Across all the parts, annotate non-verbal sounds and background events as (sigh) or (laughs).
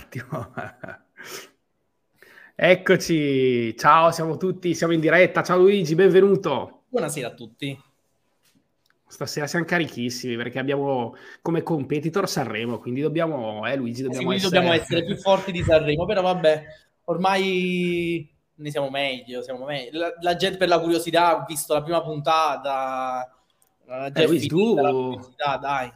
Attimo. (laughs) Eccoci, ciao, siamo tutti, siamo in diretta. Ciao Luigi, benvenuto. Buonasera a tutti. Stasera siamo carichissimi perché abbiamo come competitor Sanremo, quindi dobbiamo, eh Luigi, dobbiamo, sì, essere... dobbiamo (laughs) essere più forti di Sanremo, però vabbè, ormai ne siamo meglio, siamo meglio. La, la gente per la curiosità ha visto la prima puntata, eh, Luigi, tu... dai.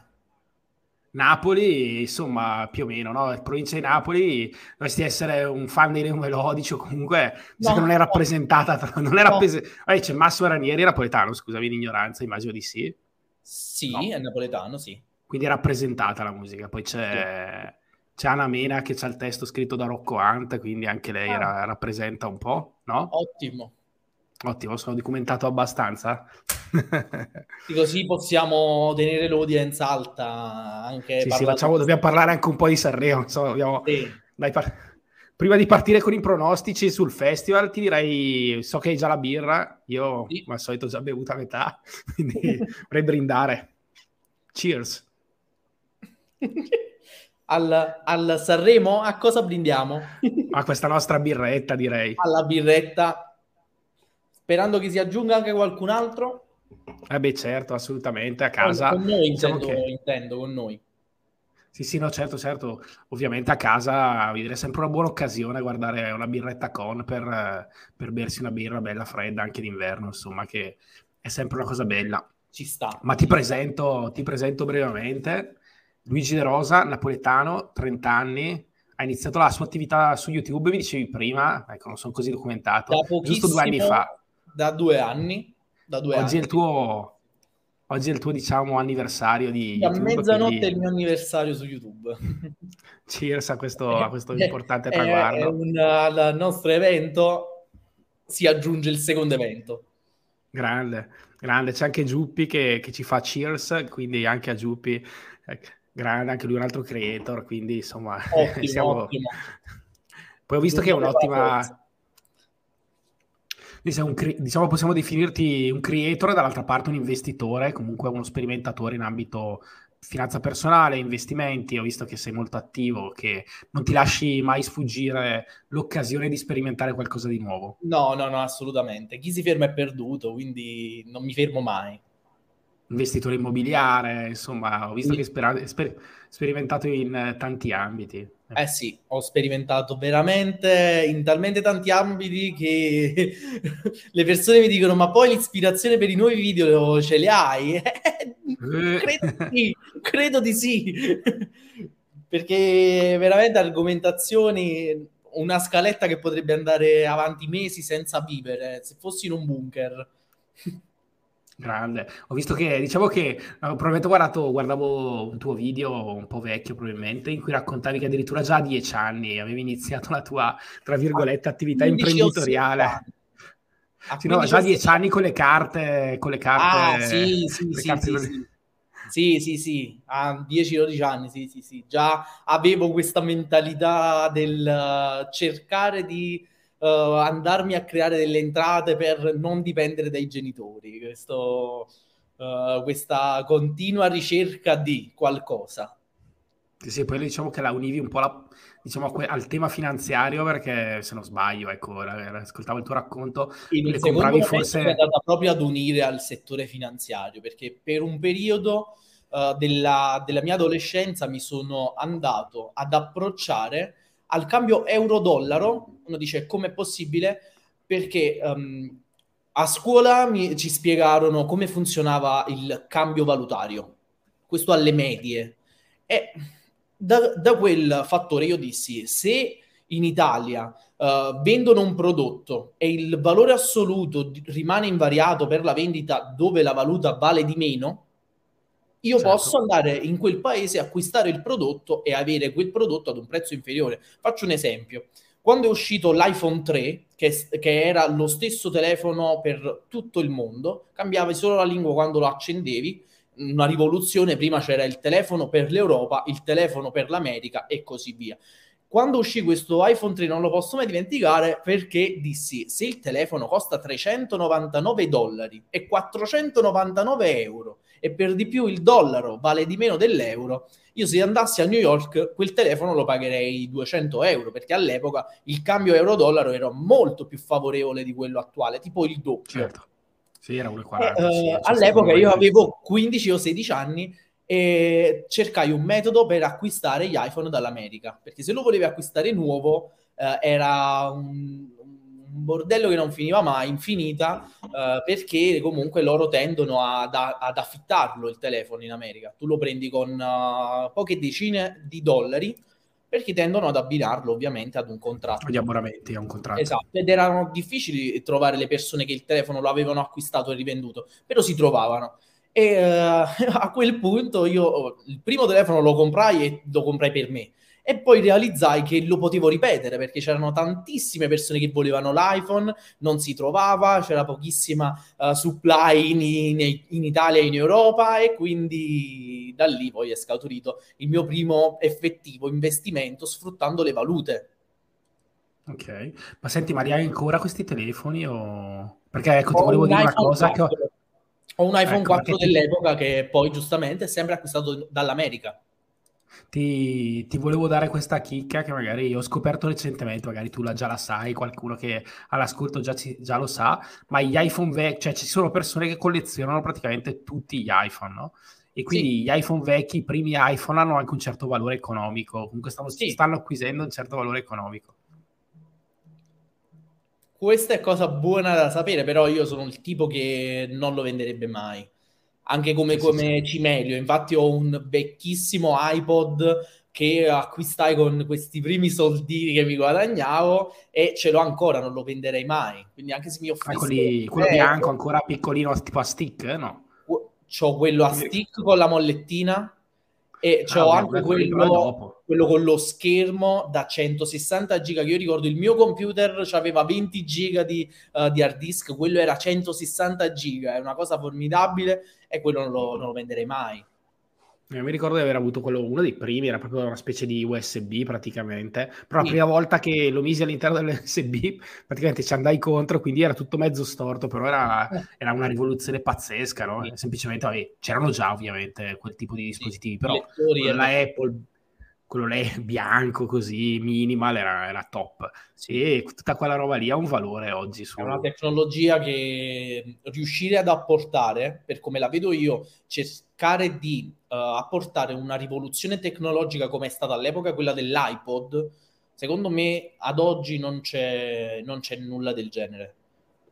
Napoli, insomma, più o meno, no? Provincia di Napoli, dovresti essere un fan dei Neo Melodici o comunque no, non è rappresentata. Tra... Non è no. rappres... Vabbè, c'è Massimo Ranieri, napoletano, scusami l'ignoranza, immagino di sì. Sì, no. è napoletano, sì. Quindi è rappresentata la musica. Poi c'è, sì. c'è Anna Mena che ha il testo scritto da Rocco Hunt, quindi anche lei ah. ra- rappresenta un po', no? Ottimo. Ottimo, sono documentato abbastanza. Così possiamo tenere l'audience alta anche sì, sì, facciamo, dobbiamo parlare anche un po' di Sanremo. So, dobbiamo... sì. Dai, par... Prima di partire con i pronostici sul festival, ti direi: so che hai già la birra, io sì. al solito ho già bevuta a metà, (laughs) quindi vorrei brindare. Cheers. (laughs) Al, al, Sanremo a cosa brindiamo? A questa nostra birretta, direi. Alla birretta, sperando che si aggiunga anche qualcun altro. Eh beh, certo, assolutamente, a casa. Con noi diciamo intendo, che... intendo, con noi. Sì, sì, no, certo, certo. Ovviamente a casa direi sempre una buona occasione guardare una birretta con per, per bersi una birra bella fredda anche d'inverno, insomma, che è sempre una cosa bella. Ci sta. Ma ti presento, ti presento brevemente. Luigi De Rosa, napoletano, 30 anni, ha iniziato la sua attività su YouTube, mi dicevi prima, ecco, non sono così documentato, giusto due anni fa. Da due anni da due oggi anni. È il tuo, oggi è il tuo, diciamo, anniversario di A mezzanotte quindi... è il mio anniversario su YouTube. (laughs) Cheers a questo, a (laughs) questo importante (laughs) traguardo. È un, al nostro evento si aggiunge il secondo evento. Grande, grande. C'è anche Giuppi che, che ci fa cheers, quindi anche a Giuppi, eh, grande, anche lui un altro creator, quindi insomma... Ottimo, siamo... ottimo. Poi ho visto non che è un'ottima cre- diciamo possiamo definirti un creator, dall'altra parte un investitore, comunque uno sperimentatore in ambito finanza personale, investimenti, ho visto che sei molto attivo, che non ti lasci mai sfuggire l'occasione di sperimentare qualcosa di nuovo. No, no, no, assolutamente. Chi si ferma è perduto, quindi non mi fermo mai. Investitore immobiliare, insomma, ho visto che hai sper- sperimentato in tanti ambiti. Eh sì, ho sperimentato veramente in talmente tanti ambiti che (laughs) le persone mi dicono: Ma poi l'ispirazione per i nuovi video ce le hai? (laughs) credo, di sì, credo di sì, (laughs) perché veramente argomentazioni, una scaletta che potrebbe andare avanti mesi senza vivere, se fossi in un bunker. Grande. Ho visto che, diciamo che, eh, probabilmente guardato, guardavo un tuo video un po' vecchio probabilmente, in cui raccontavi che addirittura già a dieci anni avevi iniziato la tua, tra virgolette, attività imprenditoriale. (laughs) Sì, no, già a dieci anni con le carte, con le carte. Ah, sì, sì, sì, carte sì, sì. Sì, sì, sì, a 10-12 anni, sì, sì, sì. Già avevo questa mentalità del uh, cercare di uh, andarmi a creare delle entrate per non dipendere dai genitori. Questo, uh, questa continua ricerca di qualcosa. Sì, poi diciamo che la univi un po' la, diciamo, al tema finanziario perché se non sbaglio, ecco, ascoltavo il tuo racconto, In le compravi forse... È andata proprio ad unire al settore finanziario perché per un periodo uh, della, della mia adolescenza mi sono andato ad approcciare al cambio euro-dollaro, uno dice com'è possibile? Perché um, a scuola mi, ci spiegarono come funzionava il cambio valutario, questo alle medie. E da, da quel fattore io dissi, se in Italia uh, vendono un prodotto e il valore assoluto rimane invariato per la vendita dove la valuta vale di meno, io certo. posso andare in quel paese, acquistare il prodotto e avere quel prodotto ad un prezzo inferiore. Faccio un esempio. Quando è uscito l'iPhone 3, che, che era lo stesso telefono per tutto il mondo, cambiavi solo la lingua quando lo accendevi, una rivoluzione, prima c'era il telefono per l'Europa, il telefono per l'America e così via. Quando uscì questo iPhone 3 non lo posso mai dimenticare perché dissi se il telefono costa 399 dollari e 499 euro e per di più il dollaro vale di meno dell'euro, io se andassi a New York quel telefono lo pagherei 200 euro perché all'epoca il cambio euro-dollaro era molto più favorevole di quello attuale, tipo il doppio. Certo. Sì, era 1,40. Eh, sì, all'epoca io avevo 15 o 16 anni e cercai un metodo per acquistare gli iPhone dall'America, perché se lo volevi acquistare nuovo eh, era un, bordello che non finiva mai, infinita, eh, perché comunque loro tendono ad, ad, affittarlo il telefono in America. Tu lo prendi con uh, poche decine di dollari perché tendono ad abbinarlo ovviamente ad un contratto. Gli abbonamenti a un contratto. Esatto, ed erano difficili trovare le persone che il telefono lo avevano acquistato e rivenduto, però si trovavano. E uh, (laughs) a quel punto io il primo telefono lo comprai e lo comprai per me. E poi realizzai che lo potevo ripetere perché c'erano tantissime persone che volevano l'iPhone, non si trovava, c'era pochissima uh, supply in, in, in, Italia e in Europa e quindi da lì poi è scaturito il mio primo effettivo investimento sfruttando le valute. Ok, ma senti Maria, hai ancora questi telefoni o... Perché ecco, ti volevo dire una cosa 4. che ho... Ho un iPhone ecco, 4 dell'epoca che poi giustamente è sempre acquistato dall'America. Ti, ti, volevo dare questa chicca che magari ho scoperto recentemente, magari tu la già la sai, qualcuno che all'ascolto già, ci, già lo sa, ma gli iPhone vecchi, cioè ci sono persone che collezionano praticamente tutti gli iPhone, no? E quindi sì. gli iPhone vecchi, i primi iPhone hanno anche un certo valore economico, comunque stanno, sì. stanno acquisendo un certo valore economico. Questa è cosa buona da sapere, però io sono il tipo che non lo venderebbe mai. Anche come, sì, come sì. Cimelio. Infatti ho un vecchissimo iPod che acquistai con questi primi soldini che mi guadagnavo e ce l'ho ancora, non lo venderei mai. Quindi anche se mi offrissi... Quelli, quello bianco ancora piccolino tipo a stick, eh, no? C'ho quello a stick con la mollettina e ah, c'ho anche quello, quello, con lo schermo da 160 giga che io ricordo il mio computer aveva 20 giga di, uh, di, hard disk quello era 160 giga è una cosa formidabile e quello non lo, non lo venderei mai io mi ricordo di aver avuto quello, uno dei primi, era proprio una specie di USB praticamente, però sì. la prima volta che lo misi all'interno dell'USB praticamente ci andai contro, quindi era tutto mezzo storto, però era, eh. era una rivoluzione pazzesca, no? Semplicemente, vabbè, c'erano già ovviamente quel tipo di dispositivi, però la Apple quello lì bianco così, minimal, era, era top. Sì, tutta quella roba lì ha un valore oggi. Su... È una tecnologia che riuscire ad apportare, per come la vedo io, cercare di uh, apportare una rivoluzione tecnologica come è stata all'epoca quella dell'iPod, secondo me ad oggi non c'è, non c'è nulla del genere.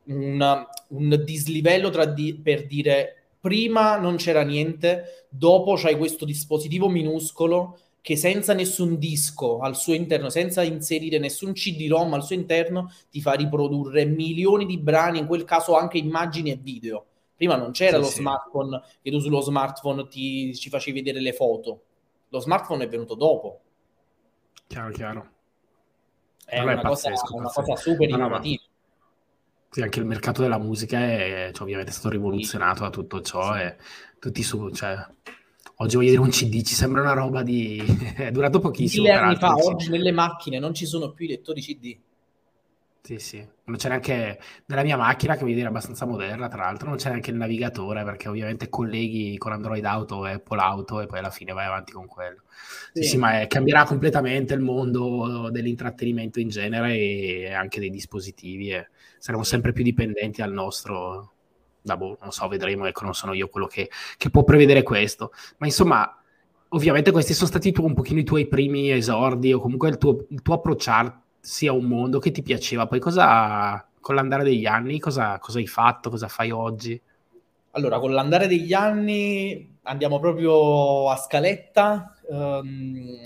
Una, un dislivello tra di, per dire prima non c'era niente, dopo c'hai questo dispositivo minuscolo che senza nessun disco al suo interno, senza inserire nessun CD-ROM al suo interno, ti fa riprodurre milioni di brani, in quel caso anche immagini e video. Prima non c'era sì, lo sì. smartphone che tu sullo smartphone ti, ci facevi vedere le foto. Lo smartphone è venuto dopo. Chiaro, chiaro. È, una, è cosa, pazzesco, una cosa, super no, innovativa. No, sì, anche il mercato della musica è, cioè, ovviamente è stato rivoluzionato da tutto ciò e tutti su, cioè, Oggi voglio dire un CD, ci sembra una roba di... (laughs) è durato pochissimo. Mille anni fa, oggi nelle macchine non ci sono più i lettori CD. Sì, sì. Non c'è neanche nella mia macchina, che voglio dire abbastanza moderna, tra l'altro, non c'è neanche il navigatore, perché ovviamente colleghi con Android Auto e Apple Auto e poi alla fine vai avanti con quello. Sì, sì, sì ma è, cambierà completamente il mondo dell'intrattenimento in genere e anche dei dispositivi e saremo sempre più dipendenti al nostro da boh, non so, vedremo, ecco, non sono io quello che, che può prevedere questo. Ma insomma, ovviamente questi sono stati tu, un pochino i tuoi primi esordi o comunque il tuo, il tuo approcciarsi a un mondo che ti piaceva. Poi cosa, con l'andare degli anni, cosa, cosa hai fatto, cosa fai oggi? Allora, con l'andare degli anni andiamo proprio a scaletta. Um,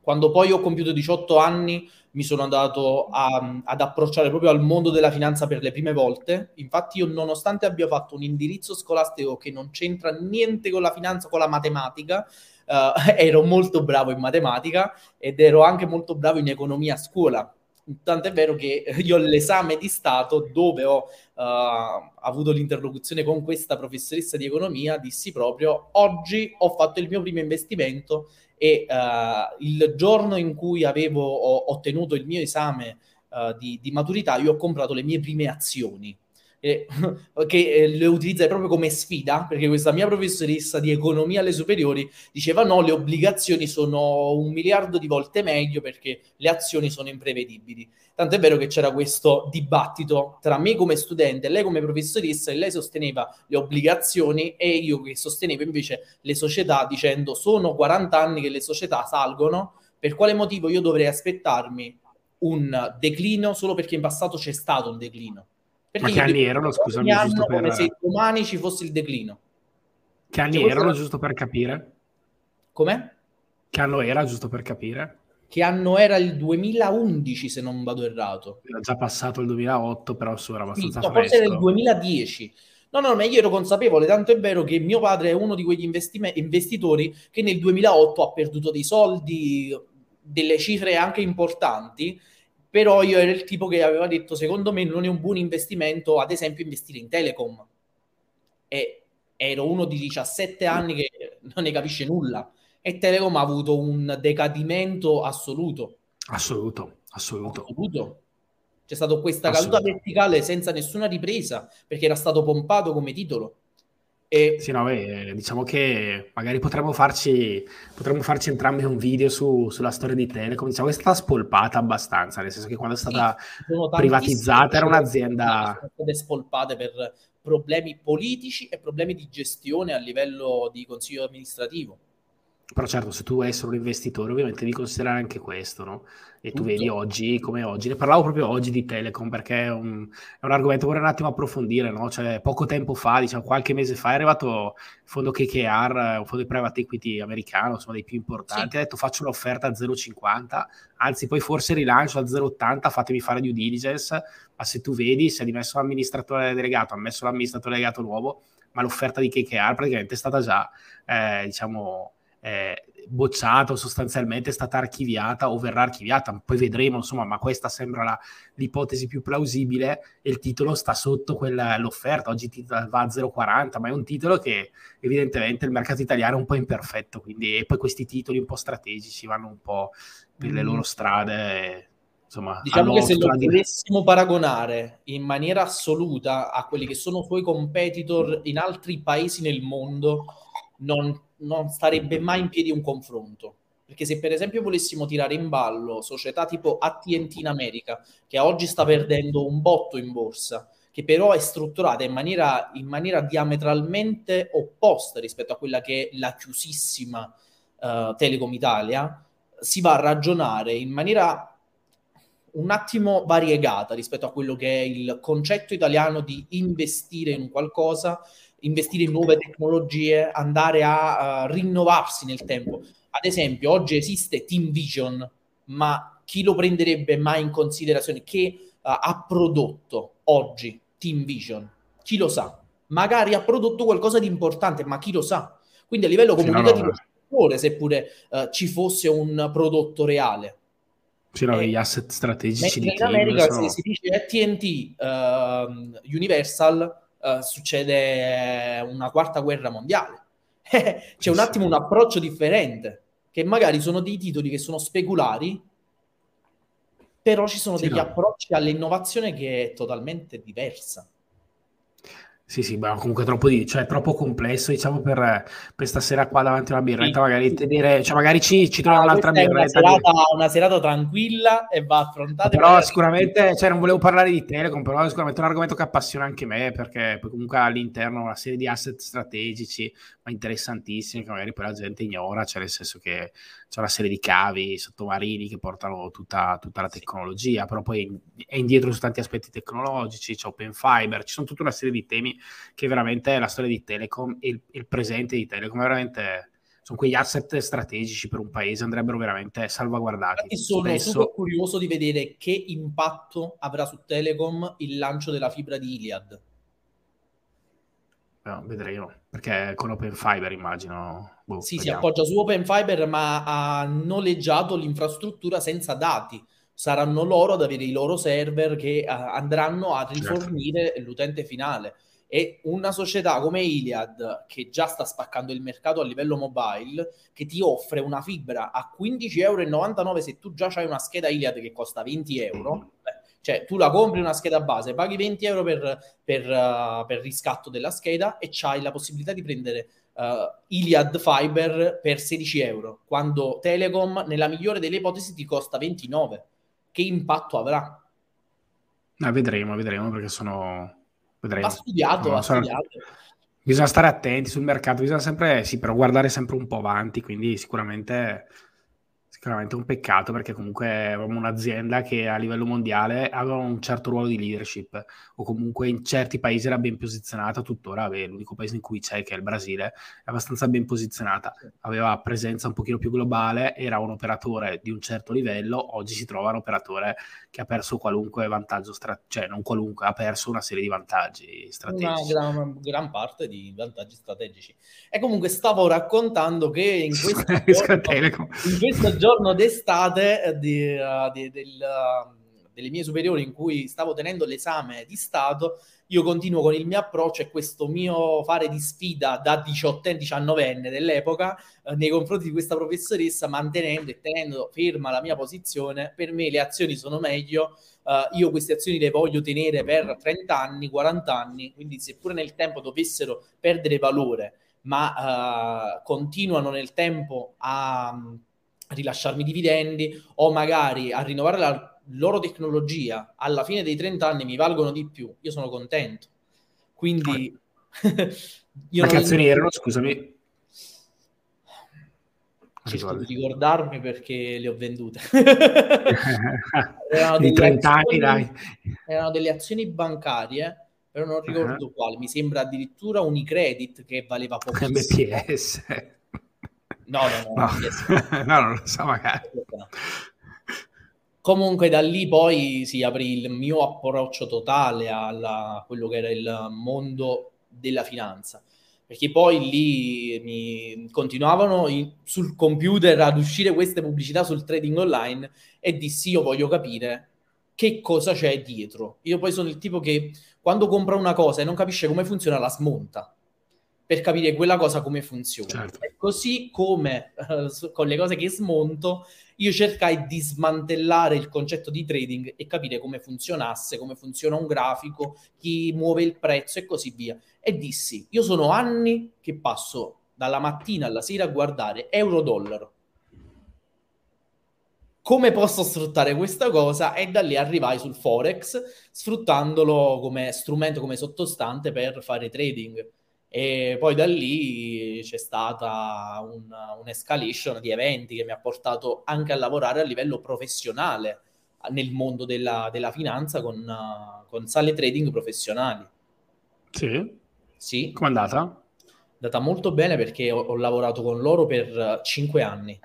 Quando poi ho compiuto 18 anni mi sono andato a, ad approcciare proprio al mondo della finanza per le prime volte. Infatti io nonostante abbia fatto un indirizzo scolastico che non c'entra niente con la finanza, con la matematica, eh, (laughs) ero molto bravo in matematica ed ero anche molto bravo in economia a scuola. Tant'è vero che (laughs) io l'esame di Stato, dove ho uh, avuto l'interlocuzione con questa professoressa di economia, dissi proprio oggi ho fatto il mio primo investimento e uh, il giorno in cui avevo ottenuto il mio esame uh, di, di, maturità, io ho comprato le mie prime azioni. (laughs) Che eh, le utilizzai proprio come sfida, perché questa mia professoressa di economia alle superiori diceva no, le obbligazioni sono un miliardo di volte meglio perché le azioni sono imprevedibili. Tant'è vero che c'era questo dibattito tra me come studente e lei come professoressa e lei sosteneva le obbligazioni e io che sostenevo invece le società dicendo sono 40 anni che le società salgono, per quale motivo io dovrei aspettarmi un declino solo perché in passato c'è stato un declino? Perché Ma che anni erano, scusami, giusto per... come se domani ci fosse il declino. Che anni cioè, erano, giusto per capire? Com'è? Che anno era, giusto per capire? Che anno era il 2011, se non vado errato. Era già passato il 2008, però su era abbastanza sì, no, Forse era il 2010. No, no, ma io ero consapevole, tanto è vero che mio padre è uno di quegli investitori che nel 2008 ha perduto dei soldi, delle cifre anche importanti, però io ero il tipo che aveva detto secondo me non è un buon investimento ad esempio investire in Telecom. E ero uno di 17 anni che non ne capisce nulla. E Telecom ha avuto un decadimento assoluto. Assoluto assoluto, assoluto. c'è stata questa caduta verticale senza nessuna ripresa perché era stato pompato come titolo e... Sì, no, beh, diciamo che magari potremmo farci, potremmo farci entrambi un video su, sulla storia di Telecom. Diciamo che è stata spolpata abbastanza, nel senso che quando è stata sì, privatizzata era un'azienda... Sono state spolpate per problemi politici e problemi di gestione a livello di consiglio amministrativo. Però certo, se tu vuoi essere un investitore, ovviamente devi considerare anche questo, no? E tu vedi oggi come oggi. Ne parlavo proprio oggi di Telecom perché è un, è un argomento che vorrei un attimo approfondire, no? Cioè, poco tempo fa, diciamo qualche mese fa, è arrivato il fondo KKR, un fondo di private equity americano, insomma dei più importanti, sì. ha detto faccio un'offerta a 0,50, anzi poi forse rilancio a 0,80, fatemi fare due diligence, ma se tu vedi, se ha dimesso l'amministratore delegato, ha messo l'amministratore delegato nuovo, ma l'offerta di KKR praticamente è stata già, eh, diciamo eh, bocciato, sostanzialmente è stata archiviata o verrà archiviata, poi vedremo, insomma, ma questa sembra la, l'ipotesi più plausibile e il titolo sta sotto quella, l'offerta, oggi va a 0,40, ma è un titolo che evidentemente il mercato italiano è un po' imperfetto, quindi e poi questi titoli un po' strategici vanno un po' per le loro mm. strade. Insomma, diciamo che se lo dovessimo paragonare in maniera assoluta a quelli che sono suoi competitor in altri paesi nel mondo, non non starebbe mai in piedi un confronto. Perché se per esempio volessimo tirare in ballo società tipo ATT in America, che oggi sta perdendo un botto in borsa, che però è strutturata in maniera, in maniera diametralmente opposta rispetto a quella che è la chiusissima uh, Telecom Italia, si va a ragionare in maniera un attimo variegata rispetto a quello che è il concetto italiano di investire in qualcosa investire in nuove tecnologie, andare a uh, rinnovarsi nel tempo. Ad esempio, oggi esiste Team Vision, ma chi lo prenderebbe mai in considerazione? Che uh, ha prodotto oggi Team Vision? Chi lo sa? Magari ha prodotto qualcosa di importante, ma chi lo sa? Quindi a livello comunicativo, sì, no, no. seppure uh, ci fosse un prodotto reale. Sì, no, gli asset strategici di in America sono... si, si dice TNT, uh, Universal, uh, succede una quarta guerra mondiale. (laughs) C'è un attimo un approccio differente, che magari sono dei titoli che sono speculari, però ci sono sì, degli no. approcci all'innovazione che è totalmente diversa. Sì, sì, ma comunque troppo, di, cioè, troppo complesso, diciamo, per, per stasera qua davanti a una birretta, sì. magari tenere, cioè, magari ci, ci troviamo ah, un'altra birretta. Una serata, di... una serata, tranquilla e va affrontata. Però sicuramente, cioè, non volevo parlare di Telecom, però sicuramente è un argomento che appassiona anche me, perché comunque all'interno una serie di asset strategici, ma interessantissimi, che magari poi la gente ignora, cioè nel senso che c'è una serie di cavi sottomarini che portano tutta, tutta la tecnologia, però poi è indietro su tanti aspetti tecnologici, c'è Open Fiber, ci sono tutta una serie di temi che veramente la storia di Telecom e il, il presente di Telecom è veramente sono quegli asset strategici per un paese, andrebbero veramente salvaguardati. E sono Spesso... super curioso di vedere che impatto avrà su Telecom il lancio della fibra di Iliad. Vedremo, perché con Open Fiber immagino. Boh, sì, vediamo. si appoggia su Open Fiber, ma ha noleggiato l'infrastruttura senza dati. Saranno loro ad avere i loro server che uh, andranno a certo. rifornire certo. l'utente finale. E una società come Iliad, che già sta spaccando il mercato a livello mobile, che ti offre una fibra a 15,99 euro se tu già hai una scheda Iliad che costa 20 euro, beh, cioè, tu la compri una scheda base, paghi 20 euro per, per, uh, per riscatto della scheda e c'hai la possibilità di prendere uh, Iliad Fiber per 16 euro, quando Telecom, nella migliore delle ipotesi, ti costa 29. Che impatto avrà? Ah, vedremo, vedremo, perché sono... Vedremo. Ha studiato, no, ha sarà... studiato. Bisogna stare attenti sul mercato, bisogna sempre, sì, però guardare sempre un po' avanti, quindi sicuramente Sicuramente un peccato perché comunque avevamo un'azienda che a livello mondiale aveva un certo ruolo di leadership o comunque in certi paesi era ben posizionata, tuttora beh, l'unico paese in cui c'è che è il Brasile è abbastanza ben posizionata, aveva presenza un pochino più globale, era un operatore di un certo livello, oggi si trova un operatore che ha perso qualunque vantaggio, stra- cioè non qualunque, ha perso una serie di vantaggi strategici. Una gran, gran parte di vantaggi strategici. E comunque stavo raccontando che in (laughs) questo giorno, in questo giorno giorno d'estate eh, di, uh, di, del, uh, delle mie superiori in cui stavo tenendo l'esame di Stato, io continuo con il mio approccio e questo mio fare di sfida da 18enne, 19enne dell'epoca eh, nei confronti di questa professoressa, mantenendo e tenendo ferma la mia posizione. Per me le azioni sono meglio, uh, io queste azioni le voglio tenere per 30 anni, 40 anni, quindi seppure nel tempo dovessero perdere valore, ma uh, continuano nel tempo a rilasciarmi dividendi o magari a rinnovare la loro tecnologia alla fine dei 30 anni mi valgono di più, io sono contento. Quindi... (laughs) io che azioni erano, scusami? Cerco di ricordarmi perché le ho vendute. (laughs) di 30 anni, dai. Erano delle azioni bancarie, però non ricordo uh-huh. quali. Mi sembra addirittura Unicredit che valeva poco. MPS. No, no, no. No, (laughs) no non lo so magari. Comunque da lì poi si aprì il mio approccio totale a quello che era il mondo della finanza. Perché poi lì mi continuavano in, sul computer ad uscire queste pubblicità sul trading online e dissi io voglio capire che cosa c'è dietro. Io poi sono il tipo che quando compra una cosa e non capisce come funziona la smonta per capire quella cosa come funziona. Certo. Così come uh, con le cose che smonto, io cercai di smantellare il concetto di trading e capire come funzionasse, come funziona un grafico, chi muove il prezzo e così via. E dissi, io sono anni che passo dalla mattina alla sera a guardare euro-dollaro. Come posso sfruttare questa cosa? E da lì arrivai sul Forex, sfruttandolo come strumento, come sottostante per fare trading e poi da lì c'è stata un, un'escalation di eventi che mi ha portato anche a lavorare a livello professionale nel mondo della, della finanza con, con, sale trading professionali. Sì? Sì. Com'è andata? È andata molto bene perché ho, ho lavorato con loro per cinque anni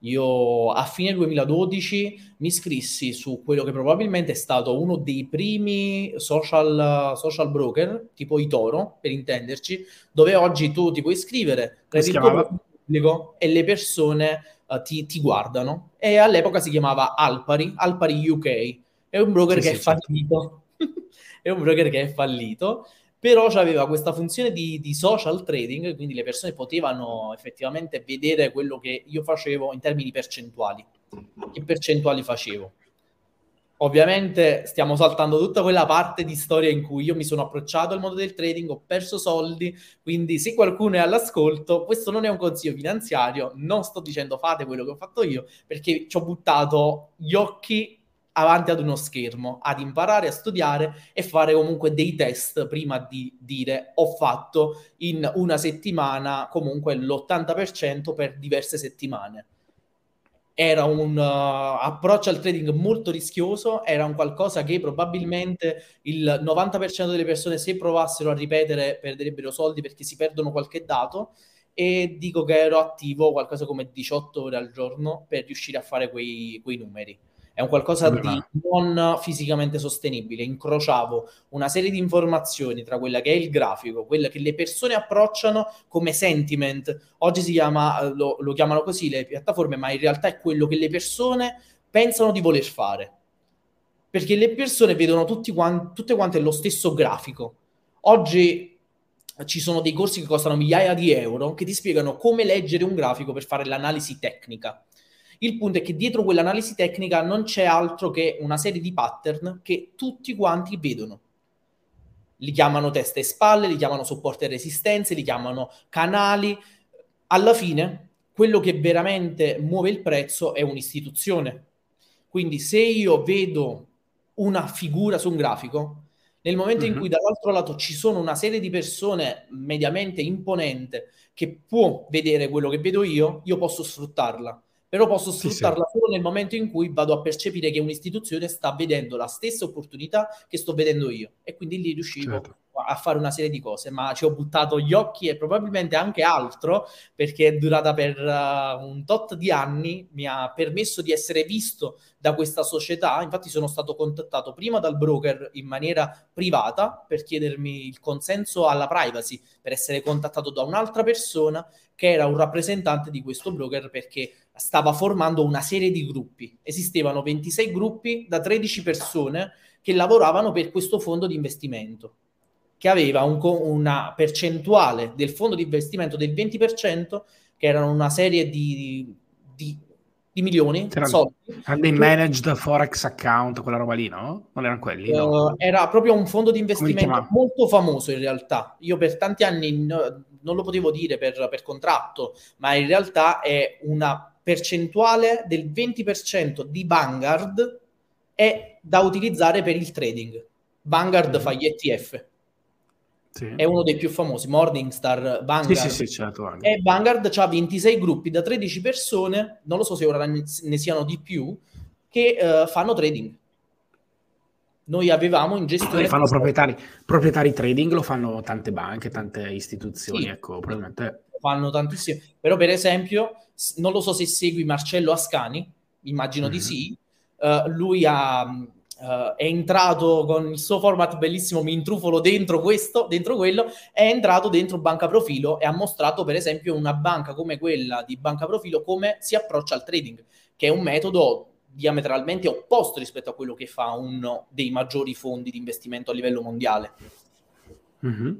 io a fine 2012 mi iscrissi su quello che probabilmente è stato uno dei primi social, social broker, tipo Itoro, per intenderci, dove oggi tu ti puoi iscrivere, credi il pubblico e le persone uh, ti, ti, guardano. E all'epoca si chiamava Alpari, Alpari UK. È un broker sì, che sì, è fallito. (laughs) è un broker che è fallito però aveva questa funzione di, di, social trading, quindi le persone potevano effettivamente vedere quello che io facevo in termini percentuali, che percentuali facevo. Ovviamente stiamo saltando tutta quella parte di storia in cui io mi sono approcciato al mondo del trading, ho perso soldi, quindi se qualcuno è all'ascolto, questo non è un consiglio finanziario, non sto dicendo fate quello che ho fatto io, perché ci ho buttato gli occhi avanti ad uno schermo, ad imparare a studiare e fare comunque dei test prima di dire ho fatto in una settimana comunque l'80% per diverse settimane. Era un uh, approccio al trading molto rischioso, era un qualcosa che probabilmente il 90% delle persone se provassero a ripetere perderebbero soldi perché si perdono qualche dato e dico che ero attivo qualcosa come 18 ore al giorno per riuscire a fare quei, quei numeri. È un qualcosa di non fisicamente sostenibile. Incrociavo una serie di informazioni tra quella che è il grafico, quella che le persone approcciano come sentiment. Oggi si chiama, lo, lo chiamano così le piattaforme, ma in realtà è quello che le persone pensano di voler fare. Perché le persone vedono tutti quanti, tutte quante lo stesso grafico. Oggi ci sono dei corsi che costano migliaia di euro che ti spiegano come leggere un grafico per fare l'analisi tecnica. Il punto è che dietro quell'analisi tecnica non c'è altro che una serie di pattern che tutti quanti vedono. Li chiamano testa e spalle, li chiamano supporto e resistenze, li chiamano canali. Alla fine, quello che veramente muove il prezzo è un'istituzione. Quindi se io vedo una figura su un grafico, nel momento mm-hmm. in mhm. cui dall'altro lato ci sono una serie di persone mediamente imponente che può vedere quello che vedo io, io posso sfruttarla. Però posso sfruttarla sì, sì. solo nel momento in cui vado a percepire che un'istituzione sta vedendo la stessa opportunità che sto vedendo io. E quindi lì riuscivo certo a fare una serie di cose, ma ci ho buttato gli occhi e probabilmente anche altro perché è durata per uh, un tot di anni, mi ha permesso di essere visto da questa società. Infatti sono stato contattato prima dal broker in maniera privata per chiedermi il consenso alla privacy, per essere contattato da un'altra persona che era un rappresentante di questo broker perché stava formando una serie di gruppi. Esistevano 26 gruppi da 13 persone che lavoravano per questo fondo di investimento che aveva un, una percentuale del fondo di investimento del 20%, che erano una serie di, di, di milioni di soldi. Erano dei managed forex account, quella roba lì, no? Non erano quelli? No? Uh, era proprio un fondo di investimento molto famoso in realtà. Io per tanti anni no, non lo potevo dire per, per contratto, ma in realtà è una percentuale del 20% di Vanguard è da utilizzare per il trading. Vanguard mm. fa gli ETF sì. è uno dei più famosi, Morningstar, Vanguard. Sì, sì, certo, e Vanguard ha 26 gruppi da 13 persone, non lo so se ora ne siano di più, che uh, fanno trading. Noi avevamo in gestione... Fanno proprietari, proprietari trading, lo fanno tante banche, tante istituzioni, sì, ecco, probabilmente... Fanno tantissimo. Però per esempio, non lo so se segui Marcello Ascani, immagino mm-hmm. di sì, uh, lui ha Uh, è entrato con il suo format bellissimo, mi intrufolo dentro questo, dentro quello, è entrato dentro Banca Profilo e ha mostrato per esempio una banca come quella di Banca Profilo come si approccia al trading, che è un metodo diametralmente opposto rispetto a quello che fa uno dei maggiori fondi di investimento a livello mondiale. Mm-hmm.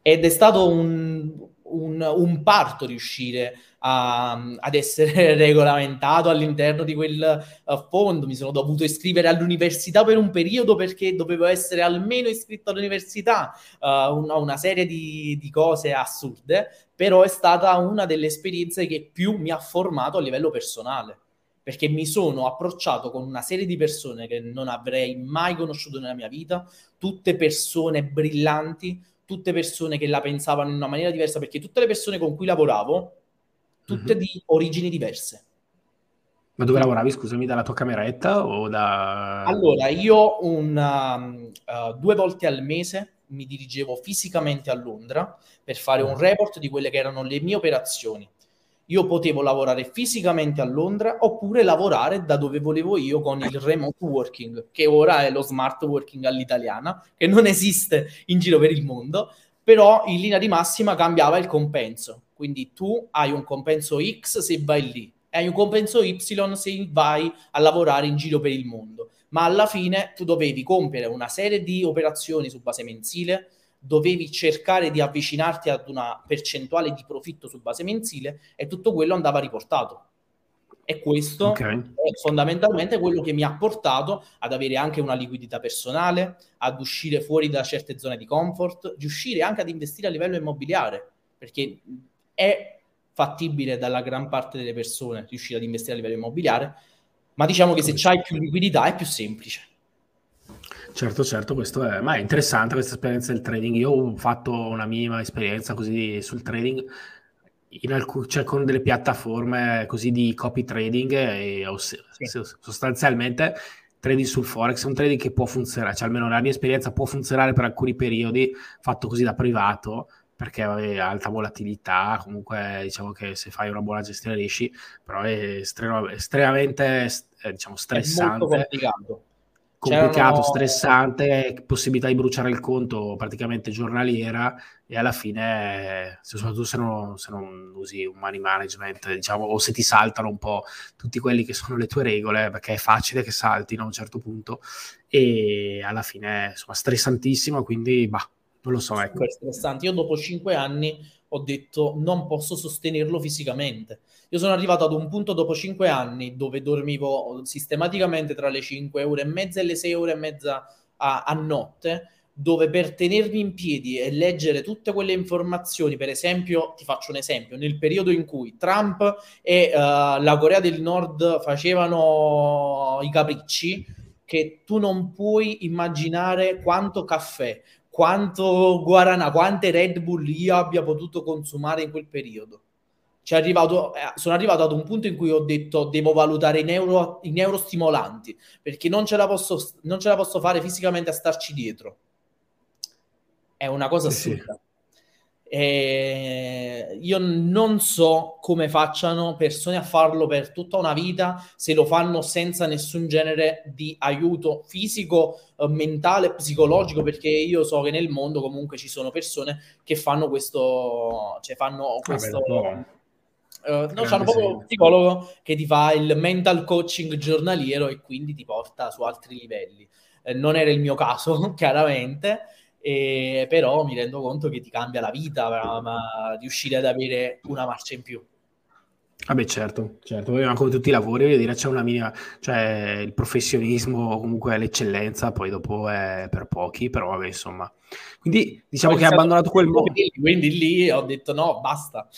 Ed è stato un, un, un parto riuscire a, ad essere (laughs) regolamentato all'interno di quel uh, fondo. Mi sono dovuto iscrivere all'università per un periodo perché dovevo essere almeno iscritto all'università, uh, una, una, serie di, di cose assurde, però è stata una delle esperienze che più mi ha formato a livello personale perché mi sono approcciato con una serie di persone che non avrei mai conosciuto nella mia vita, tutte persone brillanti, tutte persone che la pensavano in una maniera diversa, perché tutte le persone con cui lavoravo tutte mm-hmm. di origini diverse. Ma dove lavoravi, scusami, dalla tua cameretta o da... Allora, io una, uh, due volte al mese mi dirigevo fisicamente a Londra per fare un mm. report di quelle che erano le mie operazioni. Io potevo lavorare fisicamente a Londra oppure lavorare da dove volevo io con il remote working, che ora è lo smart working all'italiana, che non esiste in giro per il mondo, però in linea di massima cambiava il compenso. Quindi tu hai un compenso X se vai lì e hai un compenso Y se vai a lavorare in giro per il mondo. Ma alla fine tu dovevi compiere una serie di operazioni su base mensile, dovevi cercare di avvicinarti ad una percentuale di profitto su base mensile e tutto quello andava riportato. E questo okay. è fondamentalmente quello che mi ha portato ad avere anche una liquidità personale, ad uscire fuori da certe zone di comfort, di uscire anche ad investire a livello immobiliare, perché è fattibile dalla gran parte delle persone riuscire ad investire a livello immobiliare, ma diciamo che se c'hai più liquidità è più semplice. Certo, certo, questo è, ma è interessante questa esperienza del trading. Io ho fatto una minima esperienza così sul trading, in alc- cioè con delle piattaforme così di copy trading e ho, sì. sostanzialmente trading sul forex è un trading che può funzionare, cioè almeno la mia esperienza può funzionare per alcuni periodi, fatto così da privato, perché vabbè, alta volatilità, comunque diciamo che se fai una buona gestione riesci, però è estremamente eh, diciamo, stressante. È molto complicato complicato, C'erano... stressante, possibilità di bruciare il conto praticamente giornaliera e alla fine, soprattutto se non, se non, usi un money management, diciamo, o se ti saltano un po' tutti quelli che sono le tue regole, perché è facile che saltino a un certo punto e alla fine, insomma, stressantissimo, quindi, bah, non lo so, ecco. Stressante. Io dopo cinque anni ho detto non posso sostenerlo fisicamente. Io sono arrivato ad un punto dopo cinque anni dove dormivo sistematicamente tra le 5 ore e mezza e le 6 ore e mezza a, a notte, dove per tenermi in piedi e leggere tutte quelle informazioni, per esempio, ti faccio un esempio, nel periodo in cui Trump e uh, la Corea del Nord facevano i capricci, che tu non puoi immaginare quanto caffè, quanto guarana, quante Red Bull io abbia potuto consumare in quel periodo arrivato, eh, sono arrivato ad un punto in cui ho detto devo valutare i, neuro, i neurostimolanti perché non ce, la posso, non ce la posso fare fisicamente a starci dietro. È una cosa sì, assurda. Sì. E io non so come facciano persone a farlo per tutta una vita se lo fanno senza nessun genere di aiuto fisico, eh, mentale, psicologico, perché io so che nel mondo comunque ci sono persone che fanno questo, cioè fanno questo, Vabbè, Uh, no, c'hanno proprio un psicologo che ti fa il mental coaching giornaliero e quindi ti porta su altri livelli. Eh, non era il mio caso, (laughs) chiaramente, eh, però mi rendo conto che ti cambia la vita ma, ma riuscire ad avere una marcia in più. Vabbè, certo, certo, come tutti i lavori, voglio dire, c'è una minima, cioè il professionismo, comunque l'eccellenza, poi dopo è per pochi, però vabbè, insomma. Quindi diciamo poi che hai abbandonato quel mondo. Quindi lì ho detto no, basta. (laughs)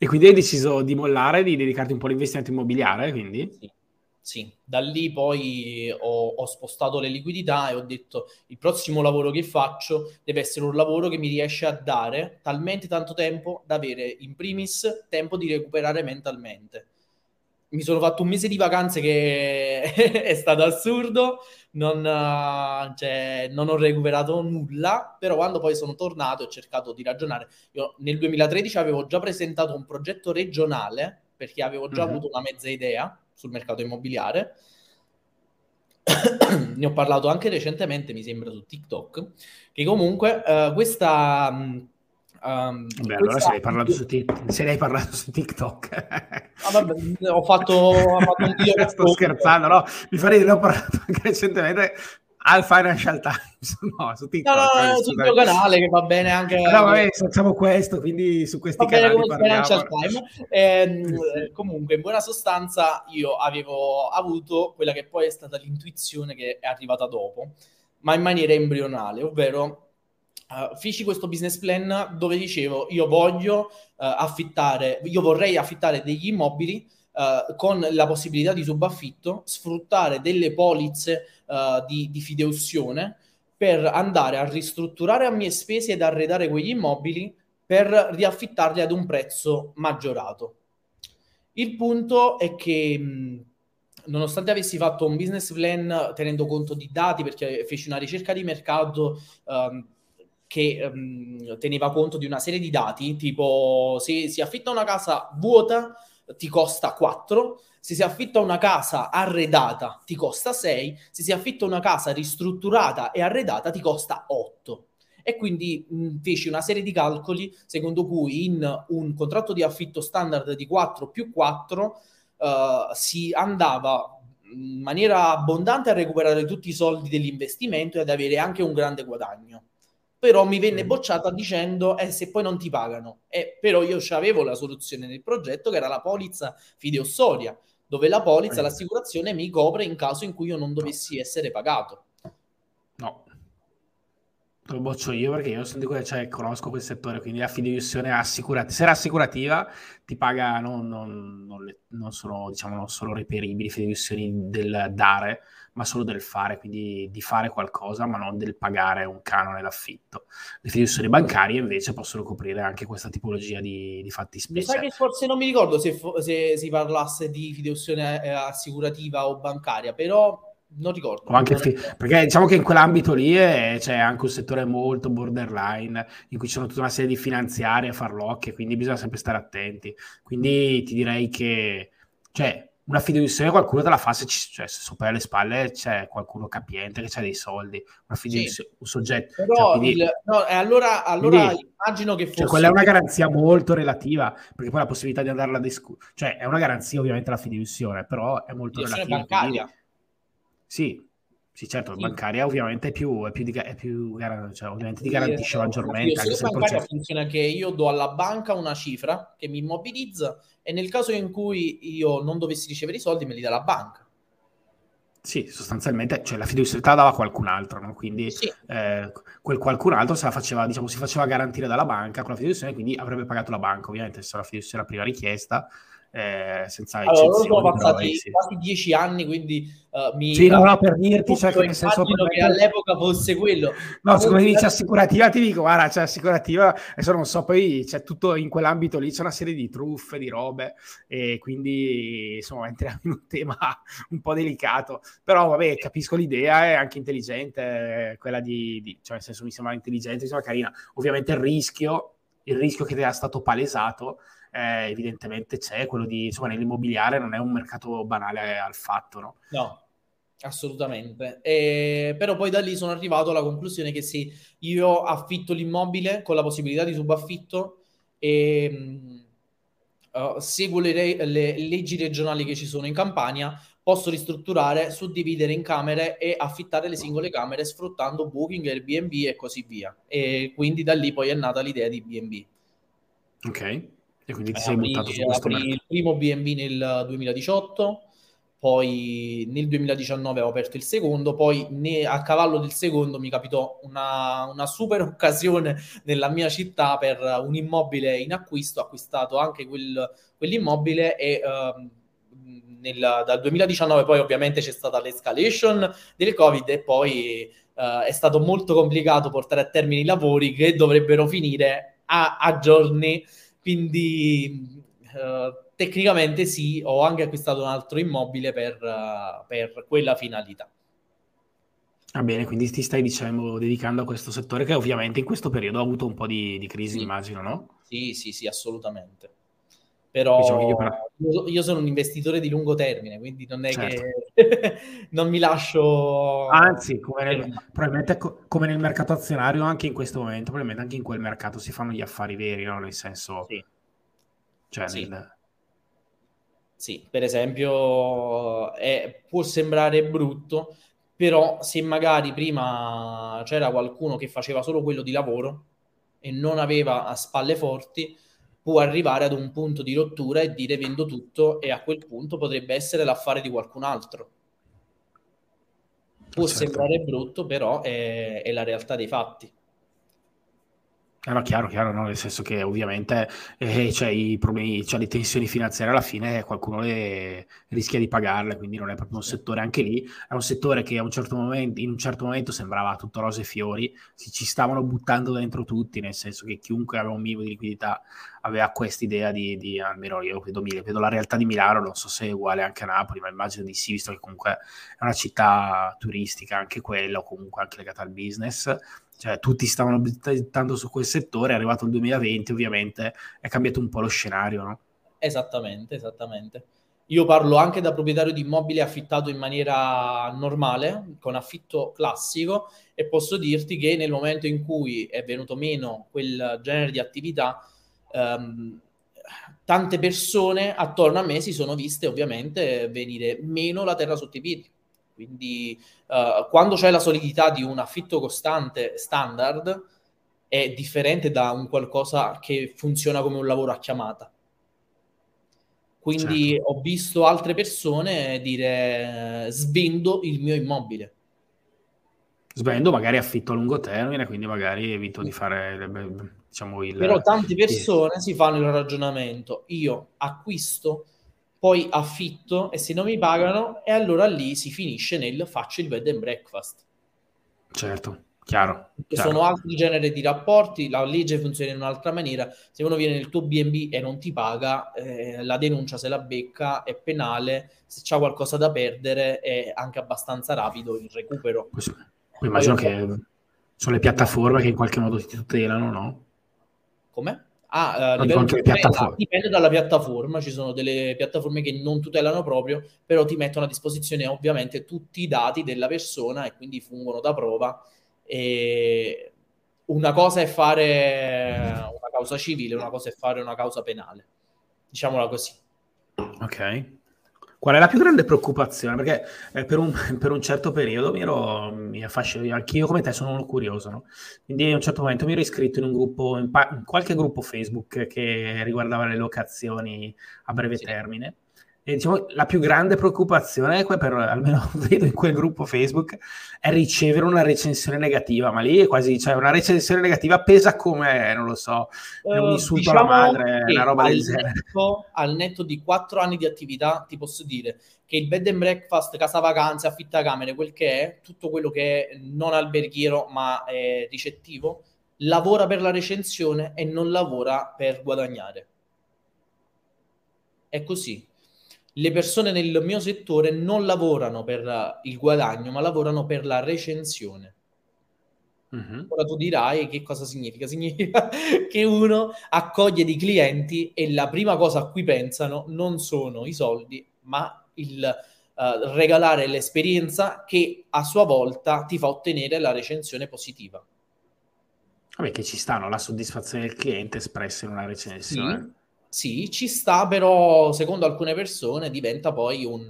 E quindi hai deciso di mollare, di dedicarti un po' all'investimento immobiliare, quindi? Sì, sì. da lì poi ho, ho, spostato le liquidità e ho detto il prossimo lavoro che faccio deve essere un lavoro che mi riesce a dare talmente tanto tempo da avere in primis tempo di recuperare mentalmente mi sono fatto un mese di vacanze che (laughs) è stato assurdo, non, cioè, non, ho recuperato nulla, però quando poi sono tornato ho cercato di ragionare. Io nel 2013 avevo già presentato un progetto regionale, perché avevo già mm-hmm. avuto una mezza idea sul mercato immobiliare. ne ho parlato anche recentemente, mi sembra, su TikTok, che comunque uh, questa... Mh, Um, Beh, allora se, hai parlato su (laughs) se parlato su TikTok. ah, vabbè, ho fatto, ho fatto un (laughs) video. Sto scherzando, no? Mi farei ne ho parlato anche recentemente al Financial Times, (laughs) no, su TikTok. No, no, no sul mio canale che va bene anche... No, vabbè, facciamo questo, quindi su questi va canali Financial Times. Eh, sì. (laughs) Comunque, in buona sostanza, io avevo avuto quella che poi è stata l'intuizione che è arrivata dopo, ma in maniera embrionale, ovvero Uh, feci questo business plan dove dicevo io voglio uh, affittare, io vorrei affittare degli immobili uh, con la possibilità di subaffitto, sfruttare delle polizze di, di fideussione per andare a ristrutturare a mie spese ed arredare quegli immobili per riaffittarli ad un prezzo maggiorato. Il punto è che nonostante avessi fatto un business plan tenendo conto di dati, perché feci una ricerca di mercato um, che um, teneva conto di una serie di dati, tipo se si affitta una casa vuota ti costa 4, se si affitta una casa arredata ti costa 6, se si affitta una casa ristrutturata e arredata ti costa 8. E quindi mh, feci una serie di calcoli secondo cui in un contratto di affitto standard di 4 più 4 uh, si andava in maniera abbondante a recuperare tutti i soldi dell'investimento e ad avere anche un grande guadagno però mi venne bocciata dicendo eh, se poi non ti pagano. Eh, però io avevo la soluzione nel progetto che era la polizza fideossoria, dove la polizza, l'assicurazione mi copre in caso in cui io non dovessi essere pagato. No, lo boccio io perché io sono cioè, conosco quel settore, quindi la fideiussione assicurativa, se era assicurativa ti paga, non, non, non, le, non sono, diciamo, non sono reperibili fideiussioni del dare, ma solo del fare, quindi di fare qualcosa, ma non del pagare un canone d'affitto. Le fiduciarie bancarie invece possono coprire anche questa tipologia di, di fatti specie. Sai che forse non mi ricordo se, se si parlasse di fiduciarie eh, assicurativa o bancaria, però non ricordo. Fi- perché diciamo che in quell'ambito lì è, c'è anche un settore molto borderline in cui ci sono tutta una serie di finanziarie, farlocche, quindi bisogna sempre stare attenti. Quindi ti direi che cioè, una fiduziaria qualcuno te la fa se, ci, cioè, se sopra le spalle c'è qualcuno capiente che ha dei soldi, una fiducia, sì. un soggetto. Però cioè, quindi, il, no, allora, allora quindi, immagino che cioè, fosse... Cioè, quella è una garanzia molto relativa, perché poi la possibilità di andarla a discutere, cioè è una garanzia ovviamente la fiduzione, però è molto relativa. bancaria. Quindi, sì, sì, certo, sì. bancaria ovviamente è più, è più, di, è più cioè, ovviamente ti garantisce sì, maggiormente. Anche se bancaria processo... funziona che io do alla banca una cifra che mi immobilizza e nel caso in cui io non dovessi ricevere i soldi me li dà la banca. Sì, sostanzialmente, cioè la fiduciarietà dava qualcun altro, no? quindi sì. eh, quel qualcun altro se la faceva, diciamo, si faceva garantire dalla banca con la fiducia, quindi avrebbe pagato la banca, ovviamente se la fiducia era prima richiesta, eh, senza allora. Sono passati sì. quasi dieci anni, quindi uh, mi... Sì, no, no, per dirti, cioè, che senso... che all'epoca fosse quello. No, siccome dici assicurativa, ti dico, guarda, c'è assicurativa, adesso non so, poi c'è tutto in quell'ambito lì, c'è una serie di truffe, di robe, e quindi, insomma, entriamo in un tema (laughs) un po' delicato. Però, vabbè, capisco l'idea, è anche intelligente, quella di... di cioè, nel senso, mi sembra intelligente, mi sembra carina. Ovviamente il rischio, il rischio che ti era stato palesato eh, evidentemente c'è, quello di, insomma, nell'immobiliare non è un mercato banale al fatto, no? No, assolutamente. E, però poi da lì sono arrivato alla conclusione che sì, io affitto l'immobile con la possibilità di subaffitto e uh, seguo le, re- le leggi regionali che ci sono in Campania, posso ristrutturare, suddividere in camere e affittare le singole camere sfruttando Booking, Airbnb e così via. E quindi da lì poi è nata l'idea di B&B. Ok. E quindi ti sei apri, buttato su questo mercato. il primo BNB nel 2018, poi nel 2019 ho aperto il secondo, poi ne, a cavallo del secondo mi capitò una, una, super occasione nella mia città per un immobile in acquisto, ho acquistato anche quel, quell'immobile e... Uh, nel, dal 2019 poi ovviamente c'è stata l'escalation del covid e poi uh, è stato molto complicato portare a termine i lavori che dovrebbero finire a, a giorni quindi uh, tecnicamente sì, ho anche acquistato un altro immobile per, uh, per quella finalità. Va bene, quindi ti stai diciamo dedicando a questo settore che ovviamente in questo periodo ha avuto un po' di, di crisi, sì. immagino, no? Sì, sì, sì, assolutamente. Però diciamo io, io, io, sono un investitore di lungo termine, quindi non è certo. che (laughs) non mi lascio... Anzi, come nel, probabilmente come nel mercato azionario, anche in questo momento, probabilmente anche in quel mercato si fanno gli affari veri, no? Nel senso... Sì. Cioè, sì. Nel... sì. per esempio, è, può sembrare brutto, però se magari prima c'era qualcuno che faceva solo quello di lavoro e non aveva a spalle forti può arrivare ad un punto di rottura e dire vendo tutto e a quel punto potrebbe essere l'affare di qualcun altro. Può certo. sembrare brutto, però è, è la realtà dei fatti. Eh no, chiaro, chiaro, no? nel senso che ovviamente eh, cioè, i problemi, cioè, le tensioni finanziarie alla fine qualcuno le rischia di pagarle, quindi non è proprio un settore anche lì, è un settore che a un certo momento, in un certo momento sembrava tutto rose e fiori, si ci stavano buttando dentro tutti, nel senso che chiunque aveva un minimo di liquidità aveva questa idea di, di, almeno io vedo, vedo la realtà di Milano, non so se è uguale anche a Napoli, ma immagino di sì, visto che comunque è una città turistica anche quella, o comunque anche legata al business cioè tutti stavano buttando su quel settore, è arrivato il 2020 ovviamente, è cambiato un po' lo scenario, no? Esattamente, esattamente. Io parlo anche da proprietario di immobile affittato in maniera normale, con affitto classico, e posso dirti che nel momento in cui è venuto meno quel genere di attività, ehm, tante persone attorno a me si sono viste ovviamente venire meno la terra sotto i piedi. Quindi uh, quando c'è la solidità di un affitto costante standard è differente da un qualcosa che funziona come un lavoro a chiamata. Quindi certo. ho visto altre persone dire svendo il mio immobile. Svendo, magari affitto a lungo termine, quindi magari evito di fare diciamo il... Però tante persone si fanno il ragionamento, io acquisto poi affitto e se non mi pagano e allora lì si finisce nel faccio il bed and breakfast. Certo, Chiaro, chiaro. Sono altri generi di rapporti, la legge funziona in un'altra maniera. Se uno viene nel tuo BNB e non ti paga, eh, la denuncia se la becca è penale. Se c'ha qualcosa da perdere è anche abbastanza rapido il recupero. Poi immagino che sono le piattaforme che in qualche modo ti tutelano, no? Come? Ah, uh, tutela, dipende dalla piattaforma, ci sono delle piattaforme che non tutelano proprio, però ti mettono a disposizione ovviamente tutti i dati della persona e quindi fungono da prova e una cosa è fare una causa civile, una cosa è fare una causa penale. Diciamola così. Ok. Qual è la più grande preoccupazione? Perché eh, per, un, (laughs) per, un, certo periodo mi ero, mi affascino, anch'io come te sono curioso, no? Quindi a un certo momento mi ero iscritto in un gruppo, in, pa- in qualche gruppo Facebook che riguardava le locazioni a breve sì. termine e diciamo, la più grande preoccupazione, per, almeno (laughs) vedo in quel gruppo Facebook, è ricevere una recensione negativa, ma lì è quasi, cioè una recensione negativa pesa come, non lo so, uh, un insulto diciamo alla madre, una roba del genere. Netto, al netto di quattro anni di attività, ti posso dire che il bed and breakfast, casa vacanze, affitta camere, quel che è, tutto quello che è non alberghiero ma è ricettivo, lavora per la recensione e non lavora per guadagnare. È così le persone nel mio settore non lavorano per il guadagno, ma lavorano per la recensione. Uh-huh. Ora tu dirai che cosa significa? Significa (laughs) che uno accoglie dei clienti e la prima cosa a cui pensano non sono i soldi, ma il uh, regalare l'esperienza che a sua volta ti fa ottenere la recensione positiva. Vabbè, che ci stanno la soddisfazione del cliente espressa in una recensione. Sì sì, ci sta, però secondo alcune persone diventa poi un,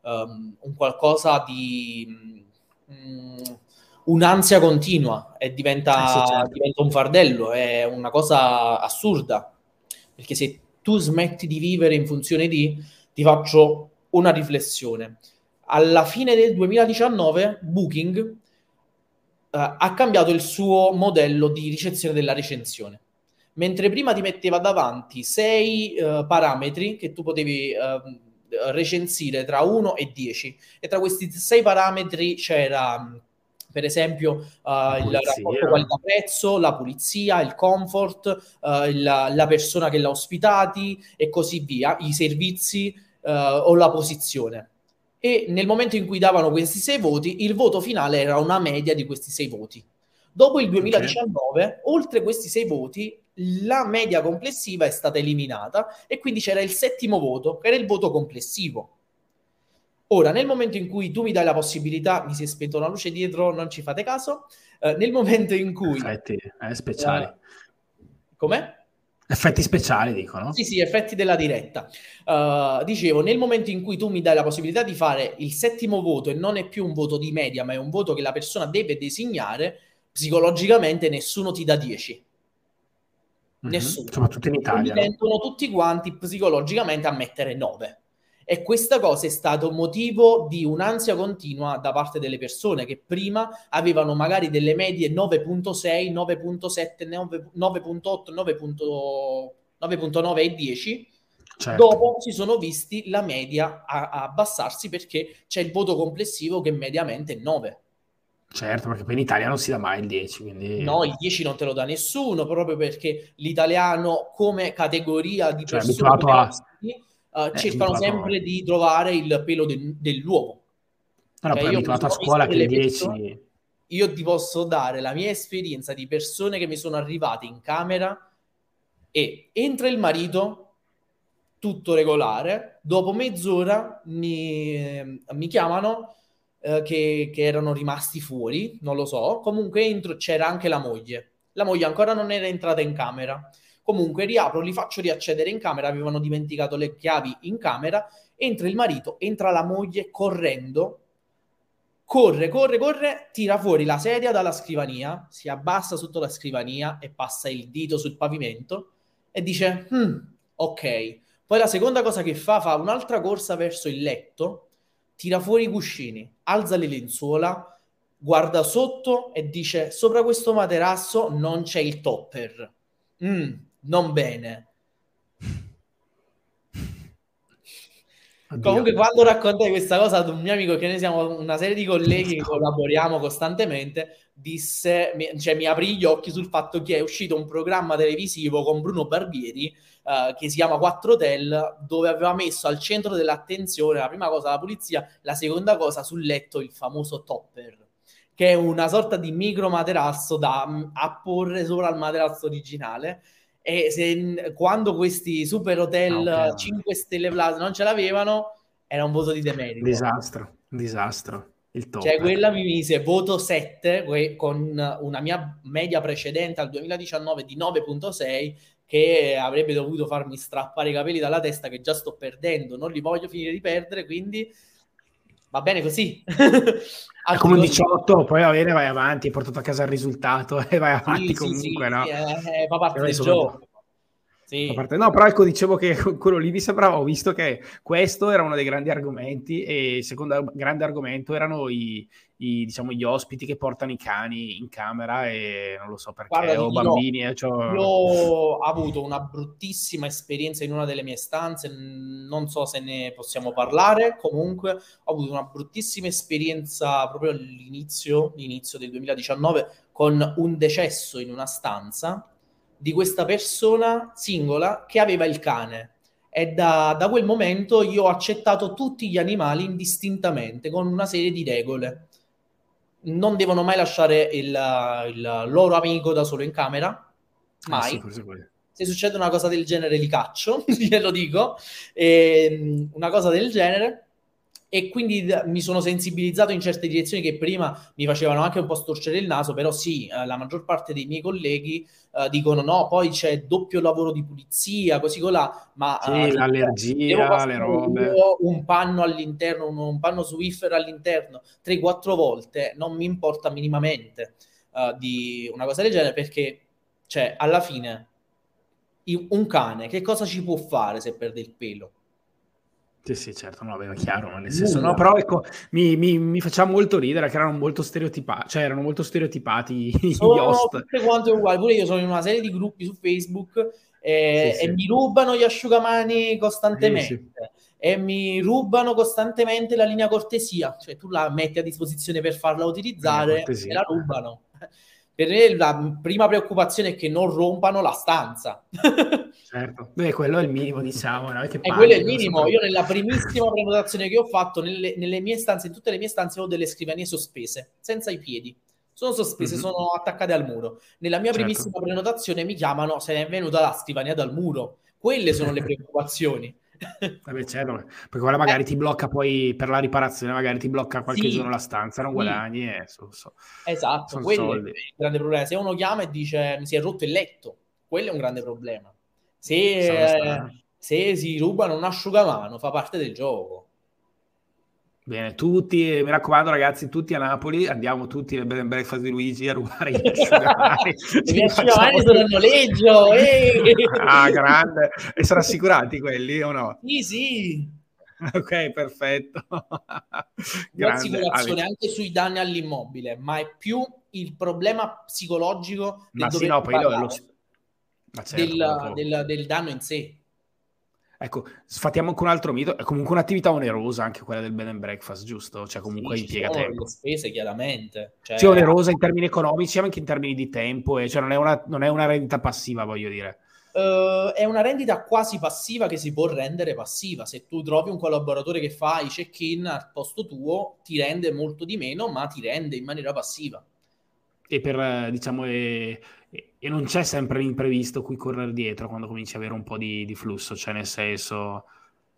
um, un qualcosa di um, un'ansia continua e diventa, eh certo. diventa un fardello, è una cosa assurda. Perché se tu smetti di vivere in funzione di, ti faccio una riflessione. Alla fine del 2019 Booking uh, ha cambiato il suo modello di ricezione della recensione mentre prima ti metteva davanti sei uh, parametri che tu potevi uh, recensire tra 1 e 10 e tra questi sei parametri c'era per esempio uh, il rapporto qualità-prezzo, la pulizia, il comfort, uh, la, la, persona che l'ha ospitati e così via, i servizi uh, o la posizione. E nel momento in cui davano questi sei voti, il voto finale era una media di questi sei voti. Dopo il 2019, okay. oltre questi sei voti, la media complessiva è stata eliminata e quindi c'era il settimo voto, che era il voto complessivo. Ora, nel momento in cui tu mi dai la possibilità, mi si è spenta una luce dietro, non ci fate caso, eh, nel momento in cui... Effetti eh, speciali. Eh, com'è? Effetti speciali, dicono. Sì, sì, effetti della diretta. Uh, dicevo, nel momento in cui tu mi dai la possibilità di fare il settimo voto e non è più un voto di media, ma è un voto che la persona deve designare, psicologicamente nessuno ti dà 10. Mm-hmm. Nessuno. Soprattutto in Italia. Mi tendono tutti quanti psicologicamente a mettere 9. E questa cosa è stato motivo di un'ansia continua da parte delle persone che prima avevano magari delle medie 9.6, 9.7, 9.8, 9.9 e 10. Certo. Dopo si sono visti la media a, a abbassarsi perché c'è il voto complessivo che mediamente è 9. Certo, perché poi in Italia non si dà mai il 10. Quindi... No, il 10 non te lo dà nessuno, proprio perché l'italiano come categoria di cioè, persone a... Uh, eh, cercano sempre a... di trovare il pelo de- dell'uovo. No, cioè, poi abituato a scuola che il 10... Persone, io ti posso dare la mia esperienza di persone che mi sono arrivate in camera e entra il marito, tutto regolare, dopo mezz'ora mi, mi chiamano eh, che, che, erano rimasti fuori, non lo so. Comunque entro, c'era anche la moglie. La moglie ancora non era entrata in camera. Comunque riapro, li faccio riaccedere in camera, avevano dimenticato le chiavi in camera. Entra il marito, entra la moglie correndo, corre, corre, corre, tira fuori la sedia dalla scrivania, si abbassa sotto la scrivania e passa il dito sul pavimento e dice, hm, ok. Poi la seconda cosa che fa, fa un'altra corsa verso il letto tira fuori i cuscini, alza le lenzuola, guarda sotto e dice sopra questo materasso non c'è il topper. Mm, non bene. Comunque, quando raccontai questa cosa ad un mio amico, che noi siamo una serie di colleghi che collaboriamo costantemente, disse, cioè mi aprì gli occhi sul fatto che è uscito un programma televisivo con Bruno Barbieri uh, che si chiama Quattro Hotel, dove aveva messo al centro dell'attenzione la prima cosa la pulizia, la seconda cosa sul letto il famoso topper che è una sorta di micro materasso da mm, apporre sopra il materasso originale e se, quando questi super hotel ah, okay. 5 stelle plus non ce l'avevano era un voto di demerito disastro disastro il top. cioè quella mi mise voto 7 con una mia media precedente al 2019 di 9.6 che avrebbe dovuto farmi strappare i capelli dalla testa che già sto perdendo non li voglio finire di perdere quindi va bene così (laughs) come un 18 poi va bene vai avanti hai portato a casa il risultato (laughs) e vai avanti sì, comunque sì, no? Sì, eh, fa parte del gioco sì. Parte... No, però ecco, dicevo che (laughs) quello lì mi sembrava, ho visto che questo era uno dei grandi argomenti e il secondo grande argomento erano i, i, diciamo, gli ospiti che portano i cani in camera e non lo so perché, Guarda, o bambini. Io, eh, cioè... io ho avuto una bruttissima esperienza in una delle mie stanze, non so se ne possiamo parlare, comunque ho avuto una bruttissima esperienza proprio all'inizio, l'inizio del 2019, con un decesso in una stanza di questa persona singola che aveva il cane. E da, da, quel momento io ho accettato tutti gli animali indistintamente con una serie di regole. Non devono mai lasciare il, il loro amico da solo in camera, mai. Ah, sì, Se succede una cosa del genere li caccio, (laughs) glielo dico. E, ehm, una cosa del genere e quindi mi sono sensibilizzato in certe direzioni che prima mi facevano anche un po' storcere il naso, però sì, eh, la maggior parte dei miei colleghi uh, dicono no, poi c'è doppio lavoro di pulizia, così colà, ma... Sì, uh, l'allergia, le robe. Un panno all'interno, un, un panno Swiffer all'interno, 3-4 volte, non mi importa minimamente uh, di una cosa del genere, perché, cioè, alla fine, un cane, che cosa ci può fare se perde il pelo? Sì, sì, certo, no, aveva chiaro, ma nel senso, no, però ecco, mi, mi, mi, faceva molto ridere che erano molto stereotipati, cioè erano molto stereotipati (laughs) sono gli host. tutte quante uguali, pure io sono in una serie di gruppi su Facebook eh, sì, e sì. mi rubano gli asciugamani costantemente. Sì, e mi rubano costantemente la linea cortesia, cioè tu la metti a disposizione per farla utilizzare e la rubano. Per me la prima preoccupazione è che non rompano la stanza. (laughs) certo, Beh, quello è il minimo, diciamo. No? Che e quello è il minimo. So. Io nella primissima prenotazione che ho fatto, nelle, nelle, mie stanze, in tutte le mie stanze, ho delle scrivanie sospese, senza i piedi. Sono sospese, mm-hmm. sono attaccate al muro. Nella mia certo. primissima prenotazione mi chiamano se è venuta la scrivania dal muro. Quelle sono le preoccupazioni. Vabbè, certo, perché quella magari eh. ti blocca poi per la riparazione, magari ti blocca qualche sì. giorno la stanza, non guadagni. Sì. Eh, so, so. Esatto, quello soldi. è il grande problema. Se uno chiama e dice mi si è rotto il letto, quello è un grande problema. Se, eh, se si rubano un asciugamano, fa parte del gioco. Bene, tutti, mi raccomando ragazzi, tutti a Napoli, andiamo tutti nel bed and breakfast di Luigi a rubare (laughs) gli asciugamani. gli asciugamani sono a noleggio! Eh. ah, grande! E sono assicurati quelli o no? Sì, sì. Ok, perfetto. L'assicurazione anche sui danni all'immobile, ma è più il problema psicologico del, sì, no, lo, certo, del, del, del danno in sé. Ecco, sfatiamo anche un altro mito, è comunque un'attività onerosa anche quella del bed and breakfast, giusto? Cioè comunque sì, impiega tempo. spese chiaramente. Cioè... Sì, onerosa in termini economici, ma anche in termini di tempo, e cioè non è una, non è una rendita passiva, voglio dire. Uh, è una rendita quasi passiva che si può rendere passiva. Se tu trovi un collaboratore che fa i check-in al posto tuo, ti rende molto di meno, ma ti rende in maniera passiva. E per, diciamo, e, e non c'è sempre l'imprevisto cui correre dietro quando cominci ad avere un po' di, di flusso, cioè nel senso...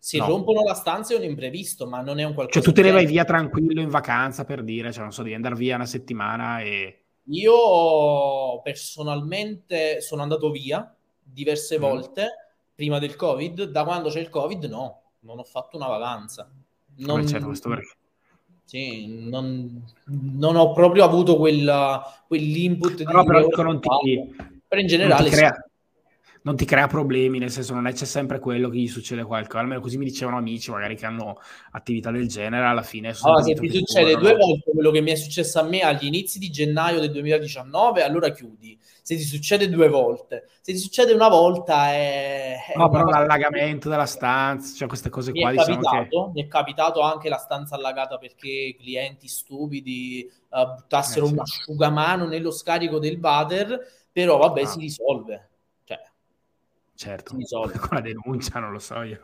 Si no. rompono la stanza è un imprevisto, ma non è un qualcosa... Cioè tu te ne vai via tranquillo in vacanza per dire, cioè non so, devi andare via una settimana e... Io personalmente sono andato via diverse mm. volte prima del Covid, da quando c'è il Covid no, non ho fatto una vacanza. Non... Certo, questo perché sì, non, non, ho proprio avuto quella, quell'input no, però non ti, però in generale non ti, crea, non ti crea problemi, nel senso non è c'è sempre quello che gli succede qualcosa, almeno così mi dicevano amici magari che hanno attività del genere, alla fine... Allora, se ti succede due volte quello che mi è successo a me agli inizi di gennaio del 2019, allora chiudi. Se ti succede due volte, se ti succede una volta è... No, però l'allagamento della stanza, cioè queste cose mi qua... È diciamo capitato, che... Mi è capitato anche la stanza allagata perché clienti stupidi uh, buttassero eh, sì. un asciugamano nello scarico del water, però vabbè ah. si risolve certo, (laughs) con la denuncia, non lo so io.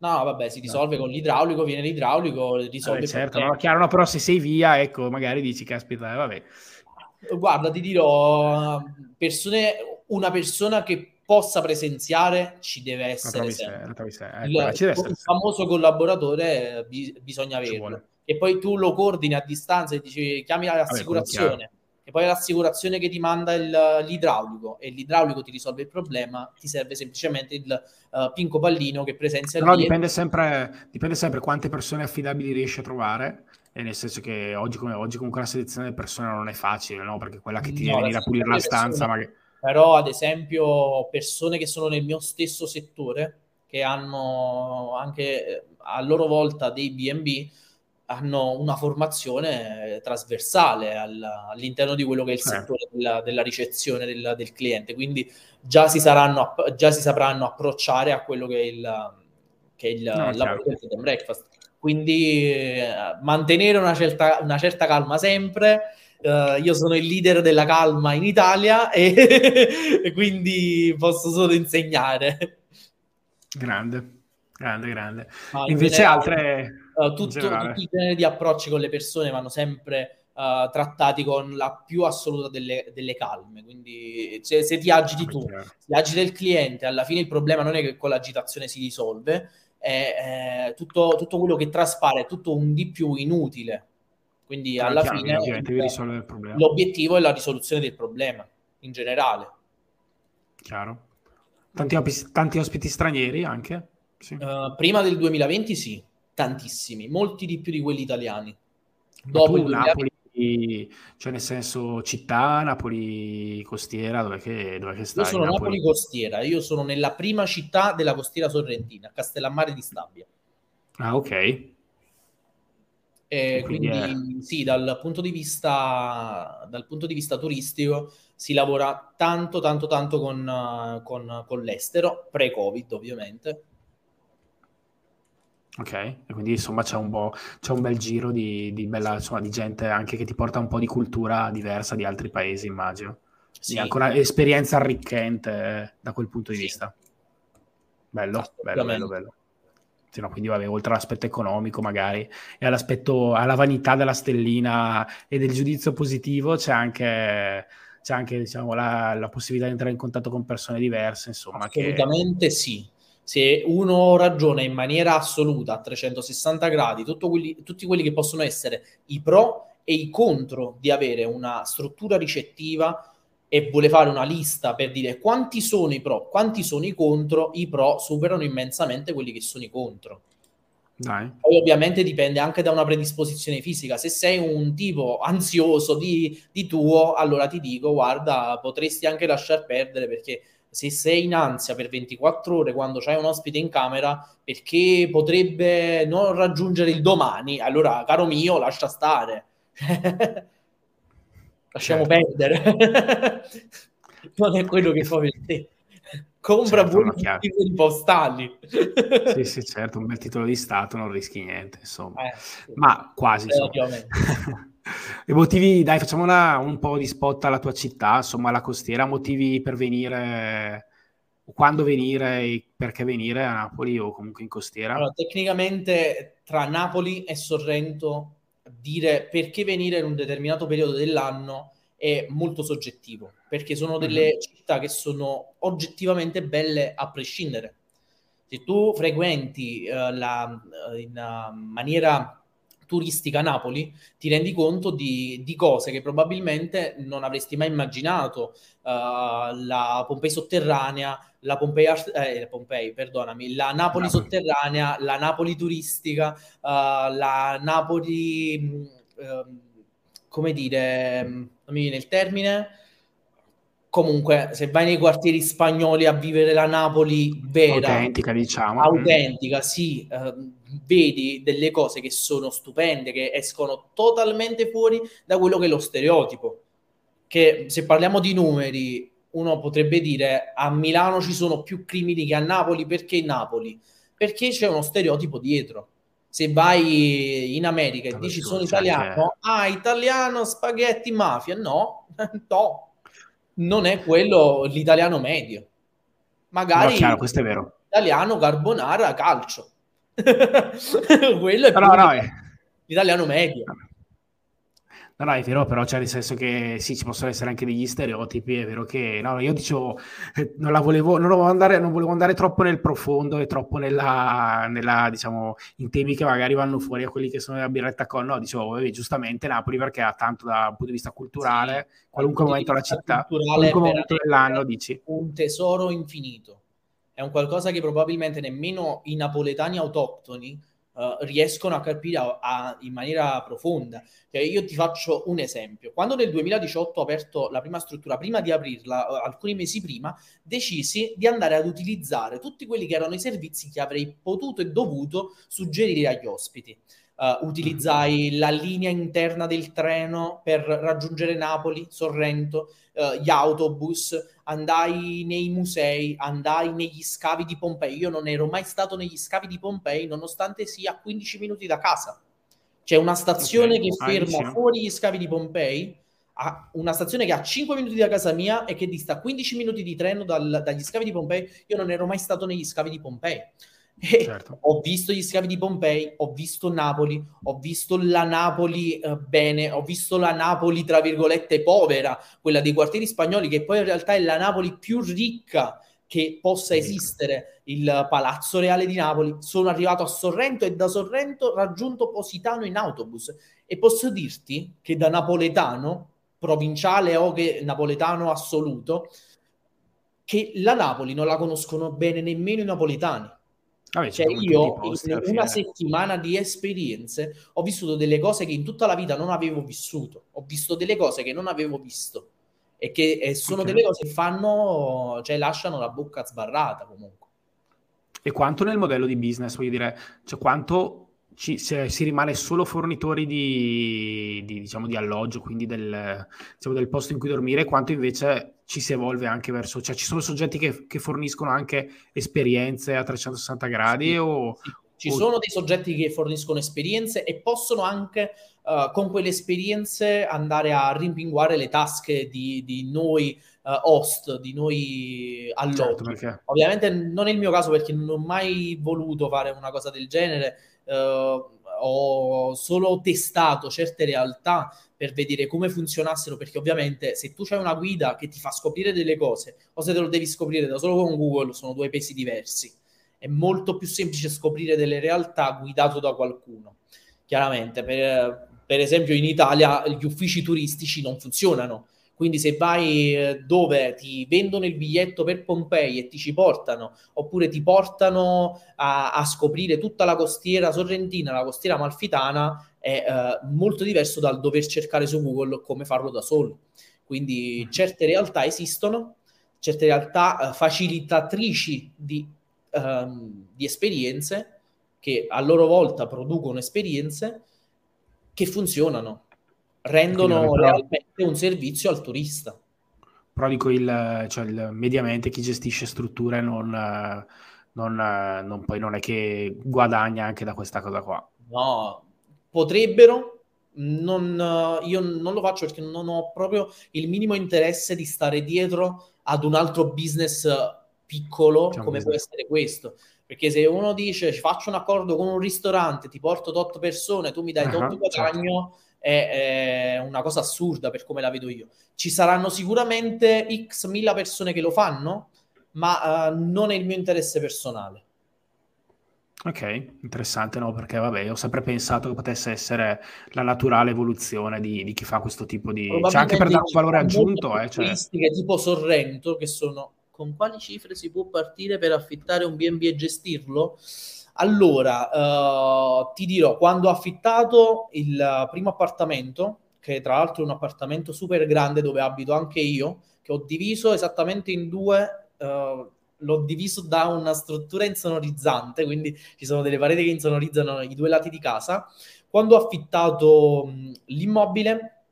No, vabbè, si risolve no. con l'idraulico, viene l'idraulico, risolve vabbè, certo, no, chiaro, no, però se sei via, ecco, magari dici, caspita, eh, vabbè. Guarda, ti dirò, persone, una persona che possa presenziare ci deve essere sempre. Ecco, il, il famoso collaboratore bisogna averlo. E poi tu lo coordini a distanza e dici chiami l'assicurazione. Vabbè, e poi l'assicurazione che ti manda il, l'idraulico. E l'idraulico ti risolve il problema, ti serve semplicemente il uh, pinco pallino che presenzia no, dipende sempre, dipende sempre quante persone affidabili riesci a trovare e nel senso che oggi, come, oggi comunque la selezione delle persone non è facile, no? Perché quella che ti no, deve venire a pulire la stanza... Magari... Però ad esempio persone che sono nel mio stesso settore, che hanno anche eh, a loro volta dei B&B, hanno una formazione trasversale al, all'interno di quello che è il eh. settore della, della ricezione del, del, cliente, quindi già si, saranno, già si sapranno approcciare a quello che è il, che è il no, lavoro del breakfast. Quindi eh, mantenere una certa, una certa calma sempre. Uh, io sono il leader della calma in Italia e, (laughs) e quindi posso solo insegnare. Grande, grande, grande. No, Invece altre Uh, tutto, tutti i generi di approcci con le persone vanno sempre uh, trattati con la più assoluta delle, delle calme. Quindi se, se, ti agiti tu, se agita il cliente, alla fine il problema non è che con l'agitazione si risolve, è, è tutto, tutto, quello che traspare è tutto un di più inutile. Quindi ah, alla chiaro, fine il, l'obiettivo è la risoluzione del problema in generale. Chiaro. Tanti, tanti ospiti stranieri anche? Sì. Uh, prima del 2020 sì, tantissimi, molti di più di quelli italiani. Dopo tu, Napoli, cioè nel senso città, Napoli costiera, dove che, dove che stai? Io sono Napoli? Napoli costiera, io sono nella prima città della costiera sorrentina, Castellammare di Stabia. Ah, ok. E quindi, quindi è... sì, dal punto, di vista, dal punto di vista turistico si lavora tanto, tanto, tanto con, con, con l'estero, pre-Covid ovviamente, Ok, e quindi insomma c'è un, po', c'è un bel giro di, di, bella, insomma, di gente anche che ti porta un po' di cultura diversa di altri paesi, immagino. Sì. ancora esperienza arricchente eh, da quel punto di sì. vista. Bello, bello, bello, bello. Sì, no, quindi vabbè, oltre all'aspetto economico magari e all'aspetto, alla vanità della stellina e del giudizio positivo c'è anche, c'è anche diciamo, la, la possibilità di entrare in contatto con persone diverse, insomma. Assolutamente che... sì se uno ragiona in maniera assoluta a 360 gradi quelli, tutti quelli che possono essere i pro e i contro di avere una struttura ricettiva e vuole fare una lista per dire quanti sono i pro, quanti sono i contro, i pro superano immensamente quelli che sono i contro. Dai. Poi ovviamente dipende anche da una predisposizione fisica. Se sei un tipo ansioso di, di tuo, allora ti dico, guarda, potresti anche lasciar perdere perché se sei in ansia per 24 ore quando c'hai un ospite in camera perché potrebbe non raggiungere il domani, allora caro mio, lascia stare. (laughs) Lasciamo certo. perdere. (laughs) non è quello che fa per te. Compra certo, buoni titoli postali. sì, sì, certo, un bel titolo di Stato non rischi niente, insomma. Eh, sì. Ma quasi, eh. (laughs) E motivi, dai, facciamo una, un po' di spot alla tua città, insomma, la costiera, motivi per venire, quando venire e perché venire a Napoli o comunque in costiera? Allora, tecnicamente tra Napoli e Sorrento dire perché venire in un determinato periodo dell'anno è molto soggettivo, perché sono delle mm-hmm. città che sono oggettivamente belle a prescindere. Se tu frequenti uh, la, uh, in uh, maniera turistica Napoli, ti rendi conto di, di, cose che probabilmente non avresti mai immaginato. Uh, la Pompei sotterranea, la Pompei, eh, Pompei, perdonami, la Napoli, Napoli, sotterranea, la Napoli turistica, uh, la Napoli, uh, come dire, non mi viene il termine, comunque se vai nei quartieri spagnoli a vivere la Napoli vera, autentica diciamo, autentica, sì, eh, vedi delle cose che sono stupende, che escono totalmente fuori da quello che è lo stereotipo. Che se parliamo di numeri, uno potrebbe dire a Milano ci sono più crimini che a Napoli, perché Napoli? Perché c'è uno stereotipo dietro. Se vai in America e dici sono italiano, ah, italiano, spaghetti, mafia, no, (laughs) no, non è quello l'italiano medio. Magari no, chiaro, questo è vero. Italiano carbonara calcio. (laughs) quello è no, no, l'italiano medio. No, no, è vero, però c'è nel senso che sì, ci possono essere anche degli stereotipi, è vero che no, io dicevo, eh, non la volevo, non volevo andare, non volevo andare troppo nel profondo e troppo nella, nella, diciamo, in temi che magari vanno fuori a quelli che sono della birretta con, no, dicevo, vabbè, giustamente Napoli perché ha tanto da un punto di vista culturale, sì, qualunque momento della città, qualunque momento dell'anno, dici. Un tesoro infinito, è un qualcosa che probabilmente nemmeno i napoletani autoctoni Uh, riescono a capire a, a, in maniera profonda. Cioè, io ti faccio un esempio. Quando nel 2018 ho aperto la prima struttura, prima di aprirla, uh, alcuni mesi prima, decisi di andare ad utilizzare tutti quelli che erano i servizi che avrei potuto e dovuto suggerire agli ospiti. Uh, utilizzai la linea interna del treno per raggiungere Napoli, Sorrento, gli autobus, andai nei musei, andai negli scavi di Pompei. Io non ero mai stato negli scavi di Pompei, nonostante sia a 15 minuti da casa. C'è una stazione okay. che ferma fuori gli scavi di Pompei, una stazione che ha 5 minuti da casa mia e che dista 15 minuti di treno dal, dagli scavi di Pompei. Io non ero mai stato negli scavi di Pompei. Certo. ho visto gli scavi di Pompei, ho visto Napoli, ho visto la Napoli eh, bene, ho visto la Napoli tra virgolette povera, quella dei quartieri spagnoli, che poi in realtà è la Napoli più ricca che possa esistere, il Palazzo Reale di Napoli. Sono arrivato a Sorrento e da Sorrento raggiunto Positano in autobus e posso dirti che da napoletano, provinciale o che napoletano assoluto, che la Napoli non la conoscono bene nemmeno i napoletani Vabbè, cioè io in una settimana di esperienze ho vissuto delle cose che in tutta la vita non avevo vissuto, ho visto delle cose che non avevo visto e che e sono okay. delle cose che fanno, cioè lasciano la bocca sbarrata comunque. E quanto nel modello di business, voglio dire, cioè quanto ci, si rimane solo fornitori di, di, diciamo, di alloggio, quindi del, diciamo, del, posto in cui dormire, quanto invece ci si evolve anche verso, cioè ci sono soggetti che, che forniscono anche esperienze a 360 gradi sì, o, Ci o... sono dei soggetti che forniscono esperienze e possono anche uh, con quelle esperienze andare a rimpinguare le tasche di, di noi uh, host, di noi alloggi. Certo, Ovviamente non è il mio caso perché non ho mai voluto fare una cosa del genere, uh, ho solo testato certe realtà per vedere come funzionassero, perché ovviamente se tu hai una guida che ti fa scoprire delle cose o se te lo devi scoprire da solo con Google, sono due pesi diversi. È molto più semplice scoprire delle realtà guidato da qualcuno. Chiaramente, per, per esempio in Italia gli uffici turistici non funzionano, quindi se vai eh, dove ti vendono il biglietto per Pompei e ti ci portano, oppure ti portano a, a scoprire tutta la costiera sorrentina, la costiera malfitana, è eh, molto diverso dal dover cercare su Google come farlo da solo. Quindi mm. certe realtà esistono, certe realtà eh, facilitatrici di, ehm, di esperienze che a loro volta producono esperienze che funzionano rendono realmente un servizio al turista. Però dico, il, cioè il, mediamente chi gestisce strutture non, non, non, poi non è che guadagna anche da questa cosa qua. No, potrebbero, non, io non lo faccio perché non ho proprio il minimo interesse di stare dietro ad un altro business piccolo diciamo come può essere questo. Perché se uno dice faccio un accordo con un ristorante, ti porto tot persone, tu mi dai tot uh-huh, guadagno, certo è, è una cosa assurda per come la vedo io. Ci saranno sicuramente x mila persone che lo fanno, ma uh, non è il mio interesse personale. Ok, interessante, no? Perché vabbè, ho sempre pensato che potesse essere la naturale evoluzione di, di chi fa questo tipo di... Cioè anche per dare un valore aggiunto, eh, cioè... tipo Sorrento, che sono... Con quali cifre si può partire per affittare un B&B e gestirlo? Allora, uh, ti dirò, quando ho affittato il primo appartamento, che tra l'altro è un appartamento super grande dove abito anche io, che ho diviso esattamente in due. Uh, l'ho diviso da una struttura insonorizzante, quindi ci sono delle pareti che insonorizzano i due lati di casa. Quando ho affittato mh, l'immobile,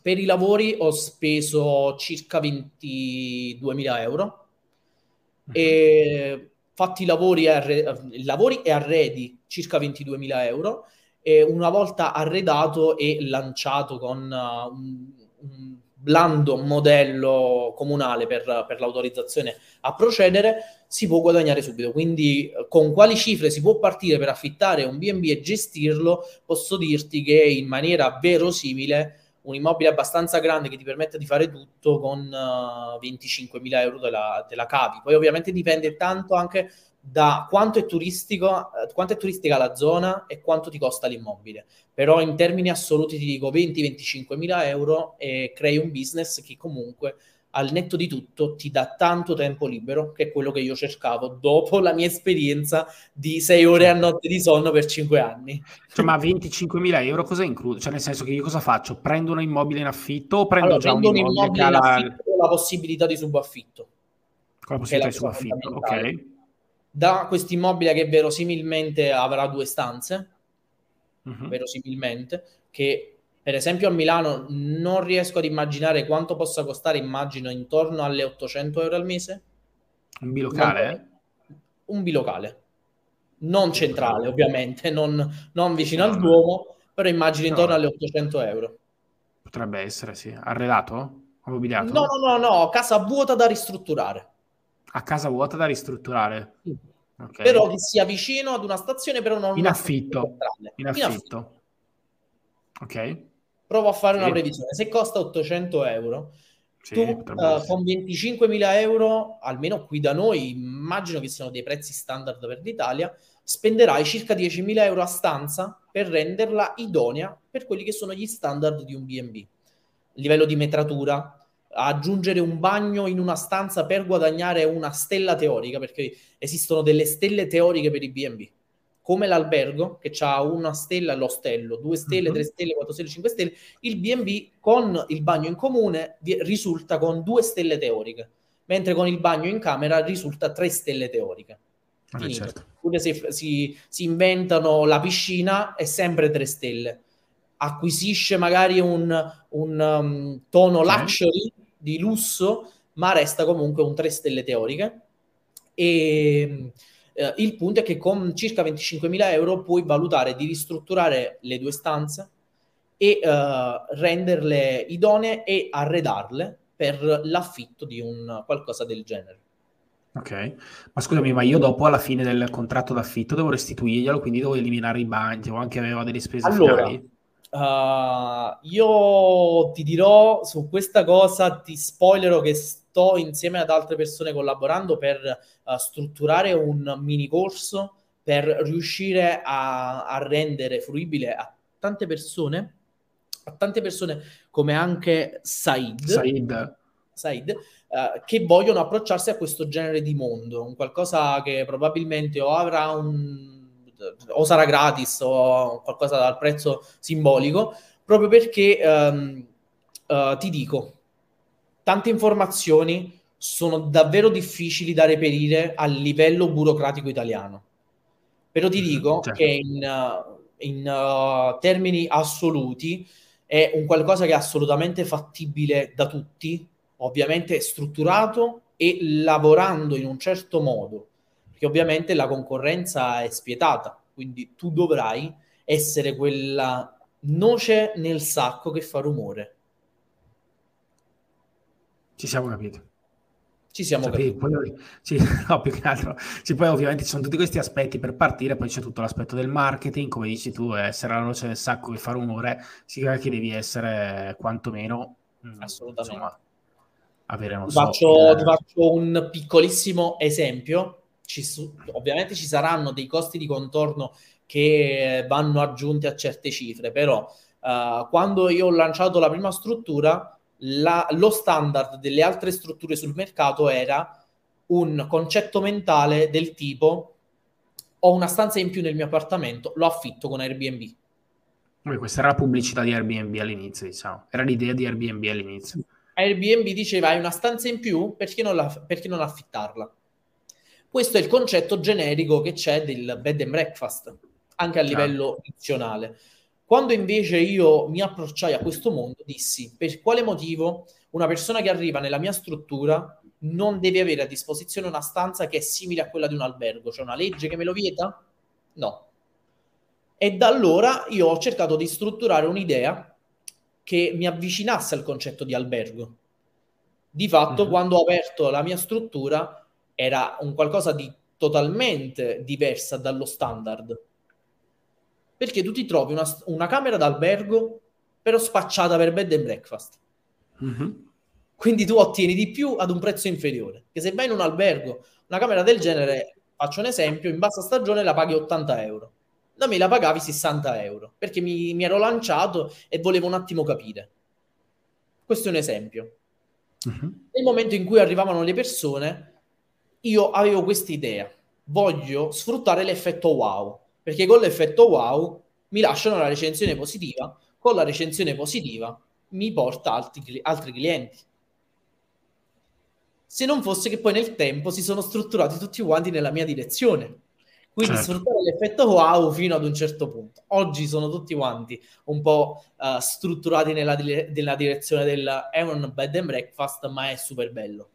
per i lavori ho speso circa 22.000 euro. Uh-huh. E fatti lavori, arre- lavori e arredi circa 22.000 euro e una volta arredato e lanciato con uh, un, un, blando modello comunale per, per, l'autorizzazione a procedere si può guadagnare subito. Quindi con quali cifre si può partire per affittare un B&B e gestirlo posso dirti che in maniera verosimile un immobile abbastanza grande che ti permette di fare tutto con uh, 25.000 euro della, della cavi. Poi ovviamente dipende tanto anche da quanto è, turistico, eh, quanto è turistica la zona e quanto ti costa l'immobile. Però in termini assoluti ti dico 20-25 mila euro e crei un business che comunque al netto di tutto ti dà tanto tempo libero, che è quello che io cercavo dopo la mia esperienza di 6 ore a notte di sonno per 5 anni. Cioè, ma 25 mila euro cosa include? Cioè, nel senso che io cosa faccio? Prendo un immobile in affitto o prendo allora, già prendo un immobile, un immobile in affitto con la possibilità di subaffitto? Con la possibilità di subaffitto, ok da questo immobile che verosimilmente avrà due stanze, uh-huh. verosimilmente, che per esempio a Milano non riesco ad immaginare quanto possa costare, immagino intorno alle 800 euro al mese. Un bilocale? Non, un bilocale. Non centrale, ovviamente, non, non vicino al Duomo, però immagino intorno no. alle 800 euro. Potrebbe essere, sì. Arredato? Mobiliato? No, no, no, no, casa vuota da ristrutturare a casa vuota da ristrutturare. Okay. Però che sia vicino ad una stazione, però non in affitto. In affitto. In affitto. Ok. Provo a fare sì. una previsione. Se costa 800 euro, sì, tu uh, con 25.000 euro, almeno qui da noi, immagino che siano dei prezzi standard per l'Italia, spenderai circa 10.000 euro a stanza per renderla idonea per quelli che sono gli standard di un B&B. Livello di metratura, aggiungere un bagno in una stanza per guadagnare una stella teorica, perché esistono delle stelle teoriche per i B&B, come l'albergo che ha una stella, l'ostello, due stelle, uh-huh. tre stelle, quattro stelle, cinque stelle, il B&B con il bagno in comune risulta con due stelle teoriche, mentre con il bagno in camera risulta tre stelle teoriche. Ah, certo. Se si, si inventano la piscina è sempre tre stelle acquisisce magari un, un um, tono okay. luxury di lusso, ma resta comunque un 3 stelle teoriche. E eh, il punto è che con circa 25.000 euro puoi valutare di ristrutturare le due stanze e eh, renderle idonee e arredarle per l'affitto di un qualcosa del genere. Ok, ma scusami, ma io dopo alla fine del contratto d'affitto devo restituirglielo, quindi devo eliminare i bagni o anche aveva delle spese allora, finali? Uh, io ti dirò su questa cosa, ti spoilerò che sto insieme ad altre persone collaborando per uh, strutturare un mini corso per riuscire a, a, rendere fruibile a tante persone, a tante persone come anche Said, Said. Said uh, che vogliono approcciarsi a questo genere di mondo, un qualcosa che probabilmente o avrà un o sarà gratis o qualcosa dal prezzo simbolico, proprio perché um, uh, ti dico, tante informazioni sono davvero difficili da reperire a livello burocratico italiano. Però ti mhm, dico certo. che in, in uh, termini assoluti è un qualcosa che è assolutamente fattibile da tutti, ovviamente strutturato e lavorando in un certo modo perché ovviamente la concorrenza è spietata, quindi tu dovrai essere quella noce nel sacco che fa rumore. Ci siamo capiti. Ci siamo cioè, capiti. Poi, sì, (laughs) no, più che altro. Sì, poi ovviamente ci sono tutti questi aspetti per partire, poi c'è tutto l'aspetto del marketing, come dici tu, essere la noce nel sacco che fa rumore, significa che devi essere quantomeno... Mm, Assolutamente. Insomma, avere, non ti faccio, il... ti faccio un piccolissimo esempio ci su- ovviamente ci saranno dei costi di contorno che vanno aggiunti a certe cifre, però uh, quando io ho lanciato la prima struttura, la, lo standard delle altre strutture sul mercato era un concetto mentale del tipo ho una stanza in più nel mio appartamento, lo affitto con Airbnb. questa era la pubblicità di Airbnb all'inizio, diciamo. Era l'idea di Airbnb all'inizio. Airbnb diceva hai una stanza in più, perché non, la, perché non affittarla? Questo è il concetto generico che c'è del bed and breakfast, anche a livello nazionale. Quando invece io mi approcciai a questo mondo, dissi per quale motivo una persona che arriva nella mia struttura non deve avere a disposizione una stanza che è simile a quella di un albergo. C'è una legge che me lo vieta? No. E da allora io ho cercato di strutturare un'idea che mi avvicinasse al concetto di albergo. Di fatto, uh-huh. quando ho aperto la mia struttura, era un qualcosa di totalmente diversa dallo standard. Perché tu ti trovi una, una camera d'albergo, però spacciata per bed and breakfast. Uh-huh. Quindi tu ottieni di più ad un prezzo inferiore. Che se vai in un albergo, una camera del genere, faccio un esempio, in bassa stagione la paghi 80 euro. Da me la pagavi 60 euro, perché mi, mi ero lanciato e volevo un attimo capire. Questo è un esempio. Uh-huh. Nel momento in cui arrivavano le persone, io avevo questa idea. Voglio sfruttare l'effetto wow, perché con l'effetto wow mi lasciano la recensione positiva, con la recensione positiva mi porta altri, altri clienti se non fosse che poi nel tempo si sono strutturati tutti quanti nella mia direzione. Quindi certo. sfruttare l'effetto wow fino ad un certo punto. Oggi sono tutti quanti un po' uh, strutturati nella, nella, direzione del è un bed and breakfast, ma è super bello.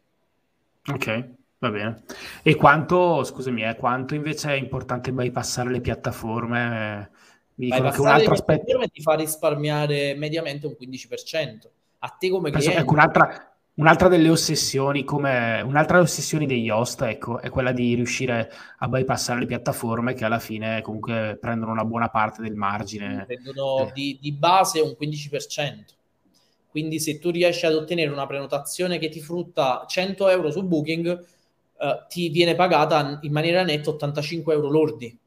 Ok, va bene. E quanto, scusami, eh, quanto invece è importante bypassare le piattaforme? Mi dicono che un altro aspetto ti fa risparmiare mediamente un 15%. A te come Penso cliente. Ecco, un'altra, Un'altra delle ossessioni, come un'altra ossessione degli host, ecco, è quella di riuscire a bypassare le piattaforme che alla fine comunque prendono una buona parte del margine. Prendono eh. di, di, base un 15%. Quindi se tu riesci ad ottenere una prenotazione che ti frutta 100 euro su Booking, eh, ti viene pagata in maniera netta 85 euro lordi.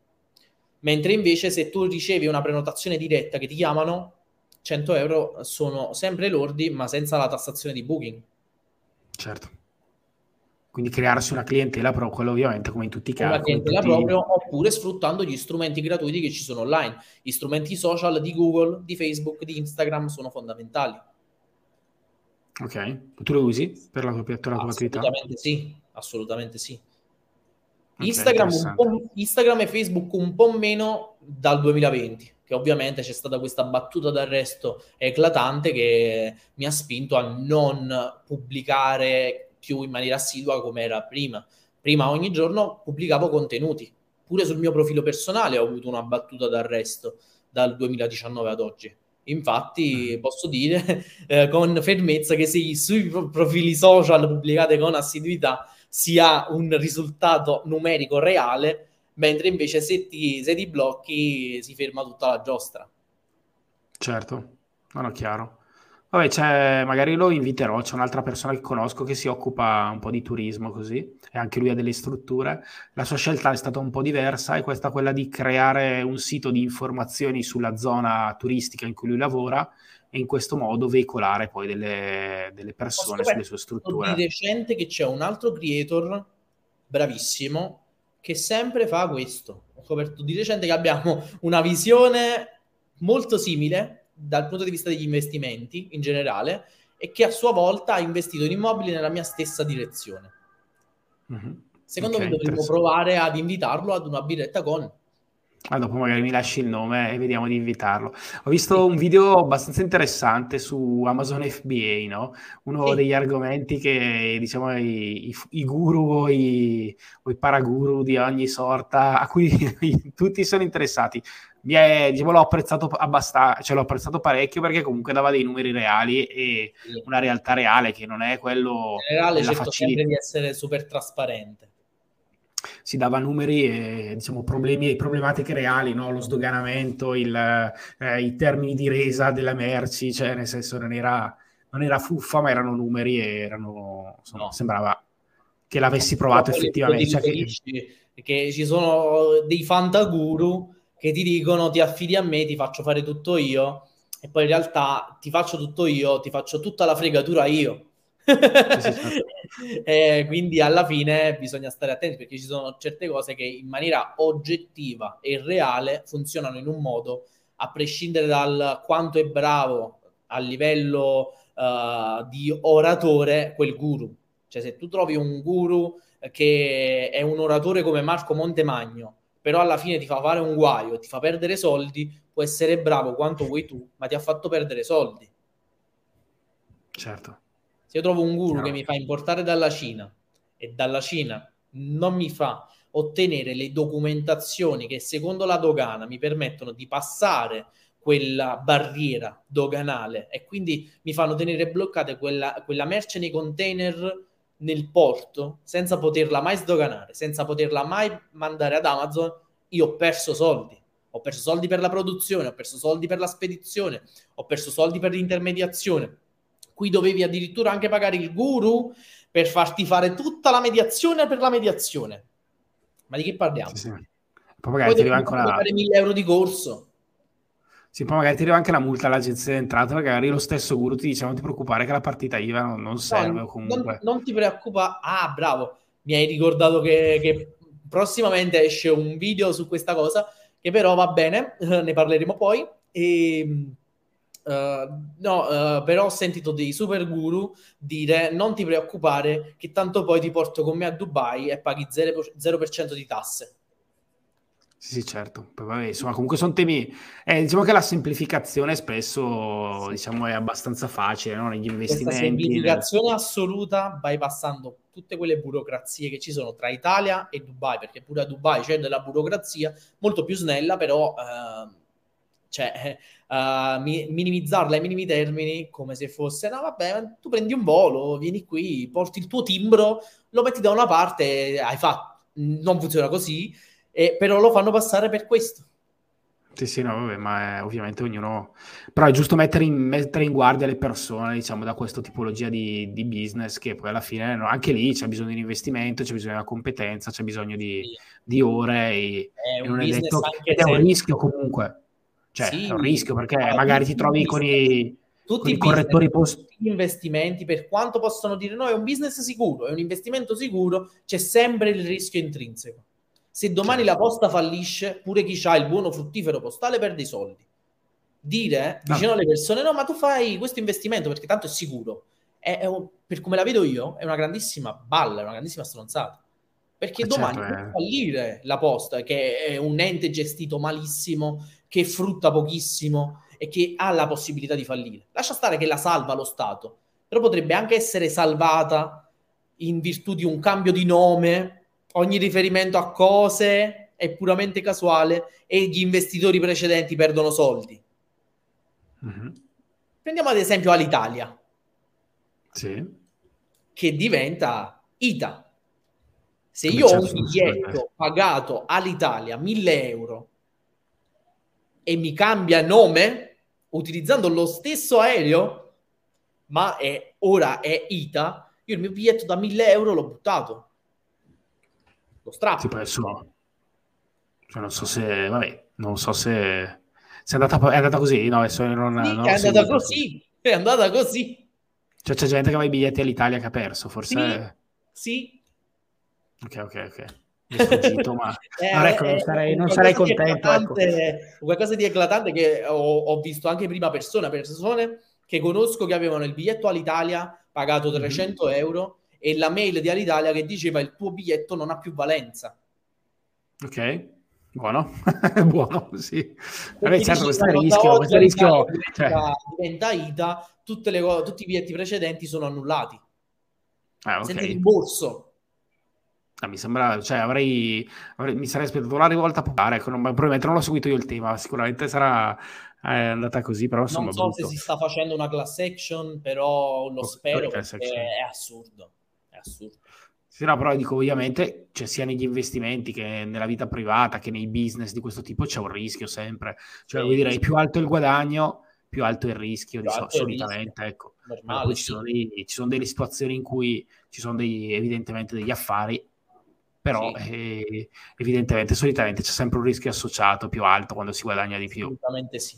Mentre invece se tu ricevi una prenotazione diretta che ti chiamano, 100 euro sono sempre lordi, ma senza la tassazione di Booking. Certo. Quindi crearsi una clientela, quello ovviamente come in tutti i casi. Una clientela tutti... proprio, oppure sfruttando gli strumenti gratuiti che ci sono online. Gli strumenti social di Google, di Facebook, di Instagram sono fondamentali. Ok, tu lo usi per la tua, per la tua attività? Assolutamente sì, assolutamente sì. Okay, Instagram, Instagram e Facebook un po' meno dal 2020 che ovviamente c'è stata questa battuta d'arresto eclatante che mi ha spinto a non pubblicare più in maniera assidua come era prima. Prima ogni giorno pubblicavo contenuti, pure sul mio profilo personale ho avuto una battuta d'arresto dal 2019 ad oggi. Infatti mm. posso dire (laughs) eh, con fermezza che se sui profili social pubblicate con assiduità si ha un risultato numerico reale, mentre invece se ti, se ti blocchi si ferma tutta la giostra. Certo, non è chiaro. Vabbè, c'è, magari lo inviterò, c'è un'altra persona che conosco che si occupa un po' di turismo così, e anche lui ha delle strutture. La sua scelta è stata un po' diversa, è questa quella di creare un sito di informazioni sulla zona turistica in cui lui lavora e in questo modo veicolare poi delle, delle persone sulle sue strutture. Di recente che c'è un altro creator bravissimo che sempre fa questo. Ho scoperto di recente che abbiamo una visione molto simile dal punto di vista degli investimenti in generale e che a sua volta ha investito in immobili nella mia stessa direzione. Mm-hmm. Secondo okay, me dovremmo provare ad invitarlo ad una birretta con Ah, dopo magari mi lasci il nome e vediamo di invitarlo. Ho visto un video abbastanza interessante su Amazon FBA, no? Uno sì. degli argomenti che diciamo i, i, i guru o i, o i, paraguru di ogni sorta a cui (laughs) tutti sono interessati. Mi è, diciamo, l'ho apprezzato abbastanza, cioè l'ho apprezzato parecchio perché comunque dava dei numeri reali e sì. una realtà reale che non è quello In generale cerco facilità. sempre di essere super trasparente si dava numeri e diciamo, problemi e problematiche reali, no? lo sdoganamento, il, eh, i termini di resa delle merci, cioè nel senso non era, non era fuffa, ma erano numeri e erano, insomma, no. sembrava che l'avessi provato effettivamente. Cioè che... che ci sono dei fantaguru che ti dicono ti affidi a me, ti faccio fare tutto io e poi in realtà ti faccio tutto io, ti faccio tutta la fregatura io (laughs) eh, quindi alla fine bisogna stare attenti perché ci sono certe cose che in maniera oggettiva e reale funzionano in un modo a prescindere dal quanto è bravo a livello uh, di oratore quel guru. Cioè se tu trovi un guru che è un oratore come Marco Montemagno, però alla fine ti fa fare un guaio, ti fa perdere soldi, può essere bravo quanto vuoi tu, ma ti ha fatto perdere soldi. Certo. Se io trovo un guru no. che mi fa importare dalla Cina e dalla Cina non mi fa ottenere le documentazioni che secondo la dogana mi permettono di passare quella barriera doganale e quindi mi fanno tenere bloccate quella, quella merce nei container nel porto senza poterla mai sdoganare, senza poterla mai mandare ad Amazon, io ho perso soldi. Ho perso soldi per la produzione, ho perso soldi per la spedizione, ho perso soldi per l'intermediazione. Qui dovevi addirittura anche pagare il guru per farti fare tutta la mediazione per la mediazione. Ma di che parliamo? Sì, sì. Poi magari ti arriva ancora... fare 1000 euro di corso. Sì, poi magari ti arriva anche la multa all'agenzia d'entrata, magari lo stesso guru ti dice non ti preoccupare che la partita IVA non, non serve no, comunque. Non, non ti preoccupa. Ah, bravo. Mi hai ricordato che, che prossimamente esce un video su questa cosa, che però va bene, (laughs) ne parleremo poi. E, Uh, no, uh, però ho sentito dei super guru dire non ti preoccupare che tanto poi ti porto con me a Dubai e paghi 0%, 0% di tasse. Sì, sì, certo. Poi, vabbè, insomma, comunque sono temi. Eh, diciamo che la semplificazione spesso diciamo, è abbastanza facile no? negli investimenti. Questa semplificazione nel... assoluta bypassando tutte quelle burocrazie che ci sono tra Italia e Dubai, perché pure a Dubai c'è della burocrazia molto più snella, però eh, cioè, uh, minimizzarla ai minimi termini come se fosse, no vabbè, tu prendi un volo, vieni qui, porti il tuo timbro, lo metti da una parte, hai fatto. Non funziona così, eh, però lo fanno passare per questo. Sì, sì, no, vabbè, ma è, ovviamente ognuno... Però è giusto mettere in, mettere in, guardia le persone, diciamo, da questa tipologia di, di business che poi alla fine no, anche lì c'è bisogno di investimento, c'è bisogno di una competenza, c'è bisogno di, di ore e, è, e non è detto... Ed è un rischio comunque. Cioè, sì, è un rischio perché magari ti trovi con i, con i correttori post... Gli investimenti, per quanto possono dire no, è un business sicuro, è un investimento sicuro, c'è sempre il rischio intrinseco. Se domani certo. la posta fallisce, pure chi ha il buono fruttifero postale perde i soldi. Dire no. vicino alle persone, no, ma tu fai questo investimento perché tanto è sicuro. È, è un, per come la vedo io, è una grandissima balla, è una grandissima stronzata. Perché eh domani certo, può fallire la posta, che è un ente gestito malissimo, che frutta pochissimo e che ha la possibilità di fallire. Lascia stare che la salva lo Stato, però potrebbe anche essere salvata in virtù di un cambio di nome, ogni riferimento a cose è puramente casuale e gli investitori precedenti perdono soldi. Mm-hmm. Prendiamo ad esempio all'Italia, sì. che diventa ITA. Se io ho un biglietto pagato all'Italia 1000 euro e mi cambia nome utilizzando lo stesso aereo, ma è, ora è ITA, io il mio biglietto da 1000 euro l'ho buttato. Lo strappo. Sì, adesso, cioè, non so se, vabbè, non so se, se è, andata, è andata così, no, adesso non, sì, non è andata così, è andata così. Cioè c'è gente che aveva i biglietti all'Italia che ha perso, forse... Sì, sì. Ok, ok, ok sfuggito, ma (laughs) eh, non, ecco, non sarei, non sarei contento. Ecco. Qualcosa di eclatante che ho, ho, visto anche in prima persona, persone che conosco che avevano il biglietto all'Italia pagato 300 mm-hmm. euro e la mail di Alitalia che diceva il tuo biglietto non ha più valenza. Ok, buono, (laughs) buono, sì. Vabbè, certo, questo è il rischio, questo rischio... Diventa, cioè... diventa ITA, le, tutti i biglietti precedenti sono annullati. Ah, okay. Senza rimborso. Ah, mi sembra, cioè avrei, avrei, mi sarei aspettato la rivolta popolare, ecco, non, probabilmente non l'ho seguito io il tema, sicuramente sarà eh, andata così, però insomma... Non so brutto. se si sta facendo una class action, però lo spero perché è assurdo, è assurdo. Sì, no, però dico ovviamente, cioè, sia negli investimenti che nella vita privata che nei business di questo tipo c'è un rischio sempre. Cioè, sì, vuol dire, più alto il guadagno, più alto il rischio, di so, solitamente, ecco. Normale, ci, sono dei, ci sono delle situazioni in cui ci sono dei, evidentemente degli affari però sì. eh, evidentemente solitamente c'è sempre un rischio associato più alto quando si guadagna di più. Assolutamente sì.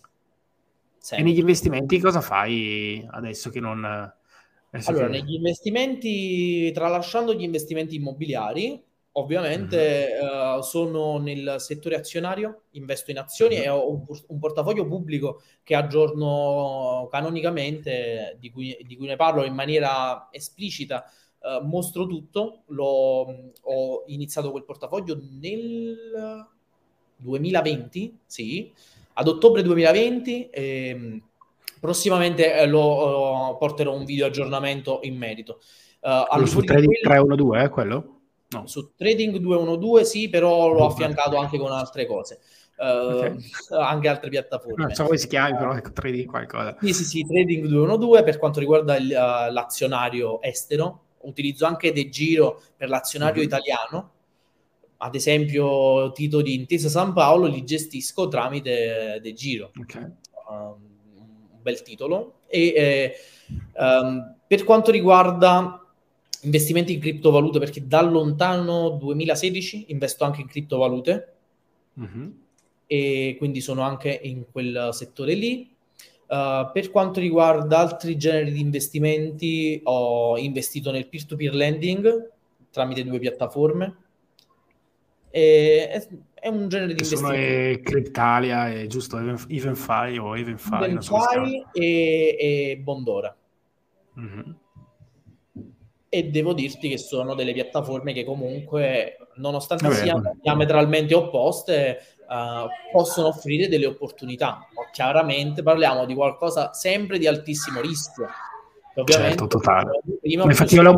Sempre. E negli investimenti cosa fai adesso che non... Adesso allora, che... negli investimenti, tralasciando gli investimenti immobiliari, ovviamente uh-huh. uh, sono nel settore azionario, investo in azioni uh-huh. e ho un, un, portafoglio pubblico che aggiorno canonicamente, di cui, di cui ne parlo in maniera esplicita. Uh, mostro tutto, L'ho, ho iniziato quel portafoglio nel 2020, sì, ad ottobre 2020. E, ehm, prossimamente eh, lo, uh, porterò un video aggiornamento in merito. Uh, su Trading quelli... 312 eh, quello? No. Su Trading 212 sì, però l'ho affiancato anche con altre cose. Uh, okay. (laughs) anche altre piattaforme. Non so come si chiami, però ecco, trading qualcosa. Sì, sì, sì, Trading 212 per quanto riguarda il, uh, l'azionario estero. Utilizzo anche De Giro per l'azionario mm-hmm. italiano. Ad esempio, titoli di Intesa San Paolo li gestisco tramite De Giro. Okay. Um, un bel titolo. E eh, um, per quanto riguarda investimenti in criptovalute perché da lontano 2016 investo anche in criptovalute mm-hmm. e quindi sono anche in quel settore lì. Uh, per quanto riguarda altri generi di investimenti, ho investito nel peer-to-peer lending tramite due piattaforme. E è, è un genere di investimento. Sono Cryptalia, è giusto? Evenfy o Evenfy, Evenfy e, e Bondora. Mm-hmm e devo dirti che sono delle piattaforme che comunque, nonostante Vabbè, siano diametralmente opposte, uh, possono offrire delle opportunità. Chiaramente parliamo di qualcosa sempre di altissimo rischio. Ovviamente, certo, totale. Infatti io le ho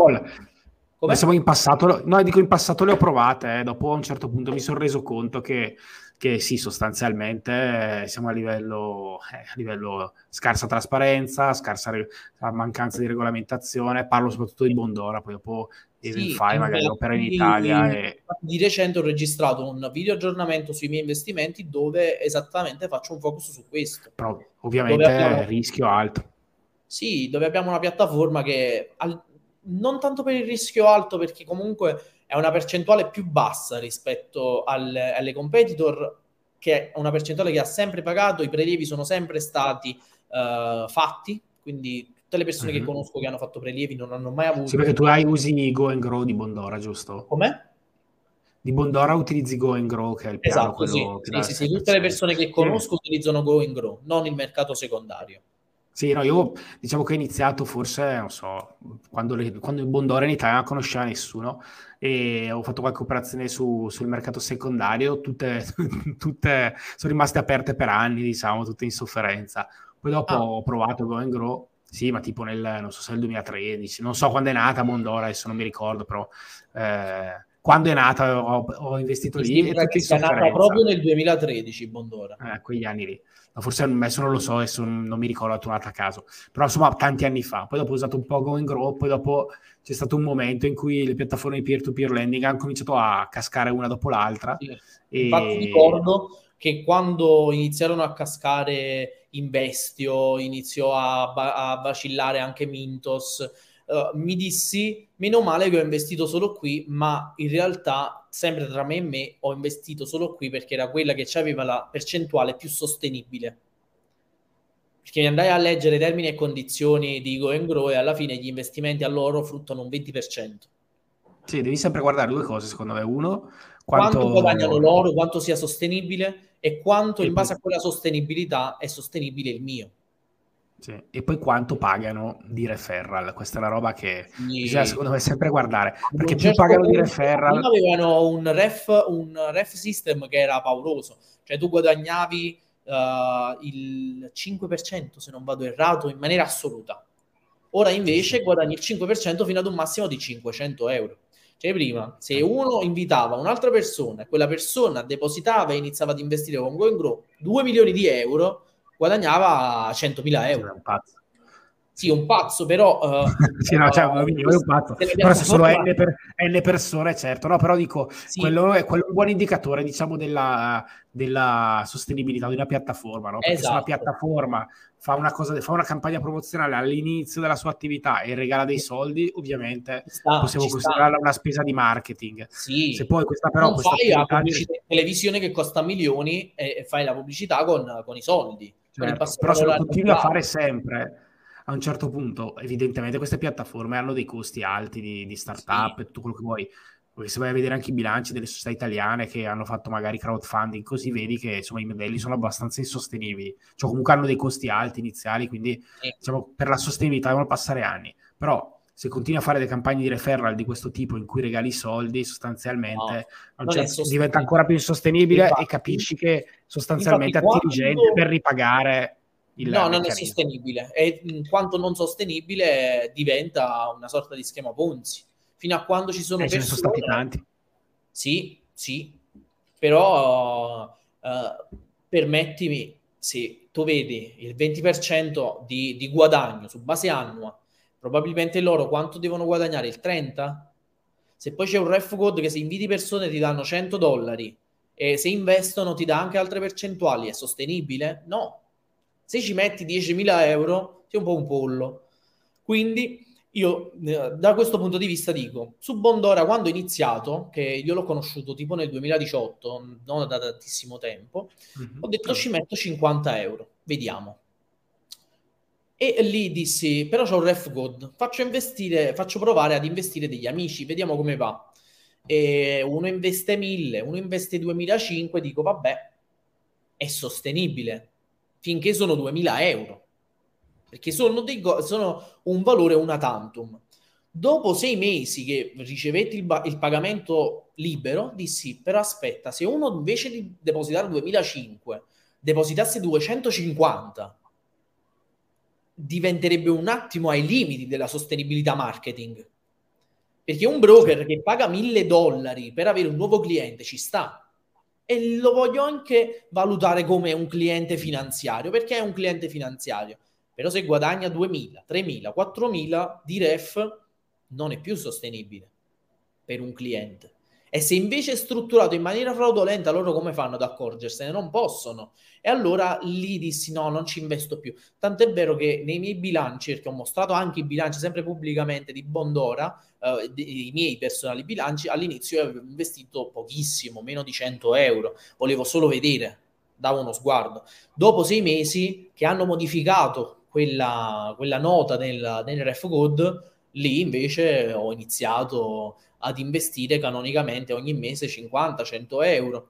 Come? Siamo in passato, no, dico in passato le ho provate, eh. dopo a un certo punto mi sono reso conto che che sì, sostanzialmente eh, siamo a livello, eh, a livello scarsa trasparenza, scarsa re- mancanza di regolamentazione, parlo soprattutto di Bondora, poi dopo sì, fai magari opera in Italia. E... Di recente ho registrato un video aggiornamento sui miei investimenti dove esattamente faccio un focus su questo. Però ovviamente abbiamo... rischio alto. Sì, dove abbiamo una piattaforma che al... non tanto per il rischio alto, perché comunque è una percentuale più bassa rispetto alle, alle competitor, che è una percentuale che ha sempre pagato, i prelievi sono sempre stati uh, fatti, quindi tutte le persone mm-hmm. che mhm. conosco che hanno fatto prelievi non hanno mai avuto... Sì, perché tu hai usi Go and Grow di Bondora, giusto? Com'è? Di Bondora utilizzi Go and Grow, che è il piano esatto, sì, sì, sì, sì, tutte le persone che conosco utilizzano Go and Grow, non il mercato secondario. Sì, no, io diciamo che ho iniziato forse, non so, quando, le, quando il Bondora in Italia non conosceva nessuno e ho fatto qualche operazione su, sul mercato secondario, tutte, (laughs) tutte, sono rimaste aperte per anni, diciamo, tutte in sofferenza. Poi dopo ah. ho provato Go and Grow, sì, ma tipo nel, non so se nel 2013, non so quando è nata Bondora, adesso non mi ricordo, però... Eh, quando è nata ho, ho investito mi lì. E che sia nata proprio nel 2013 Bondora. Eh, quegli anni lì forse adesso non lo so, adesso non mi ricordo la tornata a caso, però insomma tanti anni fa, poi dopo ho usato un po' Go and Grow, poi dopo c'è stato un momento in cui le piattaforme di peer-to-peer lending hanno cominciato a cascare una dopo l'altra. Sì. E... Infatti ricordo che quando iniziarono a cascare Investio, iniziò a, ba- a vacillare anche Mintos, uh, mi dissi, meno male che ho investito solo qui, ma in realtà, sempre tra me e me, ho investito solo qui perché era quella che aveva la percentuale più sostenibile. Perché mi andai a leggere termini e condizioni di Go and Grow e alla fine gli investimenti a loro fruttano un 20%. Sì, devi sempre guardare due cose, secondo me. Uno, quanto, quanto guadagnano loro, quanto sia sostenibile e quanto in base a quella sostenibilità è sostenibile il mio. Sì. E poi quanto pagano di referral? Questa è la roba che sì. bisogna secondo me sempre guardare. Perché più certo pagano di referral. Avevano un ref, un ref system che era pauroso, cioè tu guadagnavi uh, il 5% se non vado errato in maniera assoluta. Ora invece guadagni il 5% fino ad un massimo di 500 euro. Cioè prima, se uno invitava un'altra persona e quella persona depositava e iniziava ad investire con GoInGrow 2 milioni di euro, guadagnava 100.000 euro. Un pazzo. Sì, un pazzo, però... Uh, (laughs) sì, no, cioè, uh, è un pazzo. Però se sono N, per, N, persone, certo, no, però dico, sì. quello, è, quello, è, un buon indicatore, diciamo, della, della sostenibilità di una piattaforma, no? Perché esatto. se una esatto. piattaforma fa una, cosa, fa una campagna promozionale all'inizio della sua attività e regala dei soldi, ovviamente sta, possiamo considerarla sta. una spesa di marketing. Sì. Se poi questa però... Non fai la in televisione che costa milioni e fai la pubblicità con, con i soldi. Certo, però se lo continui a fare sempre a un certo punto, evidentemente, queste piattaforme hanno dei costi alti di, di startup sì. e tutto quello che vuoi. perché se vai a vedere anche i bilanci delle società italiane che hanno fatto magari crowdfunding, così vedi che insomma, i modelli sono abbastanza insostenibili, cioè comunque hanno dei costi alti iniziali, quindi diciamo, per la sostenibilità devono passare anni, però se continui a fare delle campagne di referral di questo tipo in cui regali soldi, sostanzialmente no, certo, diventa ancora più insostenibile infatti, e capisci che sostanzialmente attiri quando... gente per ripagare il No, non è sostenibile. E in quanto non sostenibile diventa una sorta di schema Ponzi. Fino a quando ci sono eh, persone... sono stati tanti. Sì, sì, però uh, permettimi, se tu vedi il 20% di, di guadagno su base annua, probabilmente loro quanto devono guadagnare? Il 30%? Se poi c'è un ref code che se inviti persone ti danno 100 dollari e se investono ti dà anche altre percentuali, è sostenibile? No. Se ci metti 10.000 euro, sei un po' un pollo. Quindi io eh, da questo punto di vista dico, su Bondora quando ho iniziato, che io l'ho conosciuto tipo nel 2018, non da tantissimo tempo, mm-hmm. ho detto ci metto 50 euro, vediamo. E lì dissi, però c'ho un ref code, faccio investire, faccio provare ad investire degli amici, vediamo come va. E uno investe 1000, uno investe 2005, dico vabbè, è sostenibile, finché sono 2000 euro perché sono, dei go- sono un valore una tantum. Dopo sei mesi che ricevetti il, ba- il, pagamento libero, dissi, però aspetta, se uno invece di depositare 2005 depositasse 250, diventerebbe un attimo ai limiti della sostenibilità marketing. Perché un broker che paga 1000 dollari per avere un nuovo cliente ci sta. E lo voglio anche valutare come un cliente finanziario. Perché è un cliente finanziario? Però se guadagna 2.000, 3.000, 4.000 di ref non è più sostenibile per un cliente. E se invece è strutturato in maniera fraudolenta, loro come fanno ad accorgersene? Non possono. E allora lì dissi no, non ci investo più. Tant'è vero che nei miei bilanci, perché ho mostrato anche i bilanci sempre pubblicamente di Bondora, eh, i miei personali bilanci, all'inizio avevo investito pochissimo, meno di 100 euro. Volevo solo vedere, davo uno sguardo. Dopo sei mesi che hanno modificato quella, quella nota nel, nel ref code, lì invece ho iniziato ad investire canonicamente ogni mese 50-100 euro.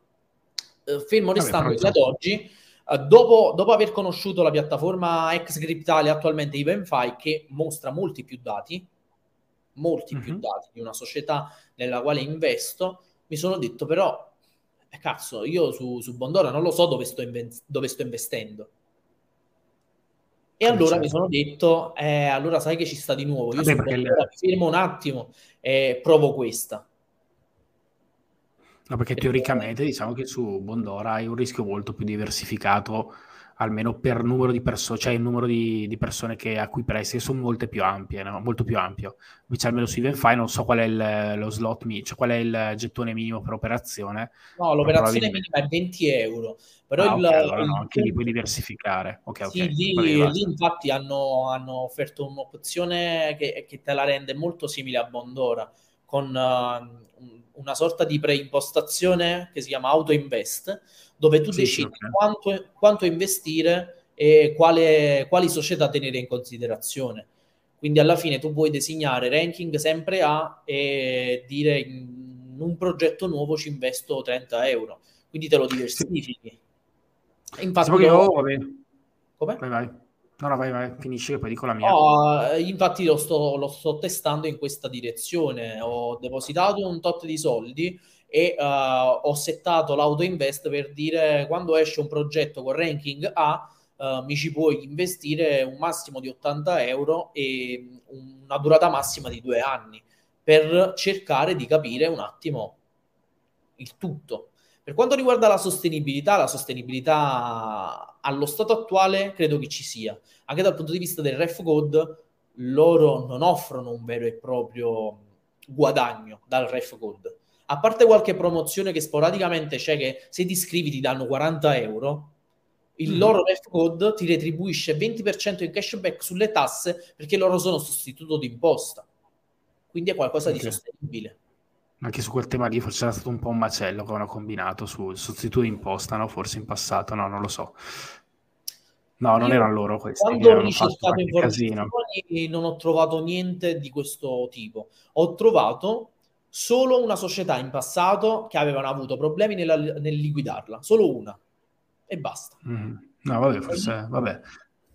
Eh, fermo restando che ad oggi, eh, dopo, dopo, aver conosciuto la piattaforma Exgriptale, attualmente Evenfy, che mostra molti più dati, molti mm-hmm. più mhm. dati di una società nella quale investo, mi sono detto però, eh, cazzo, io su, su Bondora non lo so dove sto, inven- dove sto investendo e allora certo. mi sono detto, eh, allora sai che ci sta di nuovo, io Vabbè, sono le... fermo un attimo e provo questa. No, perché teoricamente diciamo che su Bondora hai un rischio molto più diversificato almeno per numero di persone, cioè il numero di, di, persone che, a cui presti sono molte più ampie, no? molto più ampio. Invece almeno su Evenfy non so qual è il, lo slot, cioè qual è il gettone minimo per operazione. No, l'operazione minima è 20 euro. Però ah, il, okay, allora il, no, anche lì puoi diversificare. Okay, sì, okay. Lì, lì, infatti hanno, hanno, offerto un'opzione che, che, te la rende molto simile a Bondora, con uh, una sorta di preimpostazione che si chiama Auto Invest, dove tu sì, decidi sì, quanto, quanto, investire e quale, quali società tenere in considerazione. Quindi alla fine tu puoi disegnare ranking sempre A e dire in un progetto nuovo ci investo 30 euro, quindi te lo diversifichi. Sì. Infatti, io... io... Come? Vai, vai. No, no, vai, vai, finisci che poi dico la mia. No, infatti lo sto, lo sto testando in questa direzione. Ho depositato un tot di soldi e uh, ho settato l'auto invest per dire quando esce un progetto con ranking A uh, mi ci puoi investire un massimo di 80 euro e una durata massima di due anni per cercare di capire un attimo il tutto. Per quanto riguarda la sostenibilità, la sostenibilità allo stato attuale credo che ci sia. Anche dal punto di vista del ref code, loro non offrono un vero e proprio guadagno dal ref code. A parte qualche promozione che sporadicamente c'è che se ti iscrivi ti danno 40 euro, il mm. loro ref code ti retribuisce 20% in cashback sulle tasse perché loro sono sostituto d'imposta. Quindi è qualcosa okay. di sostenibile anche su quel tema lì forse era stato un po' un macello che hanno combinato sul sostituto imposta, no? forse in passato, no, non lo so. No, non Io, erano loro questi. Quando ho ricercato informazioni non ho trovato niente di questo tipo. Ho trovato solo una società in passato che avevano avuto problemi nella, nel liquidarla, solo una e basta. Mm. No, vabbè, forse, vabbè.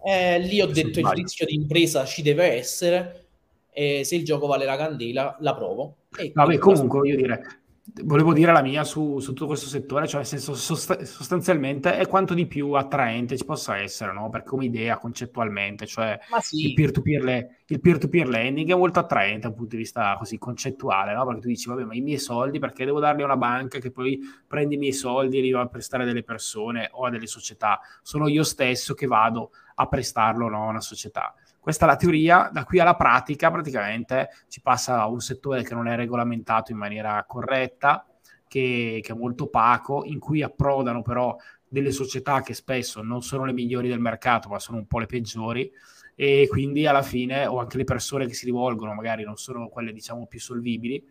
Eh, lì ho detto il rischio di impresa ci deve essere e se il gioco vale la candela la provo. Vabbè, comunque voglio dire, volevo dire la mia su, su, tutto questo settore, cioè nel senso sost- sostanzialmente è quanto di più attraente ci possa essere, no? Perché come idea concettualmente, cioè sì. il, peer-to-peer le- il peer-to-peer lending è molto attraente dal punto di vista così concettuale, no? Perché tu dici, vabbè, ma i miei soldi perché devo darli a una banca che poi prende i miei soldi e li va a prestare a delle persone o a delle società? Sono io stesso che vado a prestarlo no? a una società. Questa è la teoria, da qui alla pratica praticamente si passa a un settore che non è regolamentato in maniera corretta, che, che è molto opaco, in cui approdano però delle società che spesso non sono le migliori del mercato, ma sono un po' le peggiori e quindi alla fine o anche le persone che si rivolgono magari non sono quelle diciamo più solvibili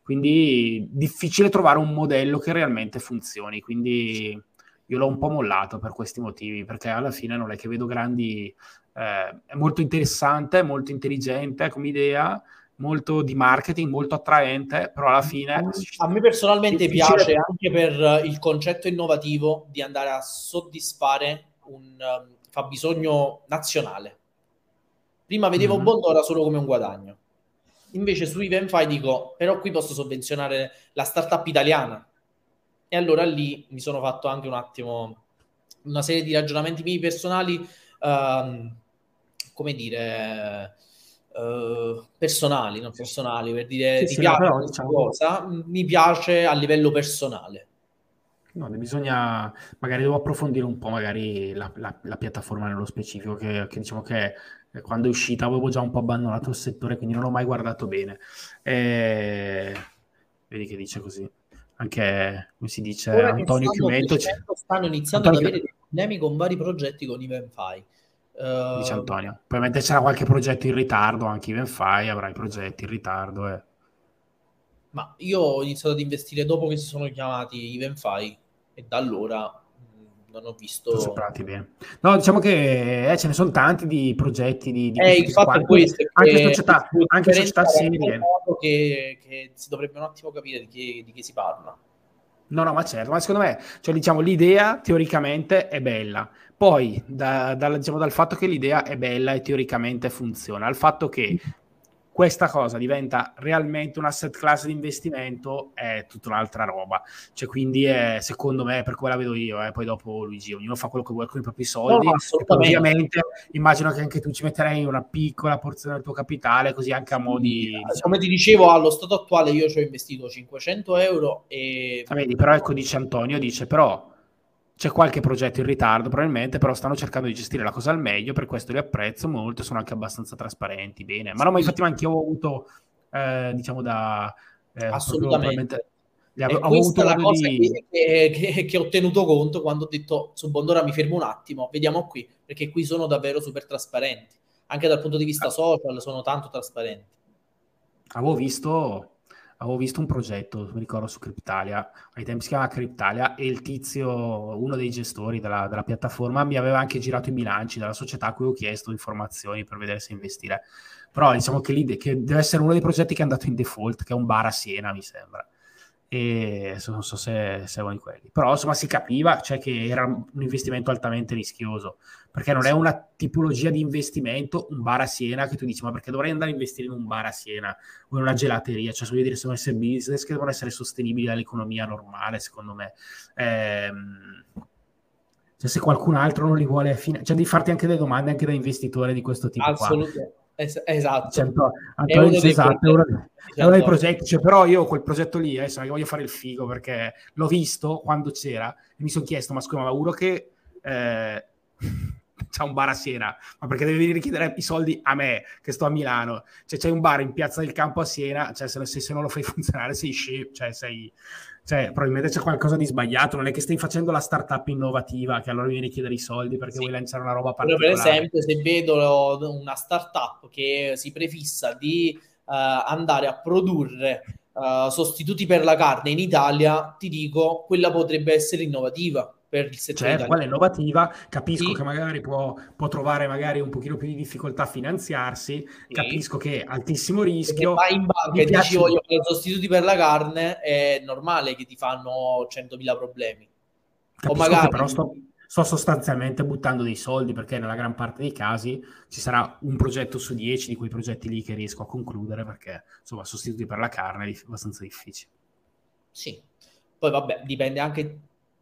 quindi difficile trovare un modello che realmente funzioni quindi io l'ho un po' mollato per questi motivi perché alla fine non è che vedo grandi eh, è molto interessante, molto intelligente come idea, molto di marketing, molto attraente, però alla fine... A me personalmente piace anche per il concetto innovativo di andare a soddisfare un um, fabbisogno nazionale. Prima vedevo mm-hmm. Bondora solo come un guadagno. Invece su Evenfy dico, però qui posso sovvenzionare la startup italiana. E allora lì mi sono fatto anche un attimo una serie di ragionamenti miei personali um, come dire, uh, personali, non personali, per dire sì, ti sì, piace però, diciamo... cosa, mi piace a livello personale. No, bisogna, magari devo approfondire un po' magari la, la, la piattaforma nello specifico, che, che, diciamo che quando è uscita avevo già un po' abbandonato il settore, quindi non l'ho mai guardato bene. E... Vedi che dice così. Anche, come si dice, Ora Antonio Chiumento... Stanno iniziando Antonio... ad avere dei problemi con vari progetti con Evenfy dice ehm, Antonio. Probabilmente c'era qualche progetto in ritardo, anche Evenfy avrà i progetti in ritardo. Eh. Ma io ho iniziato ad investire dopo che si sono chiamati Evenfy e da allora non ho visto... Bene. No, diciamo che eh, ce ne sono tanti di progetti di... di eh, è questo. Anche società, anche società serie. Che, che si dovrebbe un attimo capire di che, di che si parla. No, no, ma certo, ma secondo me, cioè, diciamo, l'idea teoricamente è bella, poi, da, da, diciamo, dal fatto che l'idea è bella e teoricamente funziona, al fatto che questa cosa diventa realmente un asset class di investimento è tutta un'altra roba. Cioè, quindi è, secondo me, per come la vedo io, eh, poi dopo Luigi, ognuno fa quello che vuole con i propri soldi. No, ovviamente immagino che anche tu ci metterai una piccola porzione del tuo capitale, così anche a modi... Diciamo... Come ti dicevo, allo stato attuale io ci ho investito 500 euro e... Ah, vedi, però ecco, dice Antonio, dice però c'è qualche progetto in ritardo probabilmente, però stanno cercando di gestire la cosa al meglio, per questo li apprezzo molto, sono anche abbastanza trasparenti, bene. Ma no, ma infatti anche io ho avuto, eh, diciamo da... Eh, Assolutamente. Proprio, ho avuto la cosa di... che, che, che, ho tenuto conto quando ho detto su Bondora mi fermo un attimo, vediamo qui, perché qui sono davvero super trasparenti. Anche dal punto di vista ah. social sono tanto trasparenti. Avevo visto avevo visto un progetto, mi ricordo su Cryptalia, ai tempi si chiamava Cryptalia e il tizio, uno dei gestori della, della, piattaforma, mi aveva anche girato i bilanci della società a cui ho chiesto informazioni per vedere se investire. Però diciamo che, lì, che deve essere uno dei progetti che è andato in default, che è un bar a Siena, mi sembra e non so se, se di quelli. Però insomma si capiva cioè che era un investimento altamente rischioso perché non è una tipologia di investimento un bar a Siena che tu dici ma perché dovrei andare a investire in un bar a Siena o in una gelateria? Cioè voglio dire sono essere business che devono essere sostenibili dall'economia normale secondo me. Ehm, cioè se qualcun altro non li vuole fine... cioè di farti anche delle domande anche da investitore di questo tipo assolutamente Es- esatto. Cioè, è uno, dei esatto, è uno, è uno dei progetti, cioè, però io quel progetto lì, adesso voglio fare il figo perché l'ho visto quando c'era e mi sono chiesto, ma scusa, ma uno che eh, (laughs) c'ha un bar a Siena, ma perché devi venire a chiedere i soldi a me che sto a Milano? Cioè c'è un bar in Piazza del Campo a Siena, cioè se, se, se non lo fai funzionare sei scemo, cioè sei cioè, probabilmente c'è qualcosa di sbagliato, non è che stai facendo la startup innovativa che allora mi vieni a chiedere i soldi perché sì. vuoi lanciare una roba particolare. per esempio, se vedo una startup che si prefissa di uh, andare a produrre uh, sostituti per la carne in Italia, ti dico, quella potrebbe essere innovativa. Per il settore certo, quella è innovativa, capisco sì. che magari può, può, trovare magari un pochino più di difficoltà a finanziarsi, sì. capisco che è altissimo rischio. Vai in banca e dici voglio fare sostituti per la carne, è normale che ti fanno 100.000 problemi. Capisco o magari... però sto, sto, sostanzialmente buttando dei soldi perché nella gran parte dei casi ci sarà un progetto su 10 di quei progetti lì che riesco a concludere perché insomma sostituti per la carne è abbastanza difficile. Sì, poi vabbè, dipende anche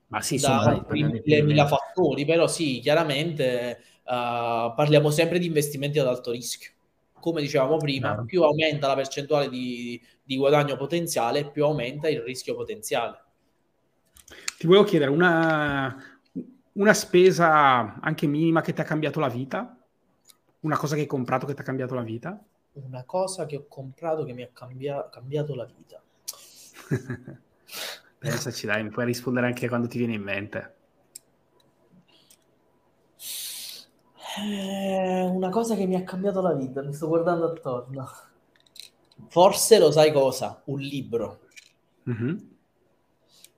ma sì, da mille fattori, però sì, chiaramente uh, parliamo sempre di investimenti ad alto rischio. Come dicevamo prima, no. più aumenta la percentuale di, di guadagno potenziale, più aumenta il rischio potenziale. Ti volevo chiedere una, una spesa anche minima che ti ha cambiato la vita? Una cosa che hai comprato che ti ha cambiato la vita? Una cosa che ho comprato che mi ha cambia- cambiato la vita. (laughs) Pensaci dai, mi puoi rispondere anche quando ti viene in mente. Eh, una cosa che mi ha cambiato la vita, mi sto guardando attorno. Forse lo sai cosa? Un libro. Mm-hmm.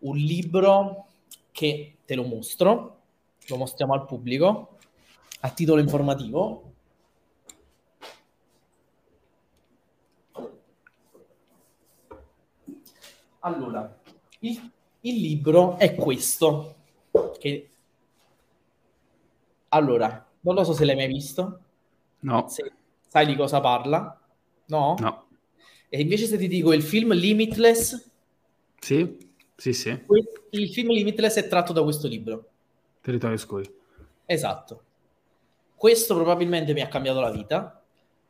Un libro che te lo mostro, lo mostriamo al pubblico a titolo informativo. Allora, il, il libro è questo. Che... Allora, non lo so se l'hai mai visto. No. Se sai di cosa parla? No? No. E invece se ti dico il film Limitless? Sì, sì, sì. Il film Limitless è tratto da questo libro. Territorio Scuri. Esatto. Questo probabilmente mi ha cambiato la vita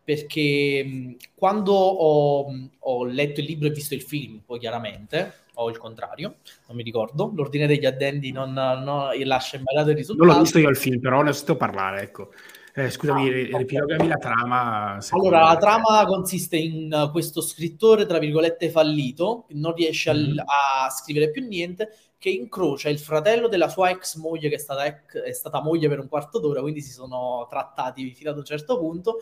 perché quando ho, ho letto il libro e visto il film, poi chiaramente, o il contrario, non mi ricordo. L'ordine degli addendi non, non lascia immaginato il risultato. Non l'ho visto io il film, però ne ho sentito parlare, ecco. Eh, scusami, ah, riepilogami la trama. Allora, la trama consiste in questo scrittore, tra virgolette, fallito, che non riesce mm. a, a, scrivere più niente, che incrocia il fratello della sua ex moglie, che è stata, ex, è stata moglie per un quarto d'ora, quindi si sono trattati fino ad un certo punto,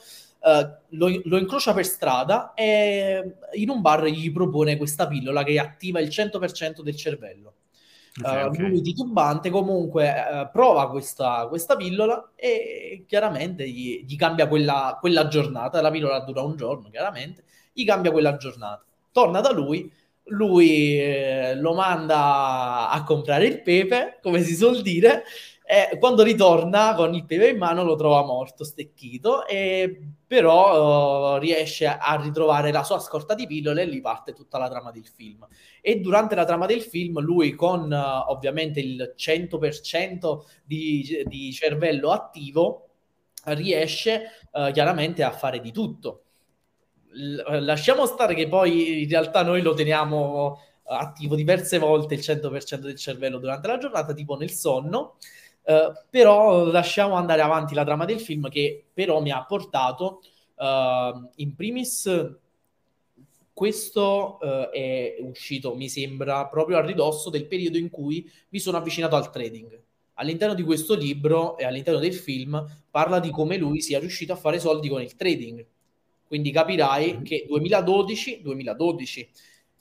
uh, lo, lo, incrocia per strada e in un bar gli propone questa pillola che attiva il 100% del cervello. Okay, uh, okay. Lui titubante comunque uh, prova questa, questa, pillola e chiaramente gli, gli cambia quella, quella, giornata. La pillola dura un giorno, chiaramente, gli cambia quella giornata. Torna da lui, lui eh, lo manda a comprare il pepe, come si suol dire, e quando ritorna con il pepe in mano lo trova morto, stecchito, e però uh, riesce a ritrovare la sua scorta di pillole e lì parte tutta la trama del film. E durante la trama del film lui con uh, ovviamente il 100% di, di cervello attivo riesce uh, chiaramente a fare di tutto. L- lasciamo stare che poi in realtà noi lo teniamo attivo diverse volte il 100% del cervello durante la giornata, tipo nel sonno, Uh, però lasciamo andare avanti la trama del film che però mi ha portato uh, in primis questo uh, è uscito mi sembra proprio a ridosso del periodo in cui mi sono avvicinato al trading all'interno di questo libro e all'interno del film parla di come lui sia riuscito a fare soldi con il trading quindi capirai mm-hmm. che 2012 2012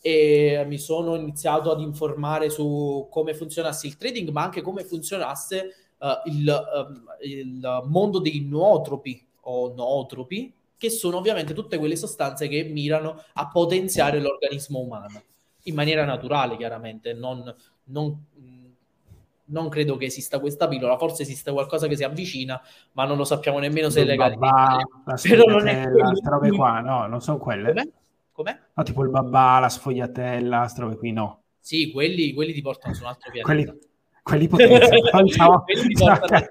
e mi sono iniziato ad informare su come funzionasse il trading, ma anche come funzionasse uh, il, uh, il, mondo dei nootropi o nootropi, che sono ovviamente tutte quelle sostanze che mirano a potenziare l'organismo umano in maniera naturale, chiaramente. Non, non, non credo che esista questa pillola, forse esiste qualcosa che si avvicina, ma non lo sappiamo nemmeno se è legale. (laughs) Però non è robe qua, no, non sono quelle. Com'è? Com'è? No, tipo il babà, la sfogliatella, queste robe qui, no. Sì, quelli, quelli ti portano su un altro pianeta. quelli, quelli potenziano. (laughs) quelli ti portano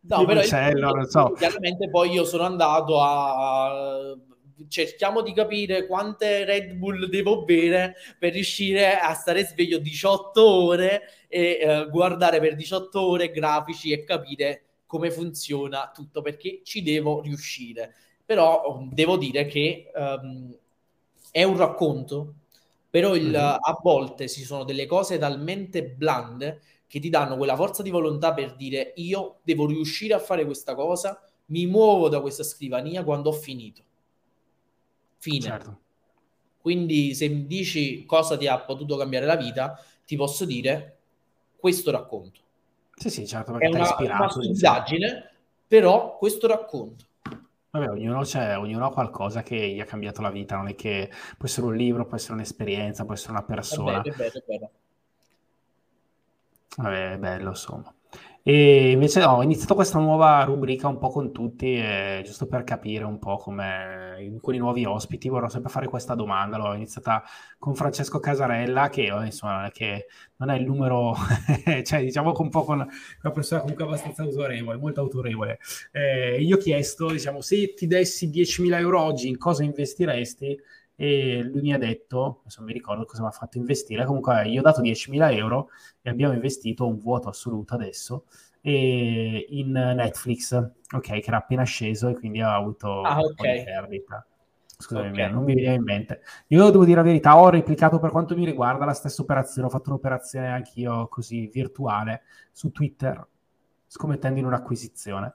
No, però uccello, il, non so. chiaramente poi io sono andato a cerchiamo di capire quante Red Bull devo bere per riuscire a stare sveglio 18 ore e uh, guardare per 18 ore grafici e capire come funziona tutto perché ci devo riuscire però um, devo dire che um, è un racconto, però il, mm-hmm. a volte ci sono delle cose talmente blande che ti danno quella forza di volontà per dire io devo riuscire a fare questa cosa, mi muovo da questa scrivania quando ho finito. Fine. Certo. Quindi se mi dici cosa ti ha potuto cambiare la vita, ti posso dire questo racconto. Sì, sì, certo, è una, una stupidaggine, però questo racconto. Vabbè, ognuno, ognuno, ha qualcosa che gli ha cambiato la vita, non è che può essere un libro, può essere un'esperienza, può essere una persona. È bello, è bello, è bello. Vabbè, è bello, insomma. E invece ho iniziato questa nuova rubrica un po' con tutti, eh, giusto per capire un po' come con i nuovi ospiti, vorrò sempre fare questa domanda. L'ho iniziata con Francesco Casarella, che insomma che non è il numero, (laughs) cioè diciamo un po' con una persona comunque abbastanza autorevole, molto autorevole. Eh, io ho chiesto, diciamo, se ti dessi 10.000 euro oggi, in cosa investiresti? E lui mi ha detto, adesso non mi ricordo cosa mi ha fatto investire, comunque io ho dato 10.000 euro e abbiamo investito un vuoto assoluto adesso in Netflix, ok, che era appena sceso e quindi ha avuto ah, okay. un perdita. Scusami, okay. non mi veniva in mente. Io devo dire la verità, ho replicato per quanto mi riguarda la stessa operazione, ho fatto un'operazione anch'io così virtuale su Twitter, scommettendo in un'acquisizione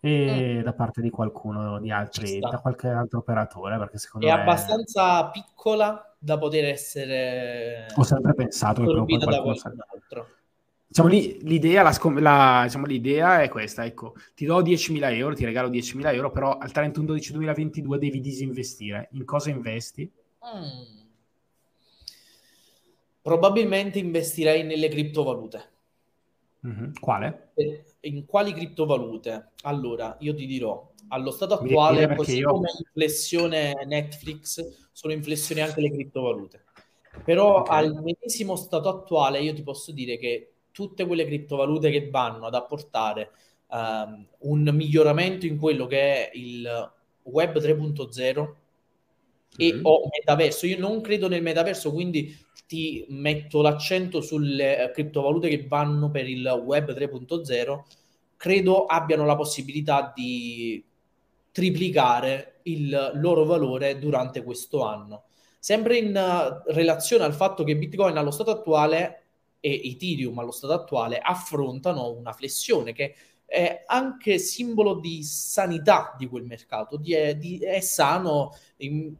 e mm. da parte di qualcuno di altri, da qualche altro operatore, perché secondo è me... È abbastanza piccola da poter essere... Ho sempre pensato che poi qualcuno... Sa... altro. Diciamo, l'idea, la, la, diciamo, l'idea è questa, ecco, ti do 10.000 euro, ti regalo 10.000 euro, però al 31-12-2022 devi disinvestire. In cosa investi? Mm. Probabilmente investirei nelle criptovalute. Mm-hmm. Quale? In quali criptovalute? Allora, io ti dirò, allo stato attuale, così io... come inflessione Netflix, sono inflessioni anche le criptovalute. Però okay. al medesimo stato attuale io ti posso dire che tutte quelle criptovalute che vanno ad apportare um, un miglioramento in quello che è il web 3.0 e mm. o metaverso. Io non credo nel metaverso, quindi ti metto l'accento sulle eh, criptovalute che vanno per il web 3.0, credo abbiano la possibilità di triplicare il loro valore durante questo anno. Sempre in uh, relazione al fatto che Bitcoin allo stato attuale e Ethereum allo stato attuale affrontano una flessione che è anche simbolo di sanità di quel mercato, di, è, di, è sano, in,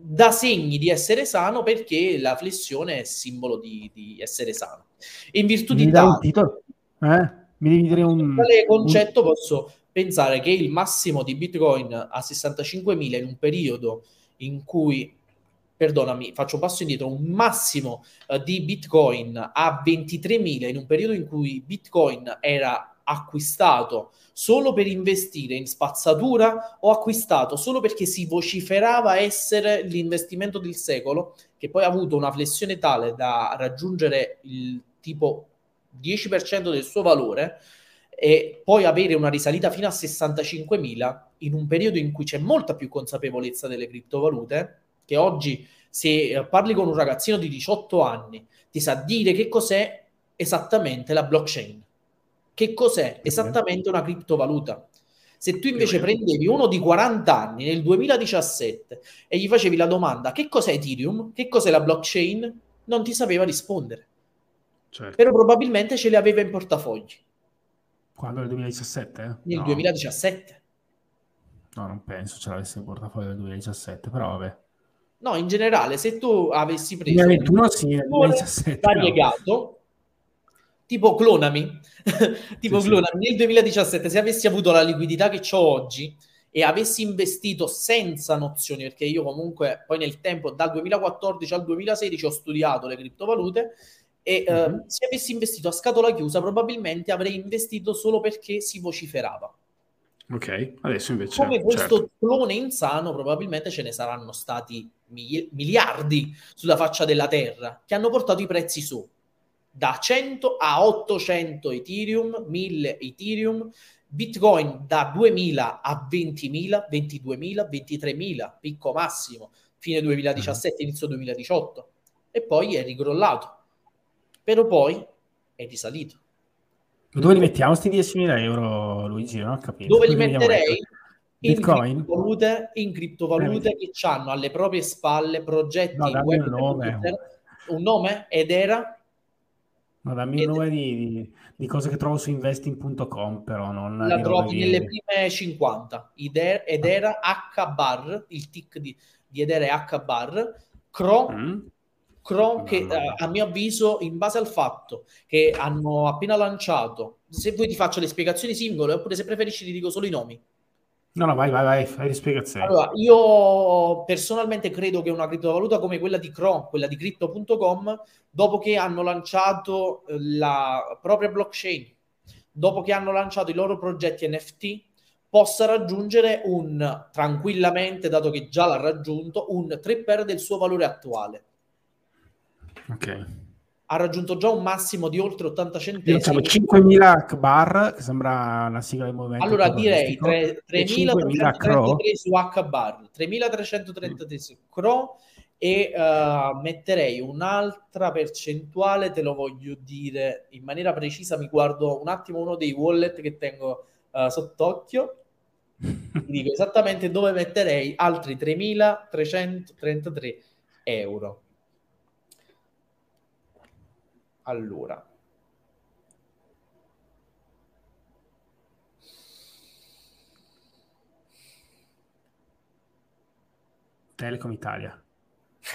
dà segni di essere sano perché la flessione è simbolo di, di essere sano. In virtù Mi di tal titolo? Eh? Mi devi dire un tale concetto un... posso pensare che il massimo di Bitcoin a 65.000 in un periodo in cui perdonami, faccio un passo indietro, un massimo uh, di Bitcoin a 23.000 in un periodo in cui Bitcoin era acquistato solo per investire in spazzatura o acquistato solo perché si vociferava essere l'investimento del secolo, che poi ha avuto una flessione tale da raggiungere il tipo 10% del suo valore e poi avere una risalita fino a 65.000 in un periodo in cui c'è molta più consapevolezza delle criptovalute, che oggi se parli con un ragazzino di 18 anni ti sa dire che cos'è esattamente la blockchain che cos'è esattamente una criptovaluta. Se tu invece prendevi uno di 40 anni nel 2017 e gli facevi la domanda che cos'è Ethereum, che cos'è la blockchain, non ti sapeva rispondere. Certo. Però probabilmente ce le aveva in portafogli. Quando nel 2017? Nel no. 2017. No, non penso ce l'avesse in portafoglio nel 2017, però vabbè. No, in generale, se tu avessi preso 2021, sì, nel 2017, variegato, no tipo clonami, (laughs) tipo sì, clonami, sì. nel 2017 se avessi avuto la liquidità che ho oggi e avessi investito senza nozioni, perché io comunque poi nel tempo, dal 2014 al 2016 ho studiato le criptovalute e mm-hmm. eh, se avessi investito a scatola chiusa probabilmente avrei investito solo perché si vociferava. Ok, adesso invece... Come questo certo. clone insano probabilmente ce ne saranno stati miliardi sulla faccia della Terra che hanno portato i prezzi su da 100 a 800 Ethereum, 1000 Ethereum, Bitcoin da 2000 a 20.000, 22.000, 23.000, picco massimo, fine 2017, mm. inizio 2018, e poi è rigrollato, però poi è risalito. Dove li mettiamo questi 10.000 euro, Luigi? Non ho capito. Dove li metterei? In criptovalute, in criptovalute che hanno alle proprie spalle progetti no, web un nome. un nome ed era ma dammi un nome di, di, cose che trovo su investing.com, però non la trovi di... nelle prime 50. Eder, ed era H bar, il tick di, di ed era H bar, Cro, mm. Chrome che eh, a mio avviso in base al fatto che hanno appena lanciato se vuoi ti faccio le spiegazioni singole oppure se preferisci ti dico solo i nomi No, no, vai, vai, vai, fai le spiegazioni. Allora, io personalmente credo che una criptovaluta come quella di Chrome, quella di Crypto.com, dopo che hanno lanciato la propria blockchain, dopo che hanno lanciato i loro progetti NFT, possa raggiungere un, tranquillamente, dato che già l'ha raggiunto, un 3 per del suo valore attuale. Ok. Ha raggiunto già un massimo di oltre 80 centesimi. Diciamo 5.000 bar, che sembra una sigla di movimento. Allora direi 3.333 su H-bar, 3.333 su CRO e uh, metterei un'altra percentuale, te lo voglio dire in maniera precisa, mi guardo un attimo uno dei wallet che tengo uh, sott'occhio ti dico esattamente dove metterei altri 3.333 euro. Allora, Telecom Italia. (laughs)